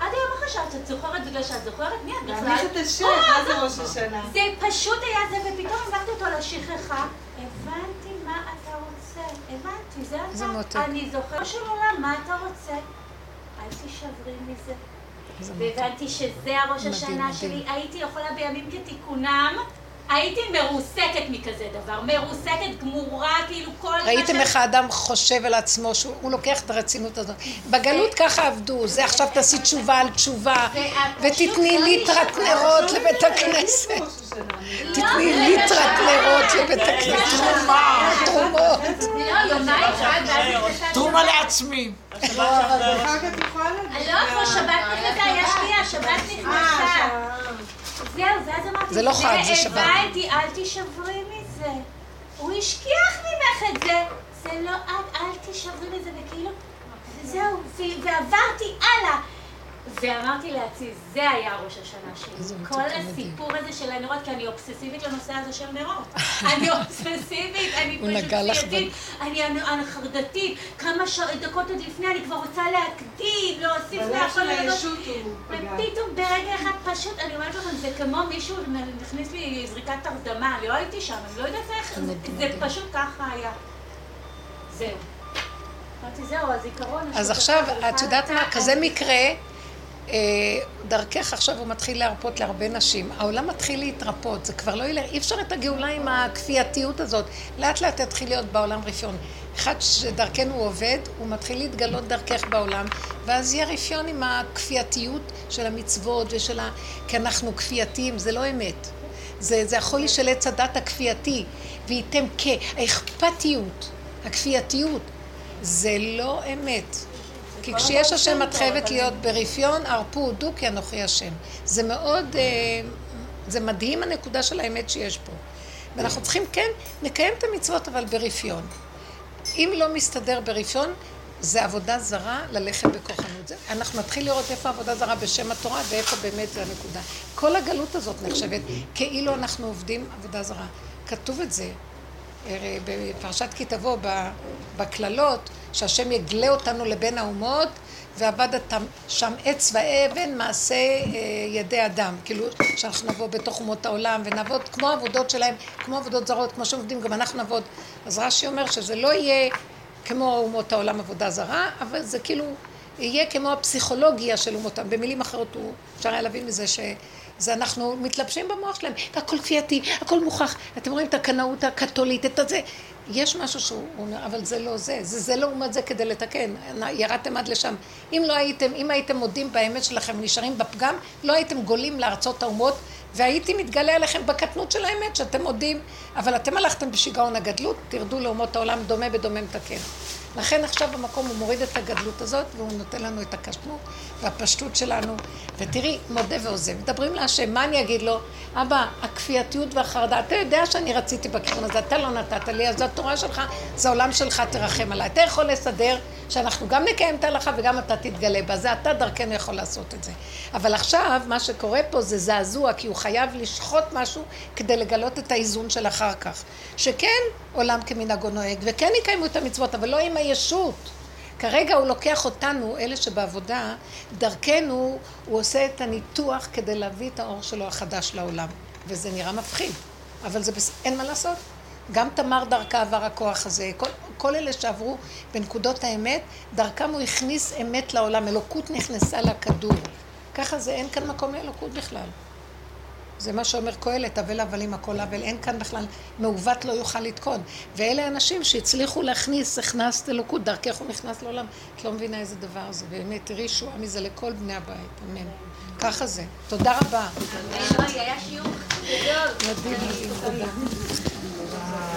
עד היום לא חשבת שאת זוכרת בגלל שאת זוכרת? מי את בכלל? להניח את השם, מה זה ראש השנה? זה פשוט היה זה, ופתאום הבנתי אותו לשכחה. הבנתי מה אתה רוצה. הבנתי, זה אתה. מותק. אני זוכר של עולם, מה אתה רוצה? אל תישברי מזה. והבנתי שזה הראש השנה. שלי. הייתי יכולה בימים כתיקונם, הייתי מרוסקת מכזה דבר, מרוסקת, גמורה, כאילו כל מה ראיתם ש- איך האדם חושב על עצמו, שהוא לוקח את הרצינות הזאת. בגלות ככה עבדו, זה עכשיו תעשי תשובה על תשובה, ותתני לא ליטרת נרות לבית הכנסת. תתני ליטרת נרות לבית הכנסת. תרומות. לא, ואז נכנסה תרומה שבת. לעצמי. את יכולה להגיד. לא, כבר שבת נכנסה, יש לי, השבת נכנסה. זהו, ואז אמרתי, זה לא חג, זה שבת. הבנתי, אל תישברי מזה. הוא השכיח ממך את זה. זה לא את, אל תישברי מזה, וכאילו, וזהו, ו- ועברתי הלאה. ואמרתי לעצמי, זה היה ראש השנה שלי. כל. הסיפור הזה של הנרות, כי אני אובססיבית לנושא הזה של נרות. אני אובססיבית, אני פשוט כפייתית, אני אני חרדתית. כמה דקות עוד לפני אני כבר רוצה להקדים, להוסיף להכל פגע. ופתאום ברגע אחד פשוט, אני אומרת לכם, זה כמו מישהו הכניס לי זריקת הרדמה, אני לא הייתי שם, אני לא יודעת איך, זה פשוט ככה היה. זהו. אמרתי, זהו, הזיכרון... אז עכשיו, את יודעת מה, כזה מקרה, דרכך עכשיו הוא מתחיל להרפות להרבה נשים. העולם מתחיל להתרפות, זה כבר לא ילך, אי אפשר את הגאולה עם הכפייתיות הזאת. לאט לאט יתחיל להיות בעולם רפיון. אחד שדרכנו עובד, הוא מתחיל להתגלות דרכך בעולם, ואז יהיה רפיון עם הכפייתיות של המצוות ושל ה... כי אנחנו כפייתיים, זה לא אמת. זה, זה החולי של עץ הדת הכפייתי, וייתם כ... האכפתיות, הכפייתיות, זה לא אמת. כי כשיש השם את חייבת להיות ברפיון, הרפו הודו כי אנוכי השם. זה מאוד, אה, זה מדהים הנקודה של האמת שיש פה. ואנחנו צריכים, כן, נקיים את המצוות אבל ברפיון. אם לא מסתדר ברפיון, זה עבודה זרה ללכת בכוחנות. זה- אנחנו נתחיל לראות איפה עבודה זרה בשם התורה ואיפה באמת זה הנקודה. כל הגלות הזאת נחשבת כאילו אנחנו עובדים עבודה זרה. כתוב את זה הרי בפרשת כי תבוא בקללות, שהשם יגלה אותנו לבין האומות, ועבדת שם עץ ואבן מעשה אה, ידי אדם. כאילו, שאנחנו נבוא בתוך אומות העולם ונעבוד כמו עבודות שלהם, כמו עבודות זרות, כמו שעובדים, גם אנחנו נעבוד. אז רש"י אומר שזה לא יהיה כמו אומות העולם עבודה זרה, אבל זה כאילו יהיה כמו הפסיכולוגיה של אומות העולם. במילים אחרות, הוא- אפשר היה להבין מזה ש... זה אנחנו מתלבשים במוח שלהם, הכל כפייתי, הכל מוכח. אתם רואים את הקנאות הקתולית, את הזה. יש משהו שהוא הוא אומר, אבל זה לא זה, זה, זה לעומת זה כדי לתקן. ירדתם עד לשם. אם לא הייתם, אם הייתם מודים באמת שלכם ונשארים בפגם, לא הייתם גולים לארצות האומות, והייתי מתגלה עליכם בקטנות של האמת, שאתם מודים, אבל אתם הלכתם בשיגעון הגדלות, תרדו לאומות העולם דומה בדומה מתקן. לכן עכשיו במקום הוא מוריד את הגדלות הזאת, והוא נותן לנו את הקשנות והפשטות שלנו. ותראי, מודה ועוזב. מדברים להשם, מה אני אגיד לו? אבא, הכפייתיות והחרדה, אתה יודע שאני רציתי בכיוון הזה, אתה לא נתת לי, אז זו התורה שלך, זה העולם שלך, תרחם עליי. אתה יכול לסדר שאנחנו גם נקיים את ההלכה וגם אתה תתגלה בה. זה אתה דרכנו יכול לעשות את זה. אבל עכשיו, מה שקורה פה זה זעזוע, כי הוא חייב לשחוט משהו כדי לגלות את האיזון של אחר כך. שכן עולם כמנהגו נוהג, וכן יקיימו את המצוות, אבל לא עם הישות. כרגע הוא לוקח אותנו, אלה שבעבודה, דרכנו, הוא עושה את הניתוח כדי להביא את האור שלו החדש לעולם. וזה נראה מפחיד, אבל זה בס... אין מה לעשות. גם תמר דרכה עבר הכוח הזה, כל, כל אלה שעברו בנקודות האמת, דרכם הוא הכניס אמת לעולם, אלוקות נכנסה לכדור. ככה זה, אין כאן מקום לאלוקות בכלל. זה מה שאומר קהלת, אבל הבלים הכל אבל, אין כאן בכלל, מעוות לא יוכל לתקון. ואלה אנשים שהצליחו להכניס, הכנסת אלוקות, דרכך הוא נכנס לעולם. את לא מבינה איזה דבר זה, באמת, תראי שועה מזה לכל בני הבית, אמן. ככה זה. תודה רבה. היה שיעור גדול. מדהים, מדהים, תודה.